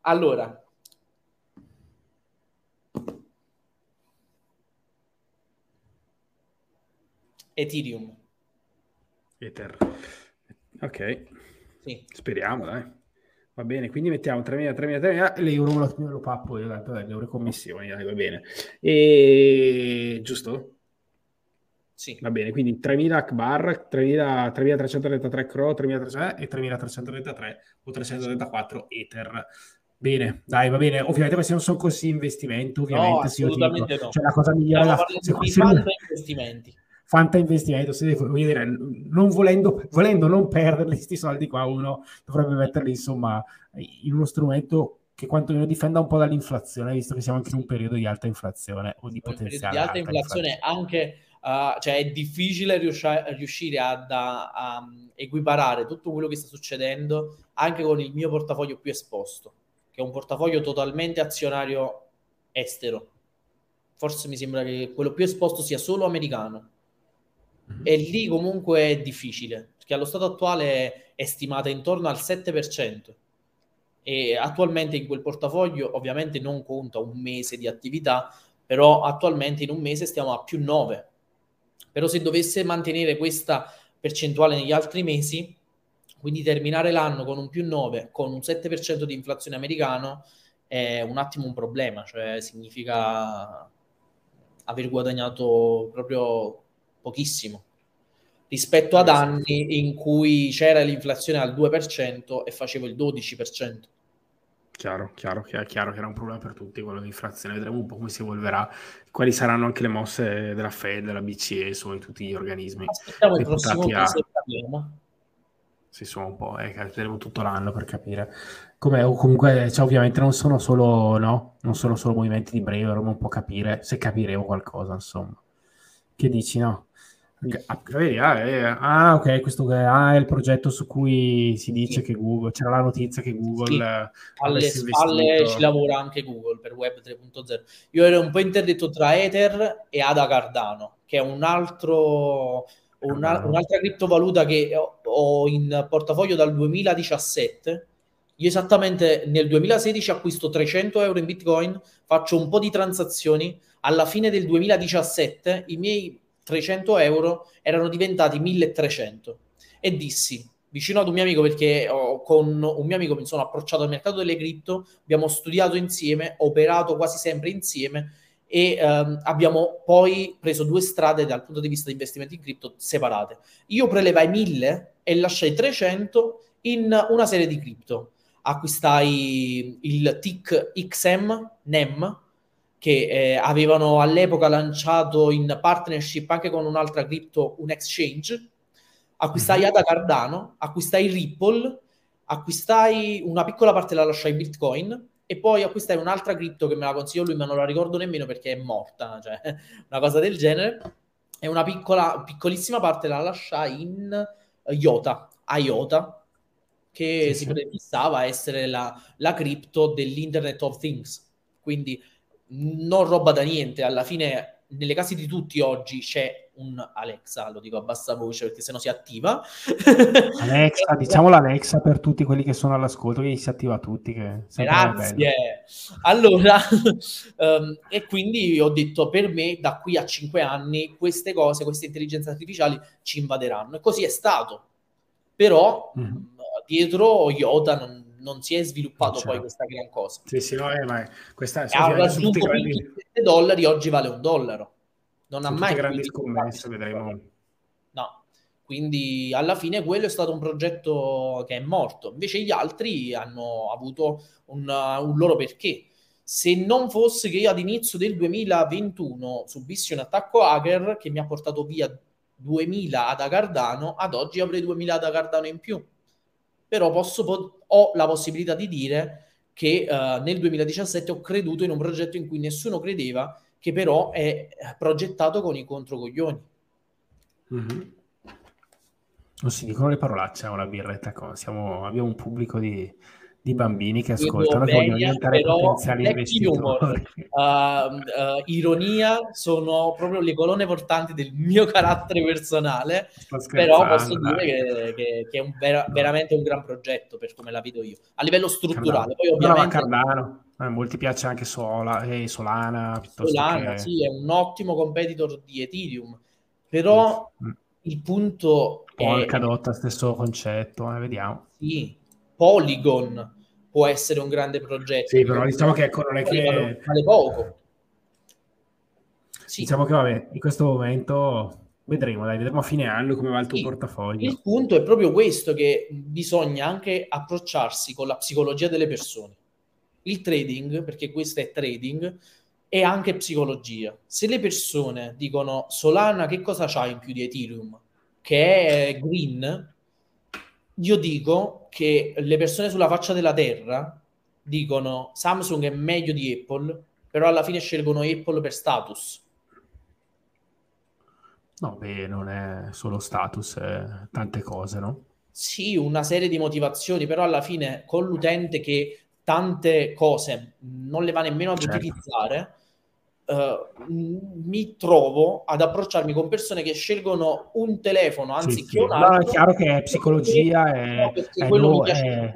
allora, Ethereum. Ether. Ok. Sì. Speriamo, dai. Va bene, quindi mettiamo 3.000, 3.000, 3.000 l'euro me lo, lo pappo io, tanto le euro commissioni, dai, va bene. E... Giusto? Sì. Va bene, quindi 3.000 Akbar, 3.333 Cro, 3.300 e 3.333 o 334 Ether. Bene, dai, va bene. Ovviamente questi non sono così investimenti, ovviamente. No, assolutamente sì, no. Cioè, la cosa migliore... Da, se, se, investimenti fanta investimento, se voglio dire, non volendo, volendo non perderli questi soldi qua, uno dovrebbe metterli insomma in uno strumento che quantomeno difenda un po' dall'inflazione, visto che siamo anche in un periodo di alta inflazione o di potenziale. Di alta, inflazione, inflazione, anche uh, cioè è difficile riuscire, riuscire ad, a, a equiparare tutto quello che sta succedendo anche con il mio portafoglio più esposto, che è un portafoglio totalmente azionario estero. Forse mi sembra che quello più esposto sia solo americano. E lì comunque è difficile, perché allo stato attuale è stimata intorno al 7%. E attualmente in quel portafoglio ovviamente non conta un mese di attività, però attualmente in un mese stiamo a più 9. Però se dovesse mantenere questa percentuale negli altri mesi, quindi terminare l'anno con un più 9, con un 7% di inflazione americano, è un attimo un problema, cioè significa aver guadagnato proprio pochissimo rispetto ad anni in cui c'era l'inflazione al 2% e facevo il 12%. Chiaro, chiaro, chiaro, chiaro che era un problema per tutti quello dell'inflazione. Vedremo un po' come si evolverà, quali saranno anche le mosse della Fed, della BCE, insomma, in tutti gli organismi. Aspettiamo il prossimo a... mese Si sono un po', eh, capiremo tutto l'anno per capire. Come, comunque, cioè, ovviamente non sono solo, no? Non sono solo movimenti di breve, dovremo un po' capire, se capiremo qualcosa, insomma. Che dici, no? Ah, ok, questo ah, è il progetto su cui si dice sì. che Google, c'era la notizia che Google sì. alle spalle ci lavora anche Google per Web 3.0. Io ero un po' interdetto tra Ether e Ada Cardano, che è un altro, una, un'altra criptovaluta che ho in portafoglio dal 2017. Io esattamente nel 2016 acquisto 300 euro in Bitcoin, faccio un po' di transazioni, alla fine del 2017 i miei 300 euro erano diventati 1300 e dissi vicino ad un mio amico perché oh, con un mio amico mi sono approcciato al mercato delle cripto, abbiamo studiato insieme, operato quasi sempre insieme e ehm, abbiamo poi preso due strade dal punto di vista di investimenti in cripto separate. Io prelevai 1000 e lasciai 300 in una serie di cripto. Acquistai il TIC XM NEM che eh, avevano all'epoca lanciato in partnership anche con un'altra cripto, un exchange. Acquistai mm-hmm. Ada Cardano, acquistai Ripple, acquistai una piccola parte la lasciai Bitcoin e poi acquistai un'altra cripto che me la consiglio lui, ma non la ricordo nemmeno perché è morta, cioè (laughs) una cosa del genere. E una piccola, piccolissima parte la lasciai in IOTA, IOTA, che sì, si prefissava essere la, la cripto dell'Internet of Things. Quindi non roba da niente, alla fine nelle case di tutti oggi c'è un Alexa, lo dico a bassa voce perché sennò si attiva. (laughs) Alexa, diciamo l'Alexa per tutti quelli che sono all'ascolto, che si attiva tutti. Che Grazie. Allora, um, (laughs) e quindi ho detto per me da qui a cinque anni queste cose, queste intelligenze artificiali ci invaderanno e così è stato. Però mm-hmm. dietro Yoda non, non si è sviluppato certo. poi questa gran cosa. Sì, sì, no, eh, ma questa ha raggiunto grandi... 7 dollari, oggi vale un dollaro. Non sono ha mai grandi scommesse, vedremo. No, quindi alla fine quello è stato un progetto che è morto. Invece gli altri hanno avuto un, un loro perché. Se non fosse che io ad inizio del 2021 subissi un attacco hacker che mi ha portato via 2000 ad Agardano, ad oggi avrei 2000 ad Agardano in più però posso, ho la possibilità di dire che uh, nel 2017 ho creduto in un progetto in cui nessuno credeva, che però è progettato con i controcoglioni. Mm-hmm. Non si dicono le parolacce a una birretta, siamo, abbiamo un pubblico di, di bambini che ascoltano che vogliono diventare potenziali investitori. uh, (laughs) uh, ironia sono proprio le colonne portanti del mio carattere personale, però posso dire che, che, che è un vera, veramente un gran progetto per come la vedo io, a livello strutturale. Poi ovviamente... Cardano. A molti piace anche Sola, eh, Solana. Solana, che... sì, è un ottimo competitor di Ethereum, però mm. il punto Polkadot, è... stesso concetto, eh, vediamo. Sì, Polygon può essere un grande progetto. Sì, però diciamo che ecco, non è che... Vale poco. Sì. Diciamo che vabbè, in questo momento vedremo, dai, vedremo a fine anno come va il tuo sì. portafoglio. Il punto è proprio questo, che bisogna anche approcciarsi con la psicologia delle persone. Il trading, perché questo è trading, è anche psicologia. Se le persone dicono Solana che cosa c'ha in più di Ethereum? Che è green, io dico che le persone sulla faccia della terra dicono Samsung è meglio di Apple, però alla fine scelgono Apple per status. No, beh, non è solo status, è tante cose, no? Sì, una serie di motivazioni, però alla fine con l'utente che tante cose non le va nemmeno ad certo. utilizzare, uh, mi trovo ad approcciarmi con persone che scelgono un telefono anziché sì, sì. un altro. No, è chiaro che è psicologia, è, è, no, è,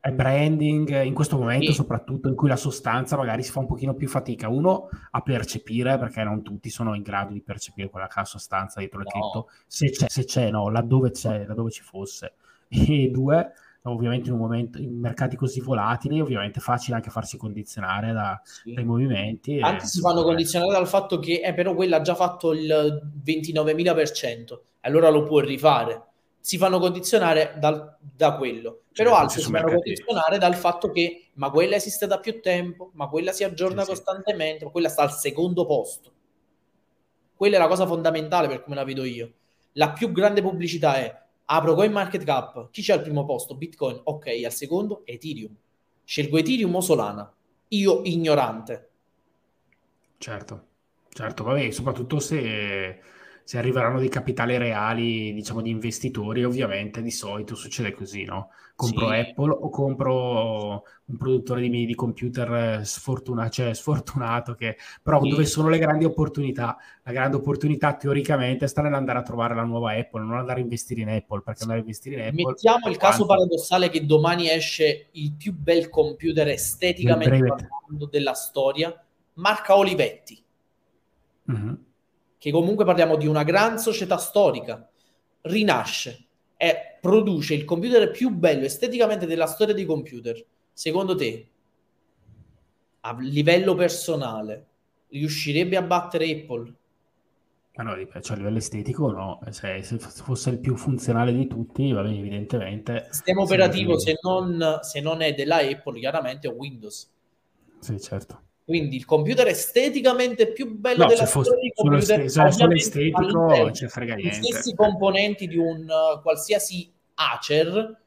è, branding, in questo momento sì. soprattutto in cui la sostanza magari si fa un pochino più fatica. Uno a percepire, perché non tutti sono in grado di percepire quella che è la sostanza dietro no. cripto, se c'è, se c'è, no, laddove c'è, laddove ci fosse. E due, ovviamente in un momento in mercati così volatili ovviamente è facile anche farsi condizionare da, sì. dai movimenti anche si fanno condizionare dal fatto che eh, però quella ha già fatto il 29.000% allora lo può rifare. Si fanno condizionare dal, da quello però certo, altri si fanno condizionare dal fatto che ma quella esiste da più tempo ma quella si aggiorna sì, costantemente sì. ma quella sta al secondo posto. Quella è la cosa fondamentale per come la vedo io. La più grande pubblicità è Apro CoinMarketCap, chi c'è al primo posto? Bitcoin, ok, al secondo Ethereum. Scelgo Ethereum o Solana? Io ignorante. Certo, certo, vabbè, soprattutto se se arriveranno dei capitali reali, diciamo di investitori, ovviamente di solito succede così, no? Compro sì. Apple o compro un produttore di, di computer sfortunato, cioè sfortunato che però sì. dove sono le grandi opportunità? La grande opportunità teoricamente sta nell'andare a trovare la nuova Apple, non andare a investire in Apple, perché andare a investire in Apple... Mettiamo il caso paradossale che domani esce il più bel computer esteticamente della storia, marca Olivetti. Mm-hmm che comunque parliamo di una gran società storica, rinasce e produce il computer più bello esteticamente della storia dei computer, secondo te, a livello personale, riuscirebbe a battere Apple? No, cioè a livello estetico no, cioè, se fosse il più funzionale di tutti, va bene, evidentemente... Sistema operativo, se non, se non è della Apple, chiaramente è Windows. Sì, certo. Quindi il computer esteticamente più bello no, della storia dei computer. Se fosse estetico, ci frega niente. Gli stessi componenti di un uh, qualsiasi Acer,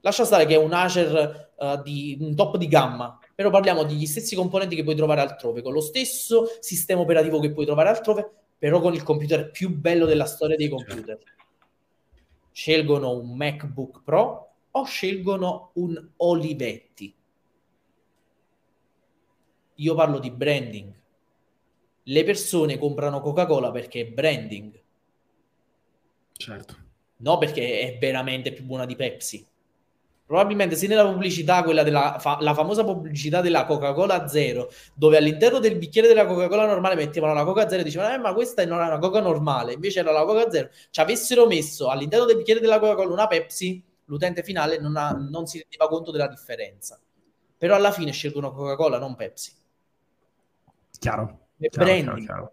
lascia stare che è un Acer uh, di un top di gamma, però parliamo degli stessi componenti che puoi trovare altrove, con lo stesso sistema operativo che puoi trovare altrove, però con il computer più bello della storia dei computer. Scelgono un MacBook Pro o scelgono un Olivetti? Io parlo di branding. Le persone comprano Coca-Cola perché è branding. Certo. No perché è veramente più buona di Pepsi. Probabilmente se nella pubblicità, quella della fa, la famosa pubblicità della Coca-Cola Zero, dove all'interno del bicchiere della Coca-Cola normale mettevano la Coca Zero e dicevano, eh, ma questa è una Coca normale, invece era la Coca Zero, ci avessero messo all'interno del bicchiere della Coca-Cola una Pepsi, l'utente finale non, ha, non si rendeva conto della differenza. Però alla fine scelgono Coca-Cola, non Pepsi. Chiaro. Chiaro, chiaro, chiaro.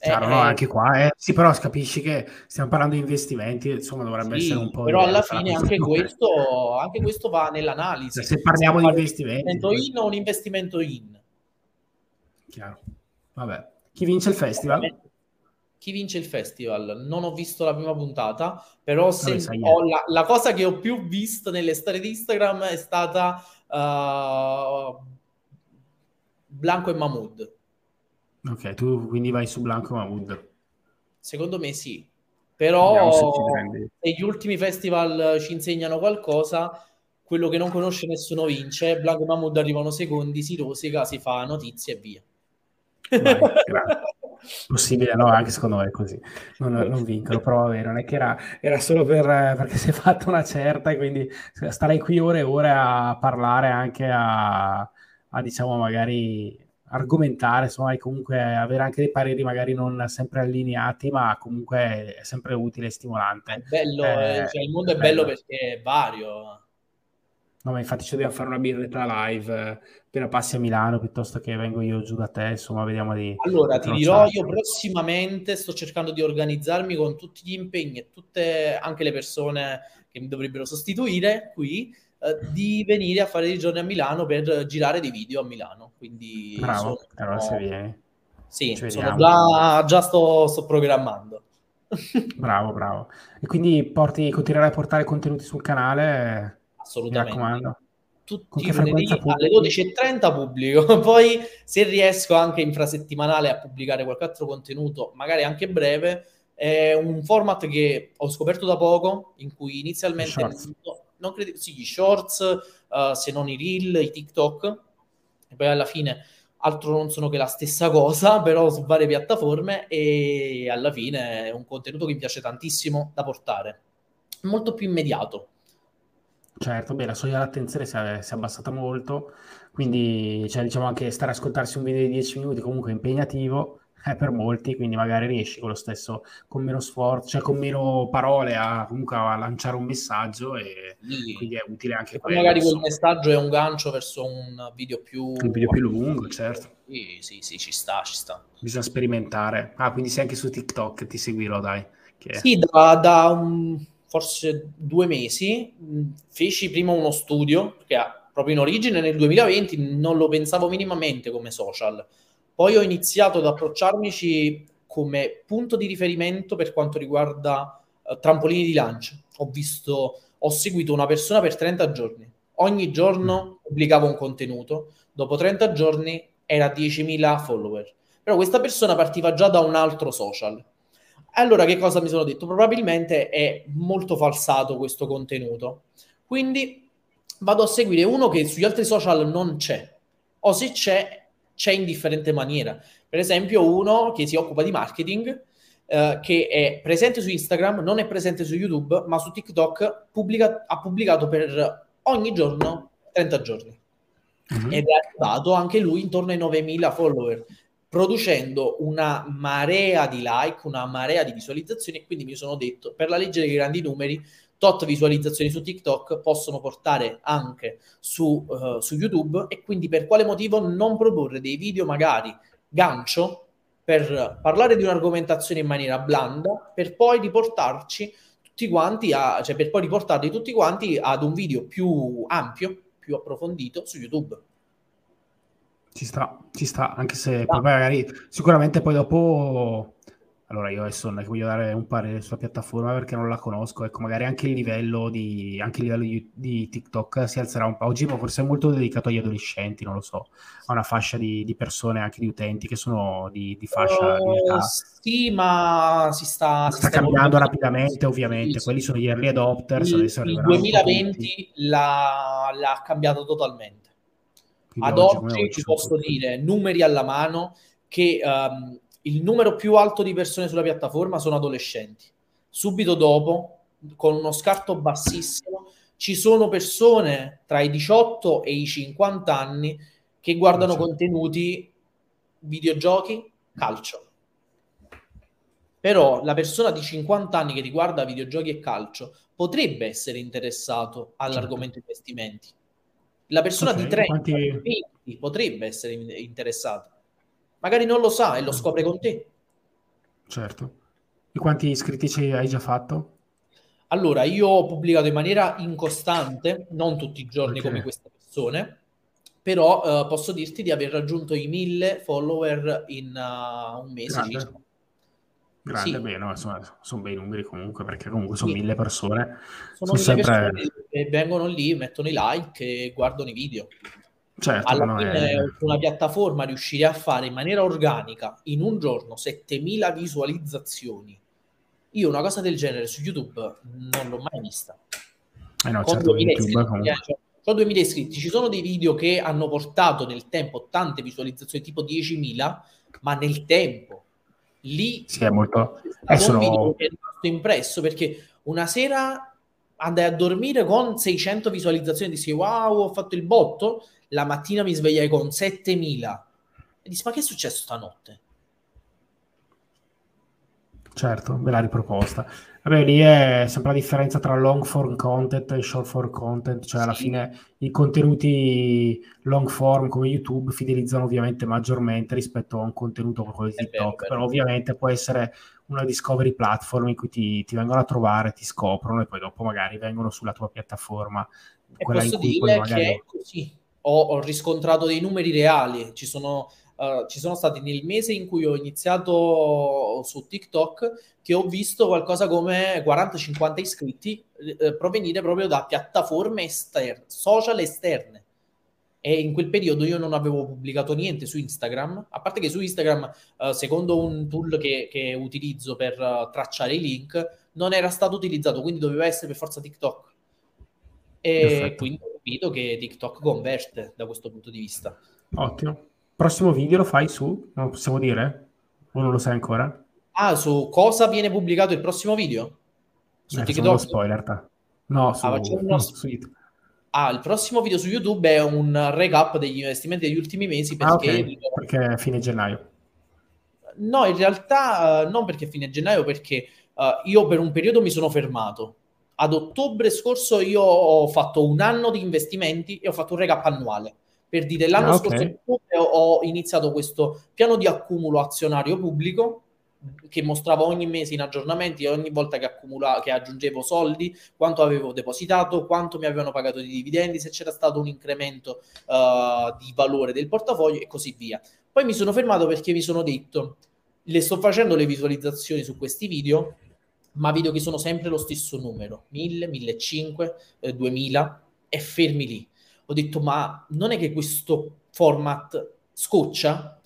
Chiaro, eh, no, anche qua, eh. sì, però capisci che stiamo parlando di investimenti, insomma dovrebbe sì, essere un po'... Però alla fine anche questo, anche questo, va nell'analisi. Se parliamo se di investimenti... Un investimento in o un investimento in? Chiaro. Vabbè. Chi vince il festival? Chi vince il festival? Non ho visto la prima puntata, però se, la, la, cosa che ho più visto nelle storie di Instagram è stata uh, Blanco e Mahmood. Ok, tu quindi vai su Blanco Mahmood. Secondo me sì, però se, se gli ultimi festival ci insegnano qualcosa, quello che non conosce nessuno vince, Blanco Mahmood arrivano secondi, si rosica, si fa notizie e via. Vai, (laughs) Possibile, no? Anche secondo me è così. Non, non vincono, però vabbè, non è che era, era solo per, perché si è fatta una certa e quindi starei qui ore e ore a parlare anche a, a diciamo magari argomentare, insomma, e comunque avere anche dei pareri magari non sempre allineati, ma comunque è sempre utile e stimolante. È bello, eh, eh, cioè, il mondo è bello, bello perché è vario. No, ma infatti ci dobbiamo fare una birretta live eh, appena passi a Milano piuttosto che vengo io giù da te, insomma, vediamo di... Allora, ti dirò, io prossimamente sto cercando di organizzarmi con tutti gli impegni e tutte anche le persone che mi dovrebbero sostituire qui, eh, di venire a fare dei giorni a Milano per girare dei video a Milano. Quindi Bravo, sono, allora se vieni. Sì, già, già sto, sto programmando. (laughs) bravo, bravo. E quindi porti, continuerai a portare contenuti sul canale? Assolutamente. Mi raccomando. Tutti i lunedì alle 12.30 pubblico, (laughs) poi se riesco anche infrasettimanale a pubblicare qualche altro contenuto, magari anche breve, è un format che ho scoperto da poco, in cui inizialmente non credo, sì, gli shorts, uh, se non i reel, i TikTok, e poi alla fine altro non sono che la stessa cosa, (laughs) però su varie piattaforme e alla fine è un contenuto che mi piace tantissimo da portare, molto più immediato. Certo, beh, la soglia d'attenzione si è, si è abbassata molto, quindi cioè, diciamo anche stare a ascoltarsi un video di 10 minuti comunque è impegnativo, eh, per molti, quindi magari riesci con lo stesso, con meno sforzo, cioè con meno parole a comunque a lanciare un messaggio e sì. quindi è utile anche quello. Magari quel messaggio è un gancio verso un video più... Un video più lungo, certo. Sì, sì, sì, ci sta, ci sta. Bisogna sperimentare. Ah, quindi sei anche su TikTok, ti seguirò, dai. Che... Sì, da, da un, forse due mesi feci prima uno studio, che proprio in origine nel 2020 non lo pensavo minimamente come social poi ho iniziato ad approcciarmici come punto di riferimento per quanto riguarda uh, trampolini di lancio. Ho visto, ho seguito una persona per 30 giorni. Ogni giorno pubblicavo un contenuto, dopo 30 giorni era 10.000 follower. Però questa persona partiva già da un altro social. Allora che cosa mi sono detto? Probabilmente è molto falsato questo contenuto. Quindi vado a seguire uno che sugli altri social non c'è. O se c'è c'è in differente maniera. Per esempio, uno che si occupa di marketing, eh, che è presente su Instagram, non è presente su YouTube, ma su TikTok pubblica, ha pubblicato per ogni giorno 30 giorni. Mm-hmm. Ed è arrivato anche lui intorno ai 9.000 follower, producendo una marea di like, una marea di visualizzazioni. E quindi mi sono detto, per la legge dei grandi numeri, tot visualizzazioni su TikTok possono portare anche su, uh, su YouTube e quindi per quale motivo non proporre dei video magari gancio per parlare di un'argomentazione in maniera blanda per poi riportarci tutti quanti a, cioè per poi riportarli tutti quanti ad un video più ampio, più approfondito su YouTube. Ci sta, ci sta, anche se poi magari sicuramente poi dopo allora, io adesso non voglio dare un parere sulla piattaforma perché non la conosco. Ecco, magari anche il livello di, anche il livello di, di TikTok si alzerà un po'. Oggi forse è molto dedicato agli adolescenti, non lo so, a una fascia di, di persone, anche di utenti che sono di, di fascia uh, di età. Sì, ma si sta, si sta, sta cambiando rapidamente, ovviamente. Sì, Quelli sono gli early adopters. Il, il 2020 l'ha, l'ha cambiato totalmente. Quindi Ad oggi, oggi ci posso dire, numeri alla mano, che um, il numero più alto di persone sulla piattaforma sono adolescenti. Subito dopo, con uno scarto bassissimo, ci sono persone tra i 18 e i 50 anni che guardano certo. contenuti videogiochi, calcio. Però la persona di 50 anni che riguarda videogiochi e calcio potrebbe essere interessato all'argomento certo. investimenti. La persona okay, di 30 quanti... 20 potrebbe essere interessata. Magari non lo sa e lo scopre con te. Certo. E quanti iscritti hai già fatto? Allora, io ho pubblicato in maniera incostante, non tutti i giorni okay. come queste persone, però uh, posso dirti di aver raggiunto i mille follower in uh, un mese Grande. circa. Grande, sì. bene, insomma, sono bei numeri comunque, perché comunque sono sì. mille persone. Sono, sono mille sempre... persone che vengono lì, mettono i like e guardano i video. Certo, Alla fine è... una piattaforma riuscire a fare in maniera organica in un giorno 7000 visualizzazioni. Io una cosa del genere su YouTube non l'ho mai vista. Eh no, Con certo, 2000 YouTube, iscritti, eh, cioè, ho 2000 iscritti, ci sono dei video che hanno portato nel tempo tante visualizzazioni, tipo 10.000, ma nel tempo lì sì, è molto è sono... un video che è rimasto impresso perché una sera andai a dormire con 600 visualizzazioni dissi wow ho fatto il botto la mattina mi svegliai con 7000 e dissi ma che è successo stanotte certo ve l'ha riproposta Vabbè, lì è sempre la differenza tra long form content e short form content, cioè alla fine i contenuti long form come YouTube fidelizzano ovviamente maggiormente rispetto a un contenuto come TikTok, vero, però ovviamente può essere una discovery platform in cui ti, ti, vengono a trovare, ti scoprono e poi dopo magari vengono sulla tua piattaforma. E posso dire magari... che è così. Ho, ho riscontrato dei numeri reali, ci sono Uh, ci sono stati nel mese in cui ho iniziato su TikTok che ho visto qualcosa come 40-50 iscritti eh, provenire proprio da piattaforme esterne, social esterne. E in quel periodo io non avevo pubblicato niente su Instagram, a parte che su Instagram, uh, secondo un tool che, che utilizzo per uh, tracciare i link, non era stato utilizzato, quindi doveva essere per forza TikTok. E Perfetto. quindi capito che TikTok converte da questo punto di vista. Ottimo. Prossimo video lo fai su, non possiamo dire? O non lo sai ancora? Ah, su cosa viene pubblicato il prossimo video? Su eh, TikTok? spoiler, ta. No, su, ah, uno... (laughs) su YouTube. Ah, il prossimo video su YouTube è un recap degli investimenti degli ultimi mesi perché... Ah, okay. perché è fine gennaio. No, in realtà uh, non perché fine gennaio, perché uh, io per un periodo mi sono fermato. Ad ottobre scorso io ho fatto un anno di investimenti e ho fatto un recap annuale. Per dire, l'anno ah, okay. scorso ho iniziato questo piano di accumulo azionario pubblico che mostrava ogni mese in aggiornamenti, ogni volta che, accumula, che aggiungevo soldi, quanto avevo depositato, quanto mi avevano pagato di dividendi, se c'era stato un incremento uh, di valore del portafoglio e così via. Poi mi sono fermato perché mi sono detto, le sto facendo le visualizzazioni su questi video, ma video che sono sempre lo stesso numero, 1000, 1500, eh, 2000 e fermi lì ho detto ma non è che questo format scoccia?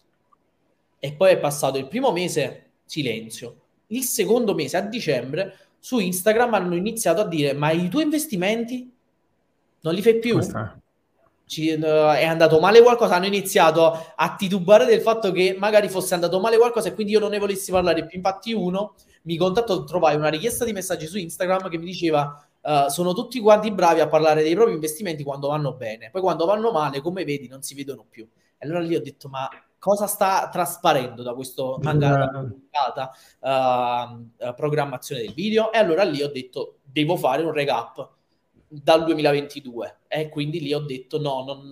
E poi è passato il primo mese silenzio, il secondo mese a dicembre su Instagram hanno iniziato a dire ma i tuoi investimenti non li fai più? Ci, uh, è andato male qualcosa, hanno iniziato a titubare del fatto che magari fosse andato male qualcosa e quindi io non ne volessi parlare più. Infatti uno mi contattò, trovai una richiesta di messaggi su Instagram che mi diceva Uh, sono tutti quanti bravi a parlare dei propri investimenti quando vanno bene, poi quando vanno male, come vedi, non si vedono più. E allora lì ho detto: Ma cosa sta trasparendo da questa mancata uh, programmazione del video? E allora lì ho detto: Devo fare un recap dal 2022. E quindi lì ho detto: No, non,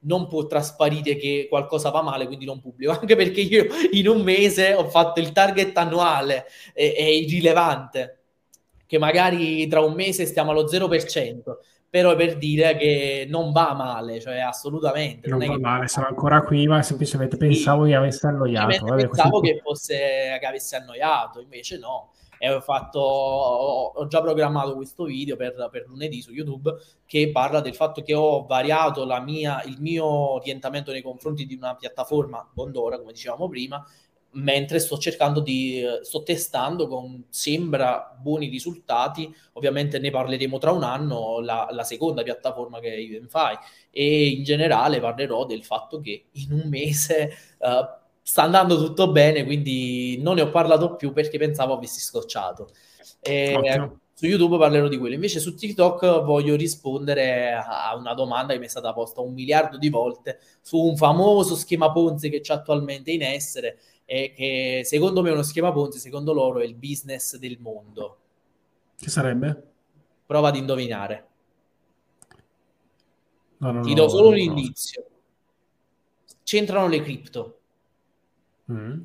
non può trasparire che qualcosa va male, quindi non pubblico. (laughs) Anche perché io in un mese ho fatto il target annuale, è, è irrilevante che magari tra un mese stiamo allo 0%, però per dire che non va male, cioè assolutamente. Non, non va male, sono ancora qui, ma semplicemente pensavo sì, che avesse annoiato. Vabbè, pensavo così... che, fosse, che avesse annoiato, invece no. E ho, fatto, ho, già programmato questo video per, per, lunedì su YouTube che parla del fatto che ho variato mia, il mio orientamento nei confronti di una piattaforma Bondora, come dicevamo prima, mentre sto cercando di sto testando con sembra buoni risultati. Ovviamente ne parleremo tra un anno la, la seconda piattaforma che è Evenfy e in generale parlerò del fatto che in un mese uh, sta andando tutto bene, quindi non ne ho parlato più perché pensavo avessi scocciato. E, su YouTube parlerò di quello. Invece su TikTok voglio rispondere a una domanda che mi è stata posta un miliardo di volte su un famoso schema Ponzi che c'è attualmente in essere e che secondo me è uno schema Ponzi, secondo loro è il business del mondo. Che sarebbe? Prova ad indovinare. No, no, Ti do solo no, l'inizio. C'entrano le cripto. Mm.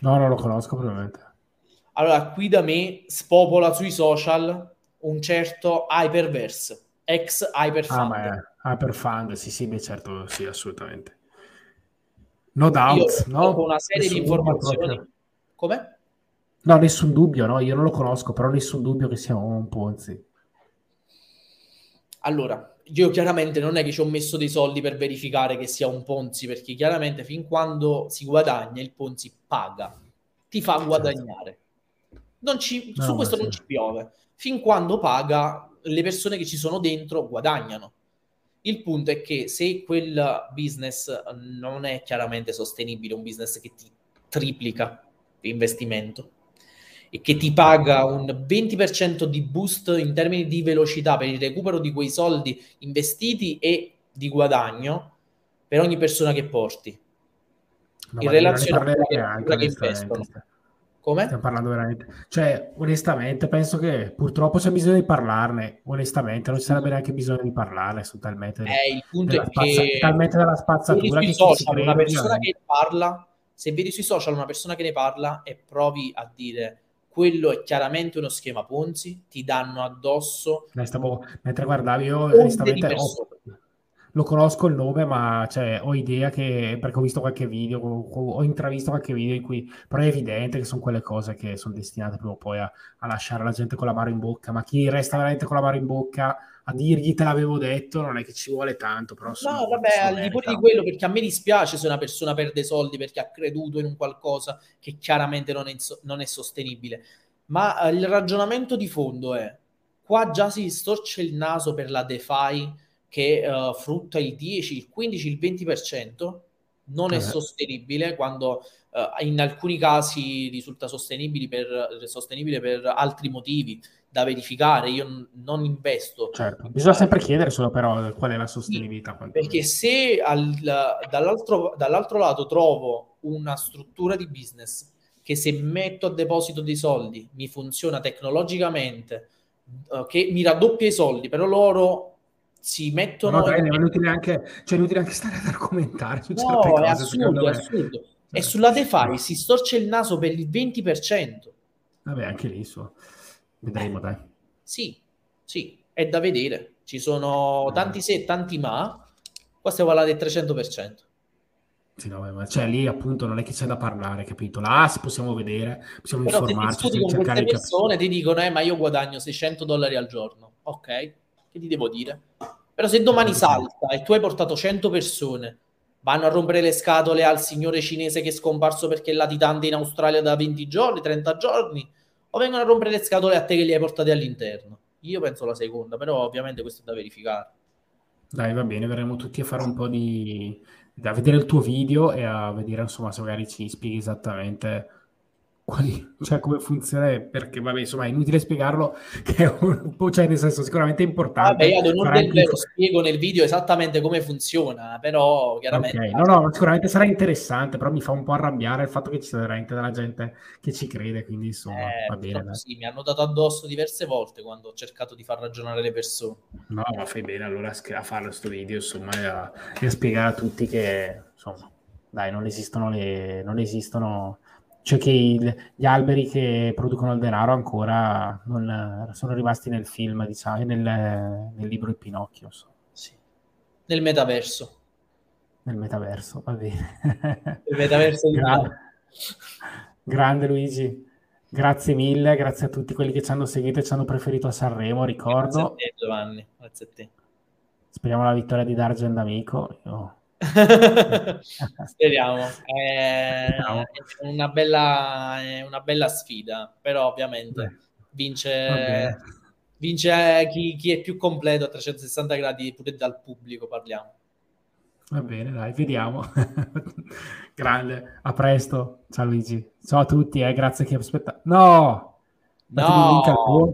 No, non lo conosco probabilmente. Allora, qui da me spopola sui social un certo Hyperverse, ex Hyperfund. Ah, Hyperfund, sì, sì, beh, certo, sì, assolutamente. No doubt, Io no? una serie nessun di informazioni. Come? No, nessun dubbio, no? Io non lo conosco, però nessun dubbio che sia un Ponzi. Allora, io chiaramente non è che ci ho messo dei soldi per verificare che sia un Ponzi, perché chiaramente fin quando si guadagna il Ponzi paga, ti fa certo. guadagnare. Ci, no, su questo sì. non ci piove. Fin quando paga, le persone che ci sono dentro guadagnano. Il punto è che se quel business non è chiaramente sostenibile, un business che ti triplica l'investimento e che ti paga un 20% di boost in termini di velocità per il recupero di quei soldi investiti e di guadagno per ogni persona che porti. Ma in relazione a quella che investono. Come? Stiamo parlando veramente. Cioè, onestamente, penso che purtroppo c'è bisogno di parlarne. Onestamente, non ci sarebbe neanche bisogno di parlarne. Sono talmente, eh, il punto è spazza- che talmente della spazzatura che social, una persona che parla, se vedi sui social una persona che ne parla e provi a dire quello è chiaramente uno schema Ponzi, ti danno addosso. Stavo, mentre guardavi, io onestamente ho, lo conosco il nome, ma cioè, ho idea che, perché ho visto qualche video, ho, ho intravisto qualche video in cui, però è evidente che sono quelle cose che sono destinate prima o poi a, a lasciare la gente con la mano in bocca, ma chi resta veramente con la mano in bocca a dirgli te l'avevo detto non è che ci vuole tanto, però... No, vabbè, al di fuori di quello, perché a me dispiace se una persona perde soldi perché ha creduto in un qualcosa che chiaramente non è, non è sostenibile, ma eh, il ragionamento di fondo è, qua già si storce il naso per la DeFi, che uh, frutta il 10, il 15, il 20%, non è eh. sostenibile quando uh, in alcuni casi risulta sostenibile per, sostenibile per altri motivi da verificare. Io non investo. Certo. Bisogna sempre chiedere solo però qual è la sostenibilità. Sì, perché se al, dall'altro, dall'altro lato trovo una struttura di business che se metto a deposito dei soldi mi funziona tecnologicamente, uh, che mi raddoppia i soldi, però loro si mettono... No, dai, è, inutile anche, cioè, è inutile anche stare ad argomentare su no, certe cose. È assurdo, è assurdo. E sulla DeFi si storce il naso per il 20%. Vabbè, anche lì so. Vedremo, dai. Sì, sì, è da vedere. Ci sono tanti se tanti ma. Qua stiamo parlando del 300%. Sì, no, ma cioè lì appunto non è che c'è da parlare, capito? Là si possiamo vedere, possiamo Però informarci. Se con queste persone ti dicono, eh, ma io guadagno 600 dollari al giorno. Ok, che ti devo dire? Però se domani salta e tu hai portato 100 persone, vanno a rompere le scatole al signore cinese che è scomparso perché è latitante in Australia da 20 giorni, 30 giorni, o vengono a rompere le scatole a te che li hai portati all'interno? Io penso la seconda, però ovviamente questo è da verificare. Dai, va bene, verremo tutti a fare un po' di... a vedere il tuo video e a vedere insomma se magari ci spieghi esattamente quali, cioè come funziona, perché vabbè, insomma, è inutile spiegarlo, (laughs) che è un po', cioè, nel senso, sicuramente è importante. Vabbè, io non del, lo spiego nel video esattamente come funziona, però chiaramente... Okay. No, no, sicuramente sarà interessante, però mi fa un po' arrabbiare il fatto che ci sia veramente della gente che ci crede, quindi insomma, eh, va bene. Sì, mi hanno dato addosso diverse volte quando ho cercato di far ragionare le persone. No, ma fai bene allora a fare questo video, insomma, e a, e a spiegare a tutti che, insomma, dai, non esistono le... Non esistono cioè che il, gli alberi che producono il denaro ancora non, sono rimasti nel film, diciamo, nel, nel libro di Pinocchio. So. Sì. Nel metaverso. Nel metaverso, va bene. Il metaverso di Gra- Grande Luigi, grazie mille, grazie a tutti quelli che ci hanno seguito e ci hanno preferito a Sanremo, ricordo. Grazie a te Giovanni, grazie a te. Speriamo la vittoria di Dargen D'Amico. Io (laughs) Speriamo. È, è, una bella, è una bella sfida, però ovviamente vince, vince chi, chi, è più completo a 360 gradi pure dal pubblico parliamo. Va bene, dai, vediamo. (laughs) Grande, a presto. Ciao Luigi. Ciao a tutti, eh, grazie che aspetta. No! No! no!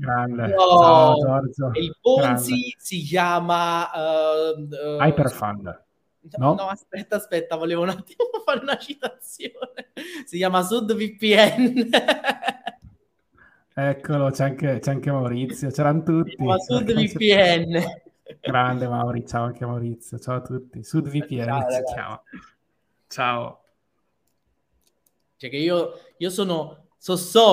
Grande. No! Ciao Giorgio. Il Ponzi Grande. si chiama uh, uh, Hyperfund. No? no, aspetta, aspetta, volevo un attimo (laughs) fare una citazione. Si chiama SudVPN. (laughs) Eccolo, c'è anche, c'è anche Maurizio, c'erano tutti. Ma SudVPN. Grande Mauri, ciao anche Maurizio, ciao a tutti. SudVPN ciao, si chiama. Ciao. Cioè che io, io sono, so, so